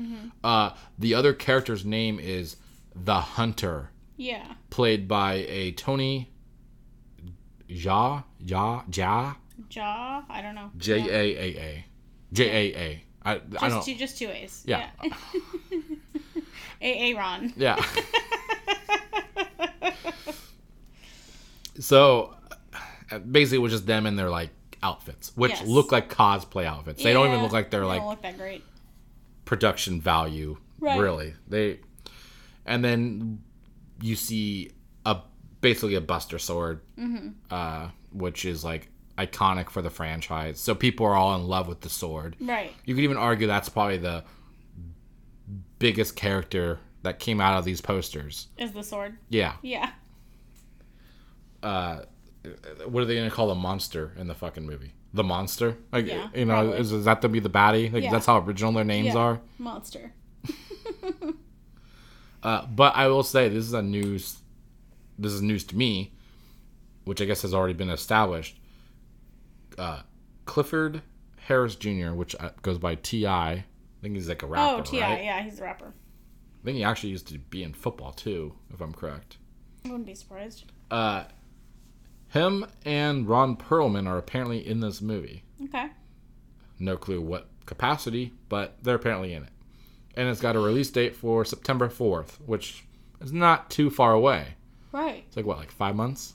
Uh, the other character's name is the Hunter, Yeah. played by a Tony Ja Ja Ja Jaw. I don't know. J A A A J A A. I I Just don't. two. Just two A's. Yeah. A A Ron. Yeah. so uh, basically, it was just them in their like outfits, which Yes. look like cosplay outfits. They don't even look like they're they like look that great. production value. Right. Really, they. And then you see a basically a Buster sword, Mm-hmm. uh, which is like iconic for the franchise. So people are all in love with the sword. Right. You could even argue that's probably the biggest character that came out of these posters. Is the sword? Yeah. Yeah. uh what are they gonna call the monster in the fucking movie the monster like Yeah, you know probably. is, is that to be the baddie like Yeah. that's how original their names Yeah. are Monster. uh but i will say this is a news this is news to me which i guess has already been established uh clifford harris jr which uh, goes by ti i think he's like a rapper Oh, Ti. right Yeah, he's a rapper. I think he actually used to be in football too, if I'm correct. I wouldn't be surprised. Uh, him and Ron Perlman are apparently in this movie. Okay. No clue what capacity, but they're apparently in it. And it's got a release date for September 4th, which is not too far away. Right. It's like what, like five months?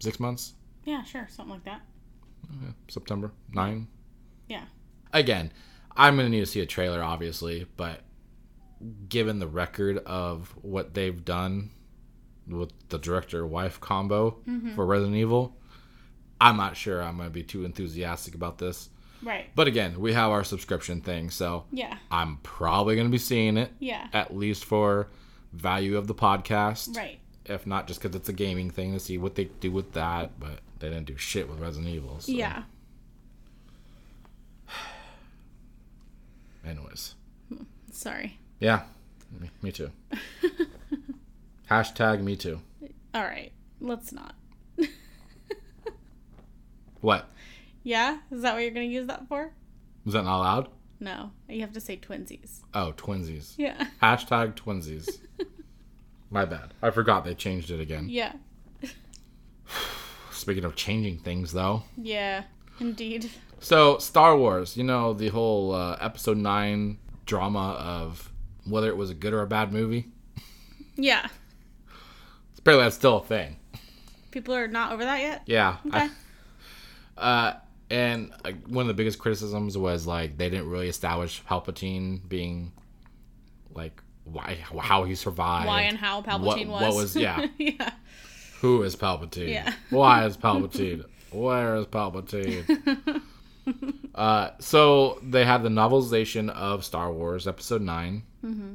Six months? Yeah, sure. Something like that. September 9. Yeah. Again, I'm going to need to see a trailer, obviously, but given the record of what they've done with the director wife combo mm-hmm. for Resident Evil, I'm not sure I'm going to be too enthusiastic about this. Right. But again, we have our subscription thing, so Yeah. I'm probably going to be seeing it Yeah. at least for value of the podcast. Right. If not, just because it's a gaming thing to see what they do with that. But they didn't do shit with Resident Evil. So. Yeah. Anyways. Hmm. Sorry. Yeah. Me, me too. Hashtag me too. All right. Let's not. What? Yeah? Is that what you're going to use that for? Was that not allowed? No. You have to say twinsies. Oh, twinsies. Yeah. Hashtag twinsies. My bad. I forgot they changed it again. Yeah. Speaking of changing things, though. Yeah. Indeed. So, Star Wars, you know, the whole uh, episode 9 drama of whether it was a good or a bad movie. Yeah. Apparently, that's still a thing. People are not over that yet? Yeah. Okay. I, uh, and like, one of the biggest criticisms was like they didn't really establish Palpatine being like why how he survived. Why and how Palpatine what, was. What was yeah? yeah. Who is Palpatine? Yeah. Why is Palpatine? Where is Palpatine? uh, so they had the novelization of Star Wars Episode 9 Mm-hmm.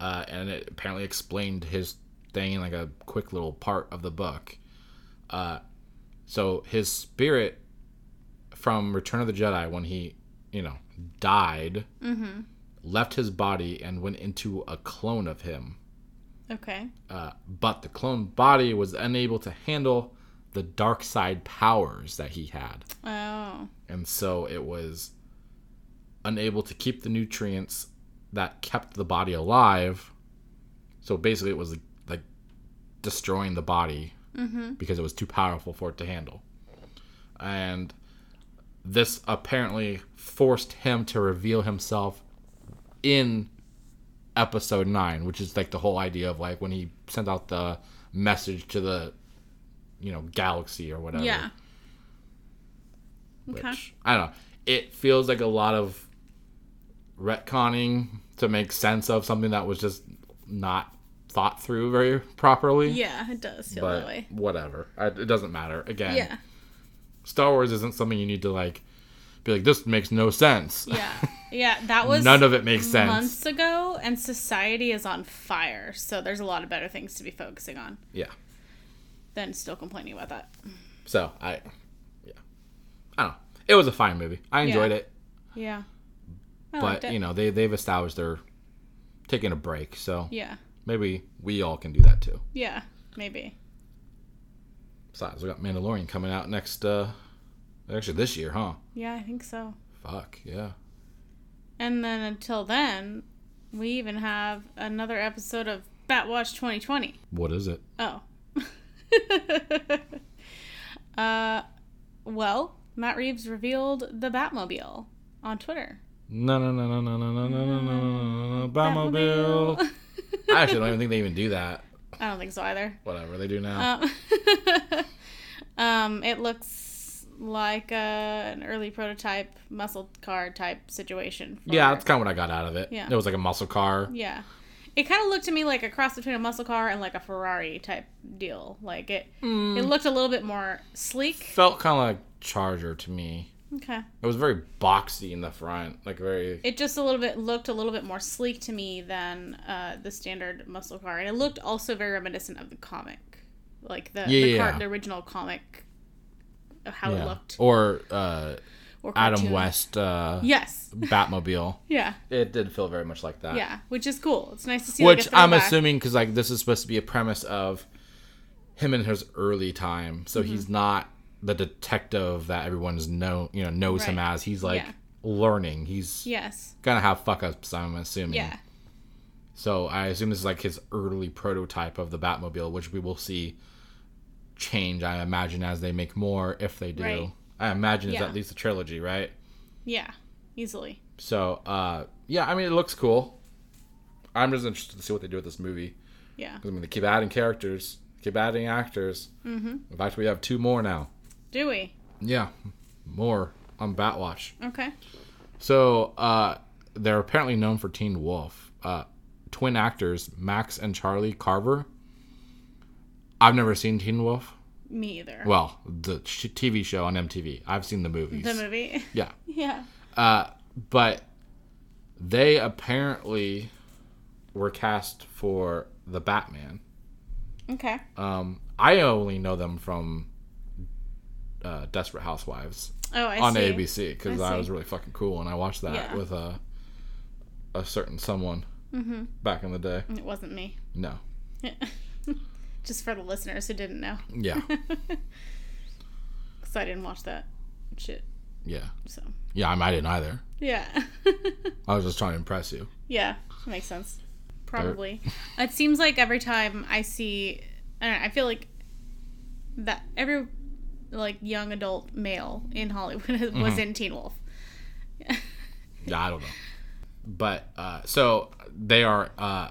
uh, and it apparently explained his thing in like a quick little part of the book. Uh, so his spirit from Return of the Jedi, when he, you know, died, Mm-hmm. left his body and went into a clone of him Okay. uh, but the clone body was unable to handle the dark side powers that he had Oh. and so it was unable to keep the nutrients that kept the body alive so basically it was destroying the body mm-hmm. because it was too powerful for it to handle and this apparently forced him to reveal himself in episode 9 which is like the whole idea of like when he sent out the message to the you know galaxy or whatever Yeah. which Okay. I don't know. It feels like a lot of retconning to make sense of something that was just not thought through very properly. Yeah, it does feel that way. whatever, I, it doesn't matter. Again, Yeah. Star Wars isn't something you need to like be like this makes no sense. Yeah. Yeah. That was None of it makes sense. months ago, and society is on fire. So there's a lot of better things to be focusing on Yeah. than still complaining about that. So I, yeah, I don't know. It was a fine movie. I enjoyed Yeah. it, Yeah. I liked but you know they they've established they're taking a break, so Yeah. Maybe we all can do that too. Yeah. Maybe. Besides, we got Mandalorian coming out next. uh Actually, this year, huh? Yeah, I think so. Fuck yeah. And then until then, we even have another episode of Batwatch 2020. What is it? Oh. uh, well, Matt Reeves revealed the Batmobile on Twitter. No, no, no, no, no, no, no, no, no, no, no, Batmobile. I actually don't even think they even do that. I don't think so either. Whatever they do now. Um, um, it looks like uh, an early prototype muscle car type situation. for- yeah, that's kind of what I got out of it. Yeah. It was like a muscle car. Yeah. It kind of looked to me like a cross between a muscle car and like a Ferrari type deal. Like it, Hmm. it looked a little bit more sleek. Felt kind of like Charger to me. Okay. It was very boxy in the front, like very. It just a little bit looked a little bit more sleek to me than uh, the standard muscle car, and it looked also very reminiscent of the comic, like the the, Yeah. car, the original comic, of how it looked. Or uh, Or Adam. West uh, Yes. Batmobile. Yeah. It did feel very much like that. Yeah. Which is cool. It's nice to see. like, Which a I'm throwback. assuming because like this is supposed to be a premise of him in his early time, so Mm-hmm. he's not the detective that everyone's know you know knows him as. He's like Yeah. learning. He's Yes. gonna have fuck ups. I'm assuming. Yeah. So I assume this is like his early prototype of the Batmobile, which we will see change. I imagine as they make more, if they do. Right. I imagine it's Yeah. at least a trilogy, right? Yeah, easily. So uh, yeah, I mean it looks cool. I'm just interested to see what they do with this movie. Yeah. I mean, they keep adding characters, keep adding actors. Mm-hmm. In fact, we have two more now. Do we? Yeah, more on Batwatch. Okay. So uh, they're apparently known for Teen Wolf. Uh, twin actors Max and Charlie Carver. I've never seen Teen Wolf. Me either. Well, the sh- TV show on MTV. I've seen the movies. the movie. yeah, yeah. uh, but they apparently were cast for the Batman. Okay. Um, I only know them from uh, Desperate Housewives Oh, I on see. ABC because I I, was really fucking cool and I watched that Yeah. with a a certain someone Mm-hmm. back in the day. It wasn't me. No, Just for the listeners who didn't know. yeah, Because I didn't watch that shit. yeah, So, yeah. I, I didn't either. yeah. I was just trying to impress you. yeah, makes sense. Probably. it seems like every time I see, I don't know, I feel like that every like young adult male in Hollywood was Mm-hmm. in Teen Wolf. Yeah, I don't know. But uh, so they are uh,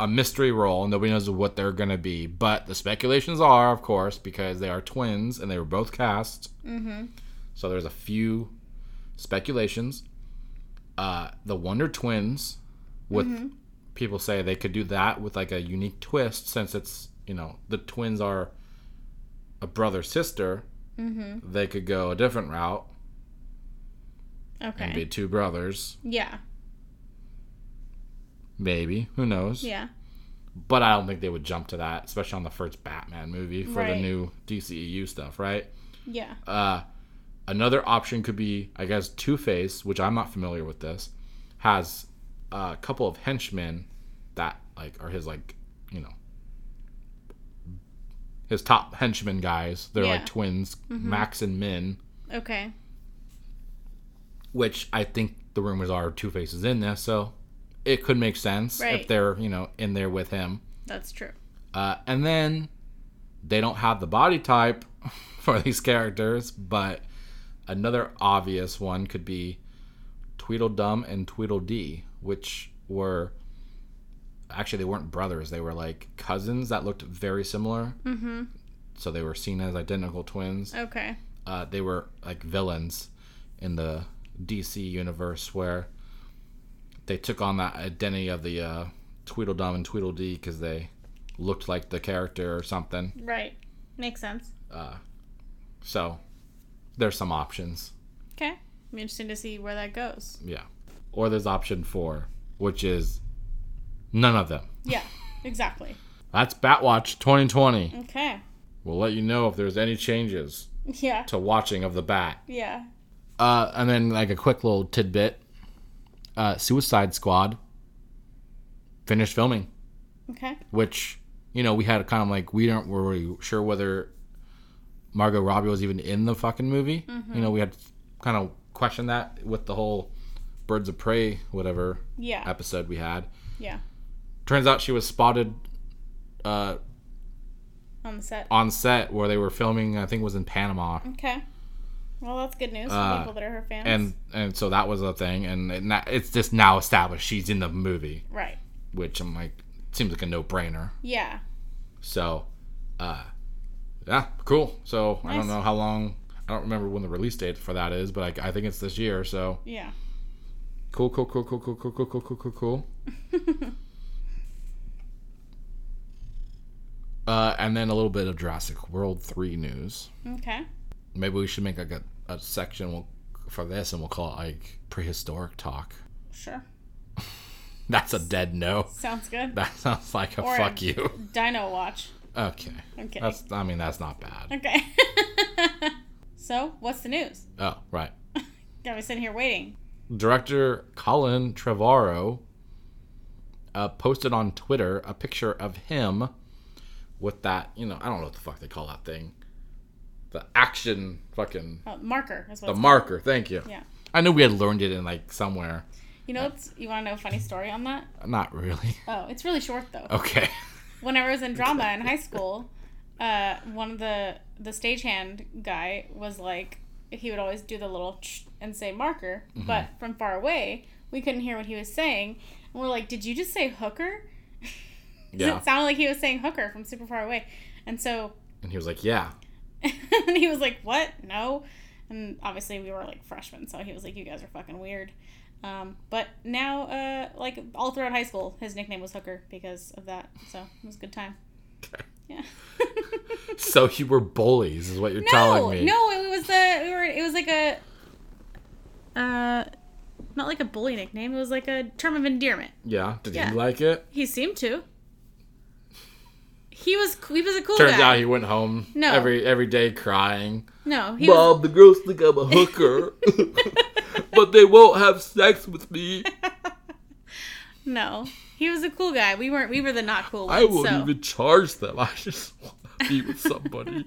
a mystery role, and nobody knows what they're gonna be. But the speculations are, of course, because they are twins and they were both cast. Mm-hmm. So there's a few speculations. Uh, the Wonder Twins, with people say they could do that with like a unique twist, since it's you know the twins are a brother sister. Mm-hmm. They could go a different route Okay. and be two brothers. Yeah. Maybe. Who knows? Yeah. But I don't think they would jump to that, especially on the first Batman movie for the Right. new DCEU stuff, right? Yeah. Uh, another option could be, I guess, Two Face, which I'm not familiar with this, has a couple of henchmen that like are his like, you know, his top henchmen guys. They're Yeah. like twins, Max and Min, Okay. which I think the rumors are Two Faces in this, so it could make sense Right. if they're you know in there with him. That's true. Uh, and then they don't have the body type for these characters, but another obvious one could be Tweedledum and Tweedledee, which were actually they weren't brothers; they were like cousins that looked very similar. Mm-hmm. So they were seen as identical twins. Okay. Uh, they were like villains in the DC universe where they took on that identity of the uh, Tweedledum and Tweedledee because they looked like the character or something. Right. Makes sense. So there's some options. Okay. Be interesting to see where that goes. Yeah. Or there's option four, which is none of them. Yeah. Exactly. That's Batwatch 2020. Okay. We'll let you know if there's any changes Yeah. to watching of the Bat. Yeah. Uh, and then like a quick little tidbit. Uh, Suicide Squad finished filming, Okay. which you know we had kind of like we aren't really sure whether Margot Robbie was even in the fucking movie. You know we had kind of questioned that with the whole Birds of Prey whatever Yeah. episode we had. Yeah. Turns out she was spotted uh, On the set. on set where they were filming. I think it was in Panama. Okay. Well, that's good news for Uh, people that are her fans. and and so that was a thing, and it, na- it's just now established she's in the movie, right. which I'm like seems like a no brainer. Yeah. So, uh, yeah, cool. So I don't know how long. I don't remember when the release date for that is, but I, I think it's this year. So Yeah. cool, cool, cool, cool, cool, cool, cool, cool, cool, cool, cool. uh, and then a little bit of Jurassic World three news. Okay. Maybe we should make like a, a section for this, and we'll call it like prehistoric talk. Sure. That's a dead no. Sounds good. That sounds like a Or a- fuck you. Dino Watch. Okay. Okay. That's. I mean, that's not bad. Okay. so, what's the news? Oh, right. Got me sitting here waiting. Director Colin Trevorrow uh, posted on Twitter a picture of him with that. You know, I don't know what the fuck they call that thing. The action fucking Uh, marker is what the marker. Thank you. Yeah. I knew we had learned it in like somewhere. You know what's you want to know a funny story on that? Not really. Oh, it's really short though. Okay. When I was in drama in high school, uh, one of the the stagehand guy was like he would always do the little ch and say marker, but from far away we couldn't hear what he was saying, and we're like, "Did you just say hooker?" Yeah. It sounded like he was saying hooker from super far away, and so And he was like, "Yeah." and he was like, "What? No." And obviously we were like freshmen, so he was like, "You guys are fucking weird." Um, but now, uh, like all throughout high school, his nickname was Hooker because of that. So it was a good time. Okay. Yeah. So you were bullies, is what you're no, telling me. no, it was the we were. It was like a, uh, not like a bully nickname. It was like a term of endearment. Yeah. Did Yeah. he like it? He seemed to. He was. He was a cool guy. Turns guy. out he went home No. every every day crying. no, he was. The girls think I'm a hooker, but they won't have sex with me. No, he was a cool guy. We weren't. We were the not cool ones. I won't so. even charge them. I just want to be with somebody.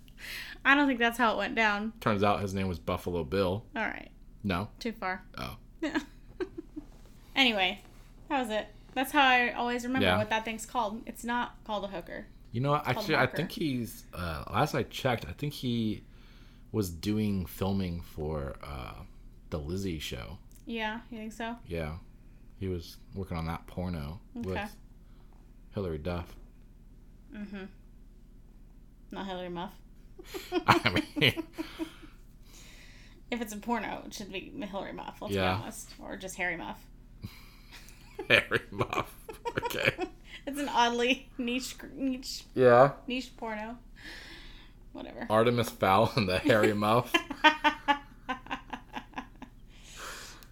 I don't think that's how it went down. Turns out his name was Buffalo Bill. All right, No. too far. Oh. Yeah. anyway, that was it. That's how I always remember Yeah. what that thing's called. It's not called a hooker. You know what? Actually, I think he's. Uh, last I checked, I think he was doing filming for uh, the Lizzie show. Yeah, you think so? Yeah, he was working on that porno Okay. with Hilary Duff. Mm-hmm. Not Hillary Muff. I mean, If it's a porno, it should be Hillary Muff. Let's Yeah. be honest, or just Harry Muff. Harry Muff. Okay. It's an oddly niche, niche, Yeah. niche porno. Whatever. Artemis Fowl and the Harry Muff.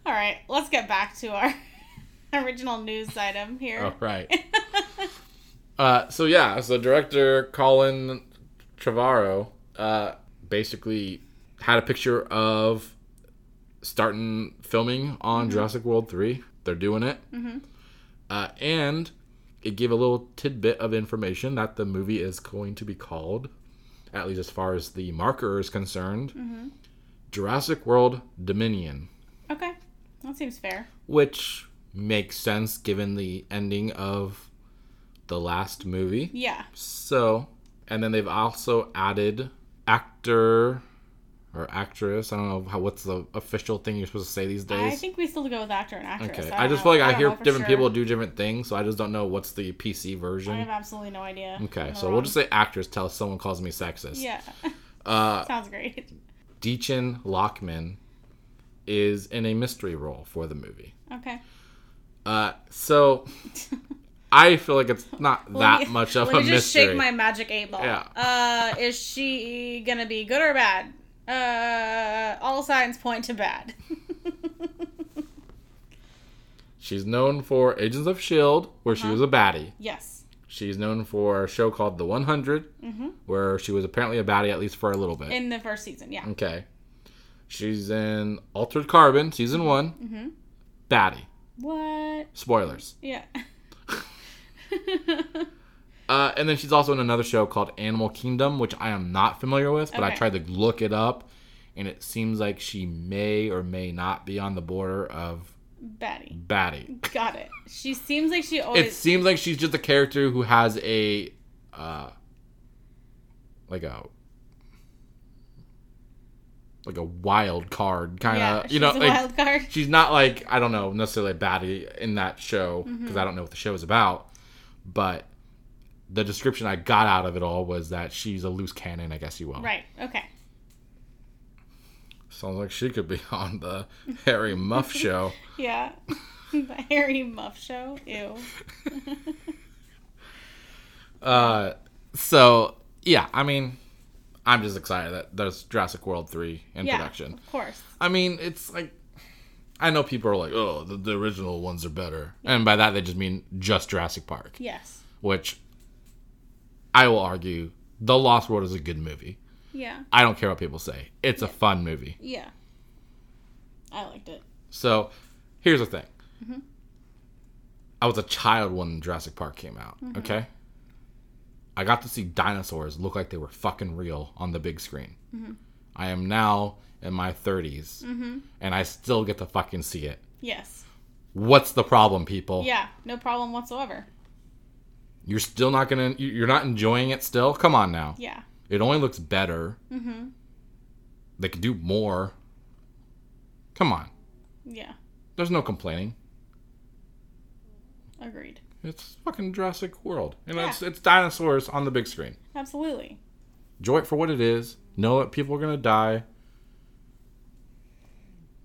All right, let's get back to our original news item here. All right. Uh, so yeah, so director Colin Trevorrow uh, basically had a picture of starting filming on Jurassic World three. They're doing it, uh, and it gave a little tidbit of information that the movie is going to be called, at least as far as the marker is concerned, Jurassic World Dominion, Okay, that seems fair. which makes sense given the ending of the last movie. Yeah. So, and then they've also added actor or actress. I don't know how what's the official thing you're supposed to say these days. I think we still go with actor and actress. okay, I, I, just feel like I, don't hear different sure. people do different things, so I just don't know what's the PC version. I have absolutely no idea. Okay, so we'll just say actress till someone calls me sexist. Yeah. Uh, Sounds great. Dichen Lachman is in a mystery role for the movie. Okay. Uh, so I feel like it's not that me- much of Let a me just mystery. shake my magic eight ball. Yeah. Uh, is she gonna be good or bad? Uh, all signs point to bad. She's known for Agents of S.H.I.E.L.D., where she was a baddie. yes. She's known for a show called The 100, where she was apparently a baddie at least for a little bit. In the first season, yeah. okay. She's in Altered Carbon, season one. Mm-hmm. Baddie. What? Spoilers. Yeah. Uh, and then she's also in another show called Animal Kingdom, which I am not familiar with, but I tried to look it up, and it seems like she may or may not be on the border of Batty. Batty. Got it. She seems like she always. It seems like she's just a character who has a, uh, like a, like a wild card kind of, yeah, you she's know, a like wild card. she's not like I don't know necessarily a baddie in that show because Mm-hmm. I don't know what the show is about, but the description I got out of it all was that she's a loose cannon, I guess you will. Right. Okay. Sounds like she could be on the Harry Muff show. Yeah. the Harry Muff Show. Ew. Uh, so yeah, I mean, I'm just excited that there's Jurassic World three in Yeah. production. Of course. I mean, it's like I know people are like, oh, the, the original ones are better, and by that they just mean just Jurassic Park, Yes. which I will argue The Lost World is a good movie. Yeah. I don't care what people say; it's a fun movie. Yeah. I liked it. So here's the thing. Mm-hmm. I was a child when Jurassic Park came out, Mm-hmm. okay? I got to see dinosaurs look like they were fucking real on the big screen. Mm-hmm. I am now in my 30s, and I still get to fucking see it. Yes. What's the problem, people? Yeah, no problem whatsoever. You're still not gonna. you- You're not enjoying it. Still, come on now. Yeah. It only looks better. Mm-hmm. They could do more. Come on. Yeah. There's no complaining. Agreed. It's fucking Jurassic World, and Yeah. it's it's dinosaurs on the big screen. Absolutely. Enjoy it for what it is. Know that people are gonna die,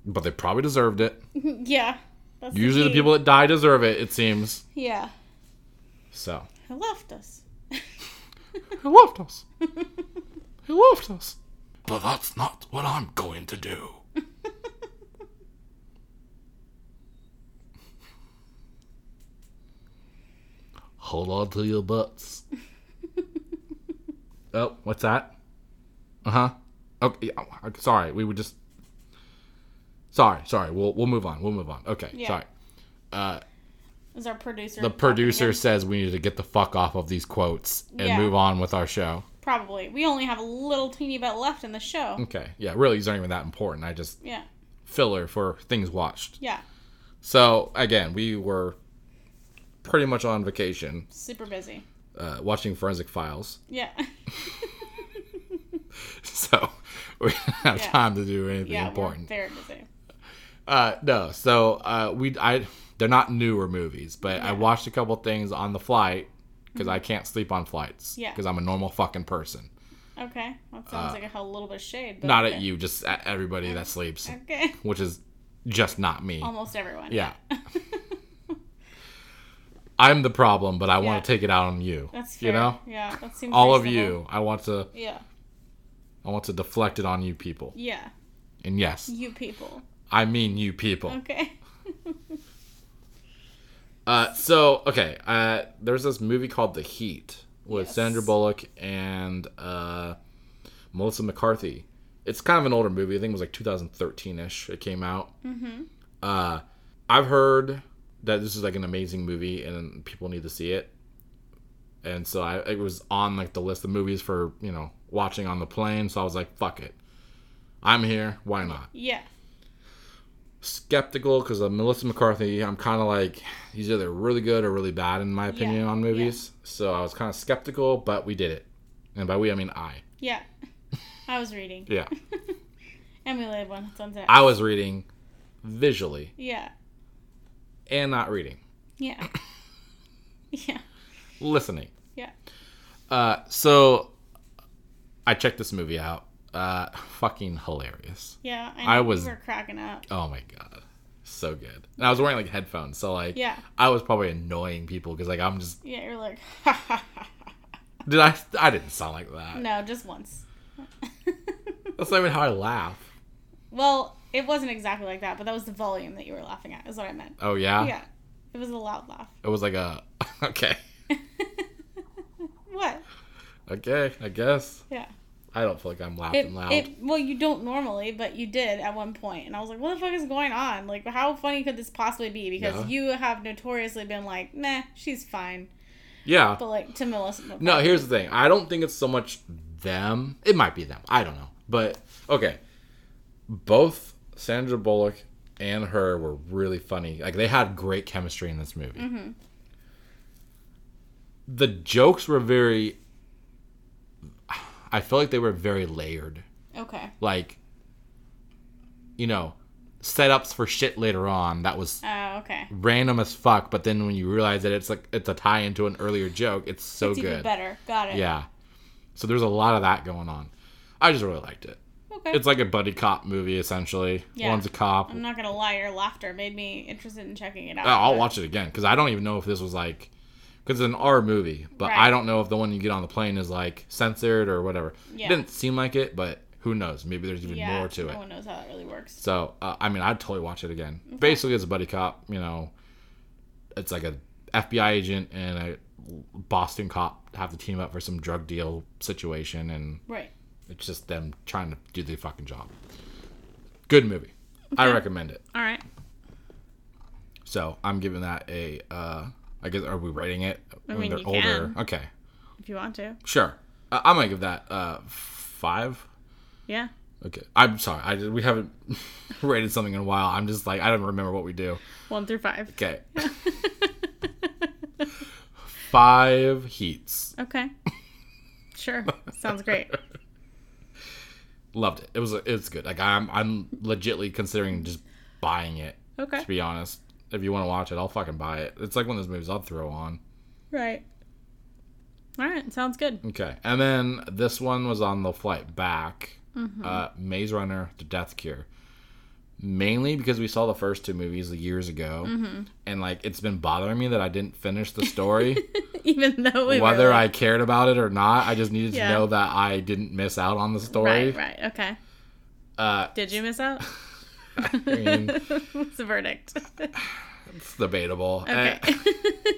but they probably deserved it. yeah. That's Usually, the key. people that die deserve it. It seems Yeah. So. Who left us? He left us. he left us. But that's not what I'm going to do. Hold on to your butts. oh, what's that? Uh huh. Okay, oh, sorry. We were just. Sorry, sorry. We'll we'll move on. We'll move on. Okay, Yeah. sorry. Uh, Is our producer? the producer says we need to get the fuck off of these quotes and Yeah. move on with our show. Probably. We only have a little teeny bit left in the show. Okay. Yeah, really, these aren't even that important. I just Yeah. filler for things watched. Yeah. So again, we were pretty much on vacation, Super busy. uh, watching Forensic Files. Yeah. So we didn't have Yeah. time to do anything yeah. important. We're very busy. Uh, no. So uh, we I they're not newer movies, but I watched a couple things on the flight because I can't sleep on flights. Mm-hmm. Yeah. Because I'm a normal fucking person. Okay. That sounds like a little bit of shade. But Uh, Not okay. at you, just at everybody that sleeps, Okay. which is just not me. Almost everyone. Yeah. I'm the problem, but I Yeah. want to take it out on you. That's fair. You know, Yeah. That seems all of you. I want to. Yeah. I want to deflect it on you people. Yeah. And yes, You people. I mean you people. Okay. Uh, so okay, uh, there's this movie called The Heat with Yes. Sandra Bullock and uh, Melissa McCarthy. It's kind of an older movie. I think it was like 2013ish. It came out. Mm-hmm. Uh, I've heard that this is like an amazing movie and people need to see it. And so I it was on like the list of movies for you know watching on the plane. So I was like, fuck it, I'm here. Why not? Yeah. Skeptical because of Melissa McCarthy. I'm kind of like he's either really good or really bad in my opinion Yeah, on movies. So I was kind of skeptical, but we did it, and by we I mean I. Yeah. I was reading. Yeah, And we laid one. It's on set. I was reading visually Yeah. and not reading, Yeah. yeah. listening. Yeah. Uh, so I checked this movie out. Uh, fucking hilarious. Yeah. I know, was- We were cracking up. Oh my god, so good. And I was wearing like headphones, so like Yeah. I was probably annoying people because like I'm just Yeah. You're like, ha ha ha. did I I didn't sound like that. No, just once. That's not even how I laugh. well, it wasn't exactly like that, but that was the volume that you were laughing at, is what I meant. Oh yeah? Yeah. It was a loud laugh. It was like a okay. What? Okay, I guess. Yeah. I don't feel like I'm laughing It, loud. it well you don't normally but you did at one point and i was like what the fuck is going on like how funny could this possibly be because Yeah. you have notoriously been like nah she's fine yeah. but like to melissa No, here's the thing. I don't think it's so much them. It might be them. I don't know. But okay. Both Sandra Bullock and her were really funny. Like they had great chemistry in this movie. Mm-hmm. The jokes were very I feel like they were very layered. okay Like you know, setups for shit later on that was oh okay random as fuck, but then when you realize that it's like it's a tie into an earlier joke, it's so it's even good. better got it Yeah. So there's a lot of that going on. I just really liked it. okay It's like a buddy cop movie essentially. Yeah. One's a cop. i'm not gonna lie your laughter made me interested in checking it out Oh, I'll watch it again because I don't even know if this was like because it's an R movie, but Right. I don't know if the one you get on the plane is like censored or whatever. Yeah. It didn't seem like it, but who knows? Maybe there's even yeah more to no it. No one knows how that really works So uh, I mean, I'd totally watch it again. Basically, it's a buddy cop. You know, it's like a FBI agent and a Boston cop have to team up for some drug deal situation, and right it's just them trying to do the fucking job. Good movie. I recommend it. all right So I'm giving that a. Uh, I guess are we rating it I when mean, they're you older? can. Okay, if you want to sure. Uh, I'm gonna give that uh, five. yeah Okay. I'm sorry. I we haven't rated something in a while. I'm just like I don't remember what we do. One through five. Okay. Five heats. Okay. Sure. Sounds great. Loved it. It was it's good. Like I'm I'm legitly considering just buying it. Okay. To be honest, if you want to watch it, I'll fucking buy it. It's like one of those movies I'll throw on. Right. All right. Sounds good. Okay. And then this one was on the flight back. Mm-hmm. Uh, Maze Runner: The Death Cure. Mainly because we saw the first two movies years ago, Mm-hmm. and like it's been bothering me that I didn't finish the story. Even though we Whether were I cared about it or not, I just needed Yeah. to know that I didn't miss out on the story. Right. Right. Okay. Uh, Did you miss out? I mean, What's the verdict? it's debatable. Okay.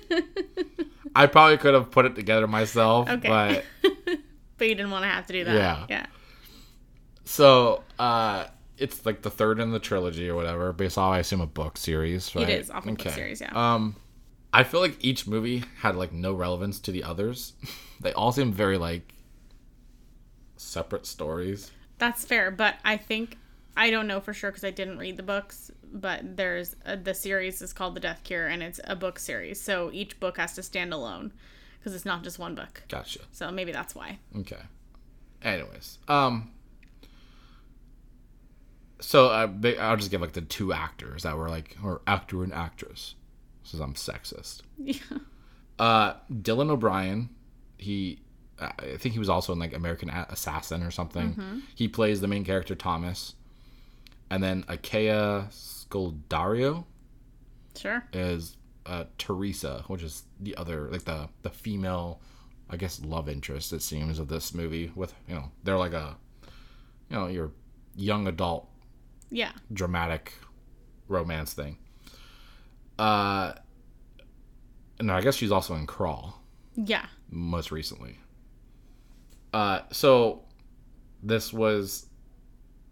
Eh, I probably could have put it together myself, Okay. but but you didn't want to have to do that. Yeah. Yeah. so uh, it's like the third in the trilogy or whatever, based off I assume a book series. Right? is off a book series, yeah. Um, I feel like each movie had like no relevance to the others. they all seem very like separate stories. That's fair, but I think I don't know for sure because I didn't read the books. But there's uh the series is called The Death Cure, and it's a book series. So each book has to stand alone because it's not just one book. Gotcha. So maybe that's why. Okay. Anyways, um, so uh, they, I'll just give like the two actors that were like, or actor and actress, since I'm sexist. Yeah. Uh, Dylan O'Brien, he, I think he was also in like American Assassin or something. He plays the main character Thomas, and then Kaya Scodelario Sure. is uh, Teresa, which is the other like the the female, I guess love interest it seems of this movie. With you know they're like a, you know your young adult Yeah. dramatic romance thing. Uh, no, I guess she's also in Crawl Yeah. most recently. Uh, so this was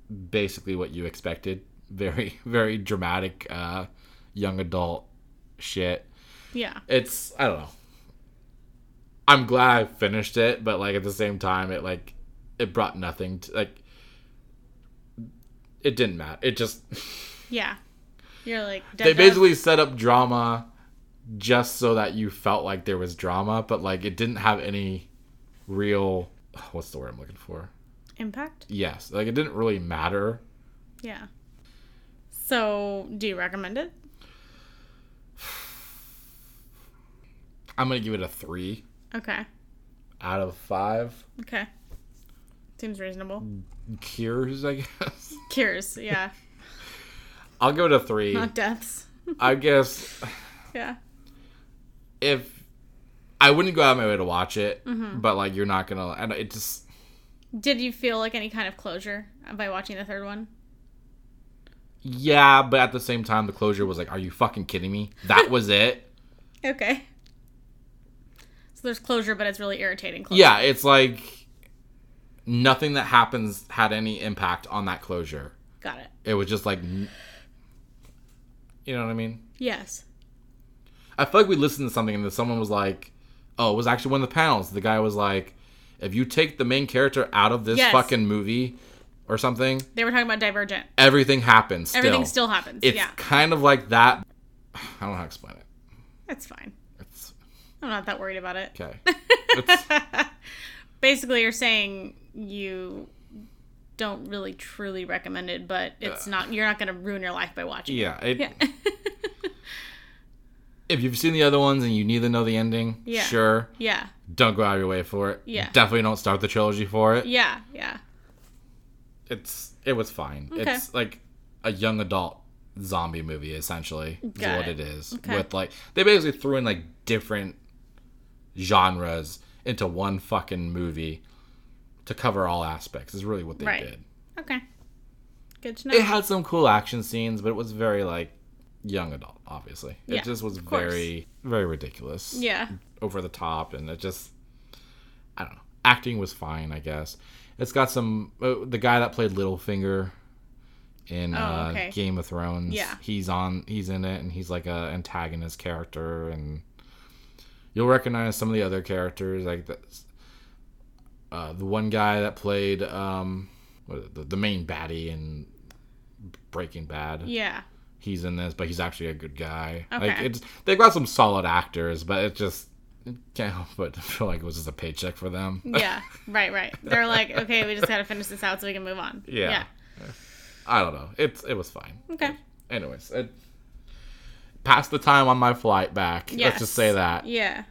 basically what you expected. Very, very dramatic, uh, young adult shit. Yeah. It's I don't know. I'm glad I finished it, but like at the same time, it like it brought nothing to like. It didn't matter. It just Yeah. You're like they basically set up drama just so that you felt like there was drama, but like it didn't have any real what's the word I'm looking for? Impact. Yes, like it didn't really matter. Yeah. So, do you recommend it? I'm gonna give it a three Okay. out of five. Okay. Seems reasonable. Cures, I guess. Cures. Yeah. I'll give it a three. Not deaths. I guess Yeah. if I wouldn't go out of my way to watch it, Mm-hmm. but like you're not gonna, and it just Did you feel like any kind of closure by watching the third one? yeah. But at the same time, the closure was like, "Are you fucking kidding me?" That was it. Okay. So there's closure, but it's really irritating closure. Yeah, it's like nothing that happens had any impact on that closure. Got it. It was just like, you know what I mean? Yes. I feel like we listened to something and then someone was like, "Oh, it was actually one of the panels." The guy was like, "If you take the main character out of this Yes. fucking movie or something, They were talking about Divergent. everything happens." Still. Everything still happens. It's yeah. kind of like that. I don't know how to explain it. That's fine. It's I'm not that worried about it. okay. It's, Basically, you're saying you don't really truly recommend it, but it's uh. not. You're not going to ruin your life by watching. it. yeah. It, Yeah. if you've seen the other ones and you need to know the ending, Yeah. sure. yeah. Don't go out of your way for it. Yeah. Definitely don't start the trilogy for it. Yeah. Yeah. It's it was fine. Okay. It's like a young adult zombie movie essentially is what it. it is. Okay. With like they basically threw in like different genres into one fucking movie to cover all aspects. Is really what they Right. did. Okay. Good to know. It had some cool action scenes, but it was very like young adult, obviously. It Yeah, just was very very ridiculous. yeah. over the top and it just I don't know. Acting was fine, I guess. It's got some uh, the guy that played Littlefinger in Oh, uh, okay. Game of Thrones. Yeah. He's on he's in it and he's like a antagonist character and you'll recognize some of the other characters like the uh, the one guy that played um what is it, the, the main baddie in Breaking Bad. Yeah. He's in this, but he's actually a good guy. Okay. Like it's they've got some solid actors, but it just it can't help but feel like it was just a paycheck for them. Yeah. right, right. They're like, okay, we just gotta finish this out so we can move on. Yeah. I don't know. It's it was fine. Okay. Anyways, it passed the time on my flight back. Yes. Let's just say that. Yeah.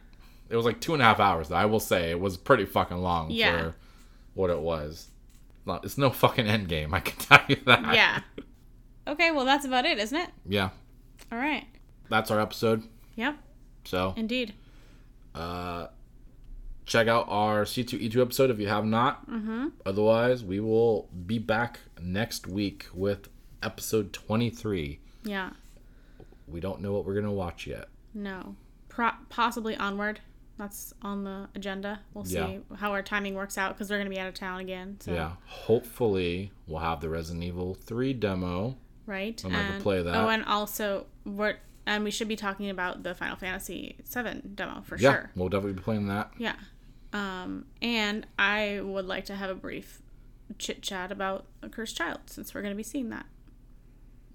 It was like two and a half hours. Though. I will say it was pretty fucking long Yeah. for what it was. It's no fucking end game. I can tell you that. Yeah. Okay, well that's about it, isn't it? Yeah. All right. That's our episode. Yep. So Indeed. uh, check out our C2E2 episode if you have not. Mm-hmm. Otherwise, we will be back next week with episode 23. Yeah. We don't know what we're going to watch yet. No. Pro- possibly onward. That's on the agenda. We'll see Yeah. how our timing works out because we're gonna be out of town again. So. Yeah. Hopefully, we'll have the Resident Evil 3 demo. Right. I'm gonna play that. Oh, and also we're and we should be talking about the Final Fantasy VII demo for Yeah. sure. We'll definitely be playing that. Yeah. Um, and I would like to have a brief chit chat about a cursed child since we're gonna be seeing that.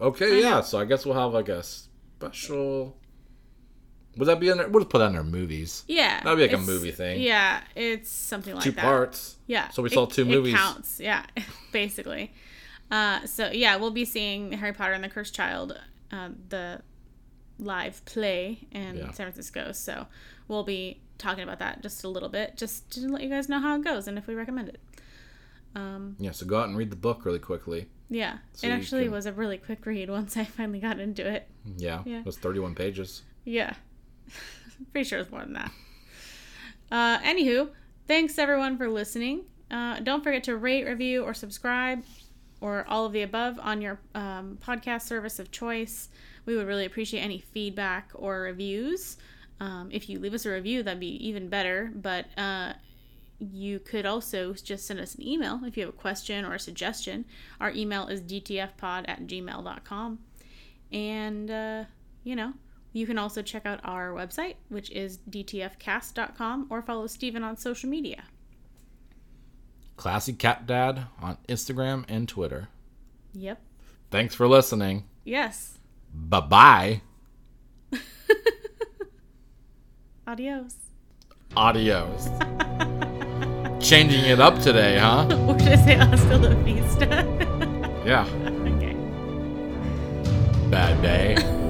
Okay, yeah. So I guess we'll have like a special. Would that be under? We'll just put that under movies. Yeah. That'd be like a movie thing. Yeah, it's something like Two that. parts. Yeah. So we saw two it movies. counts. Yeah, basically. Uh, so yeah, we'll be seeing Harry Potter and the Cursed Child, um, the live play in Yeah. San Francisco. So we'll be talking about that just a little bit, just to let you guys know how it goes and if we recommend it. Um, Yeah. So go out and read the book really quickly. yeah, So it actually can- was a really quick read once I finally got into it. Yeah. Yeah. It was 31 pages. Yeah. Pretty sure it's more than that. Uh, anywho, thanks everyone for listening. Uh, don't forget to rate, review, or subscribe, or all of the above on your um, podcast service of choice. We would really appreciate any feedback or reviews. Um, if you leave us a review, that'd be even better. But uh, you could also just send us an email if you have a question or a suggestion. Our email is dtfpod at gmail.com. And, uh, you know, you can also check out our website, which is dtfcast.com, or follow Stephen on social media. Classy Cat Dad on Instagram and Twitter. Yep. Thanks for listening. Yes. Bye bye. Adios. Adios. Changing it up today, huh? Should I say hasta la vista? Yeah. okay. Bad day.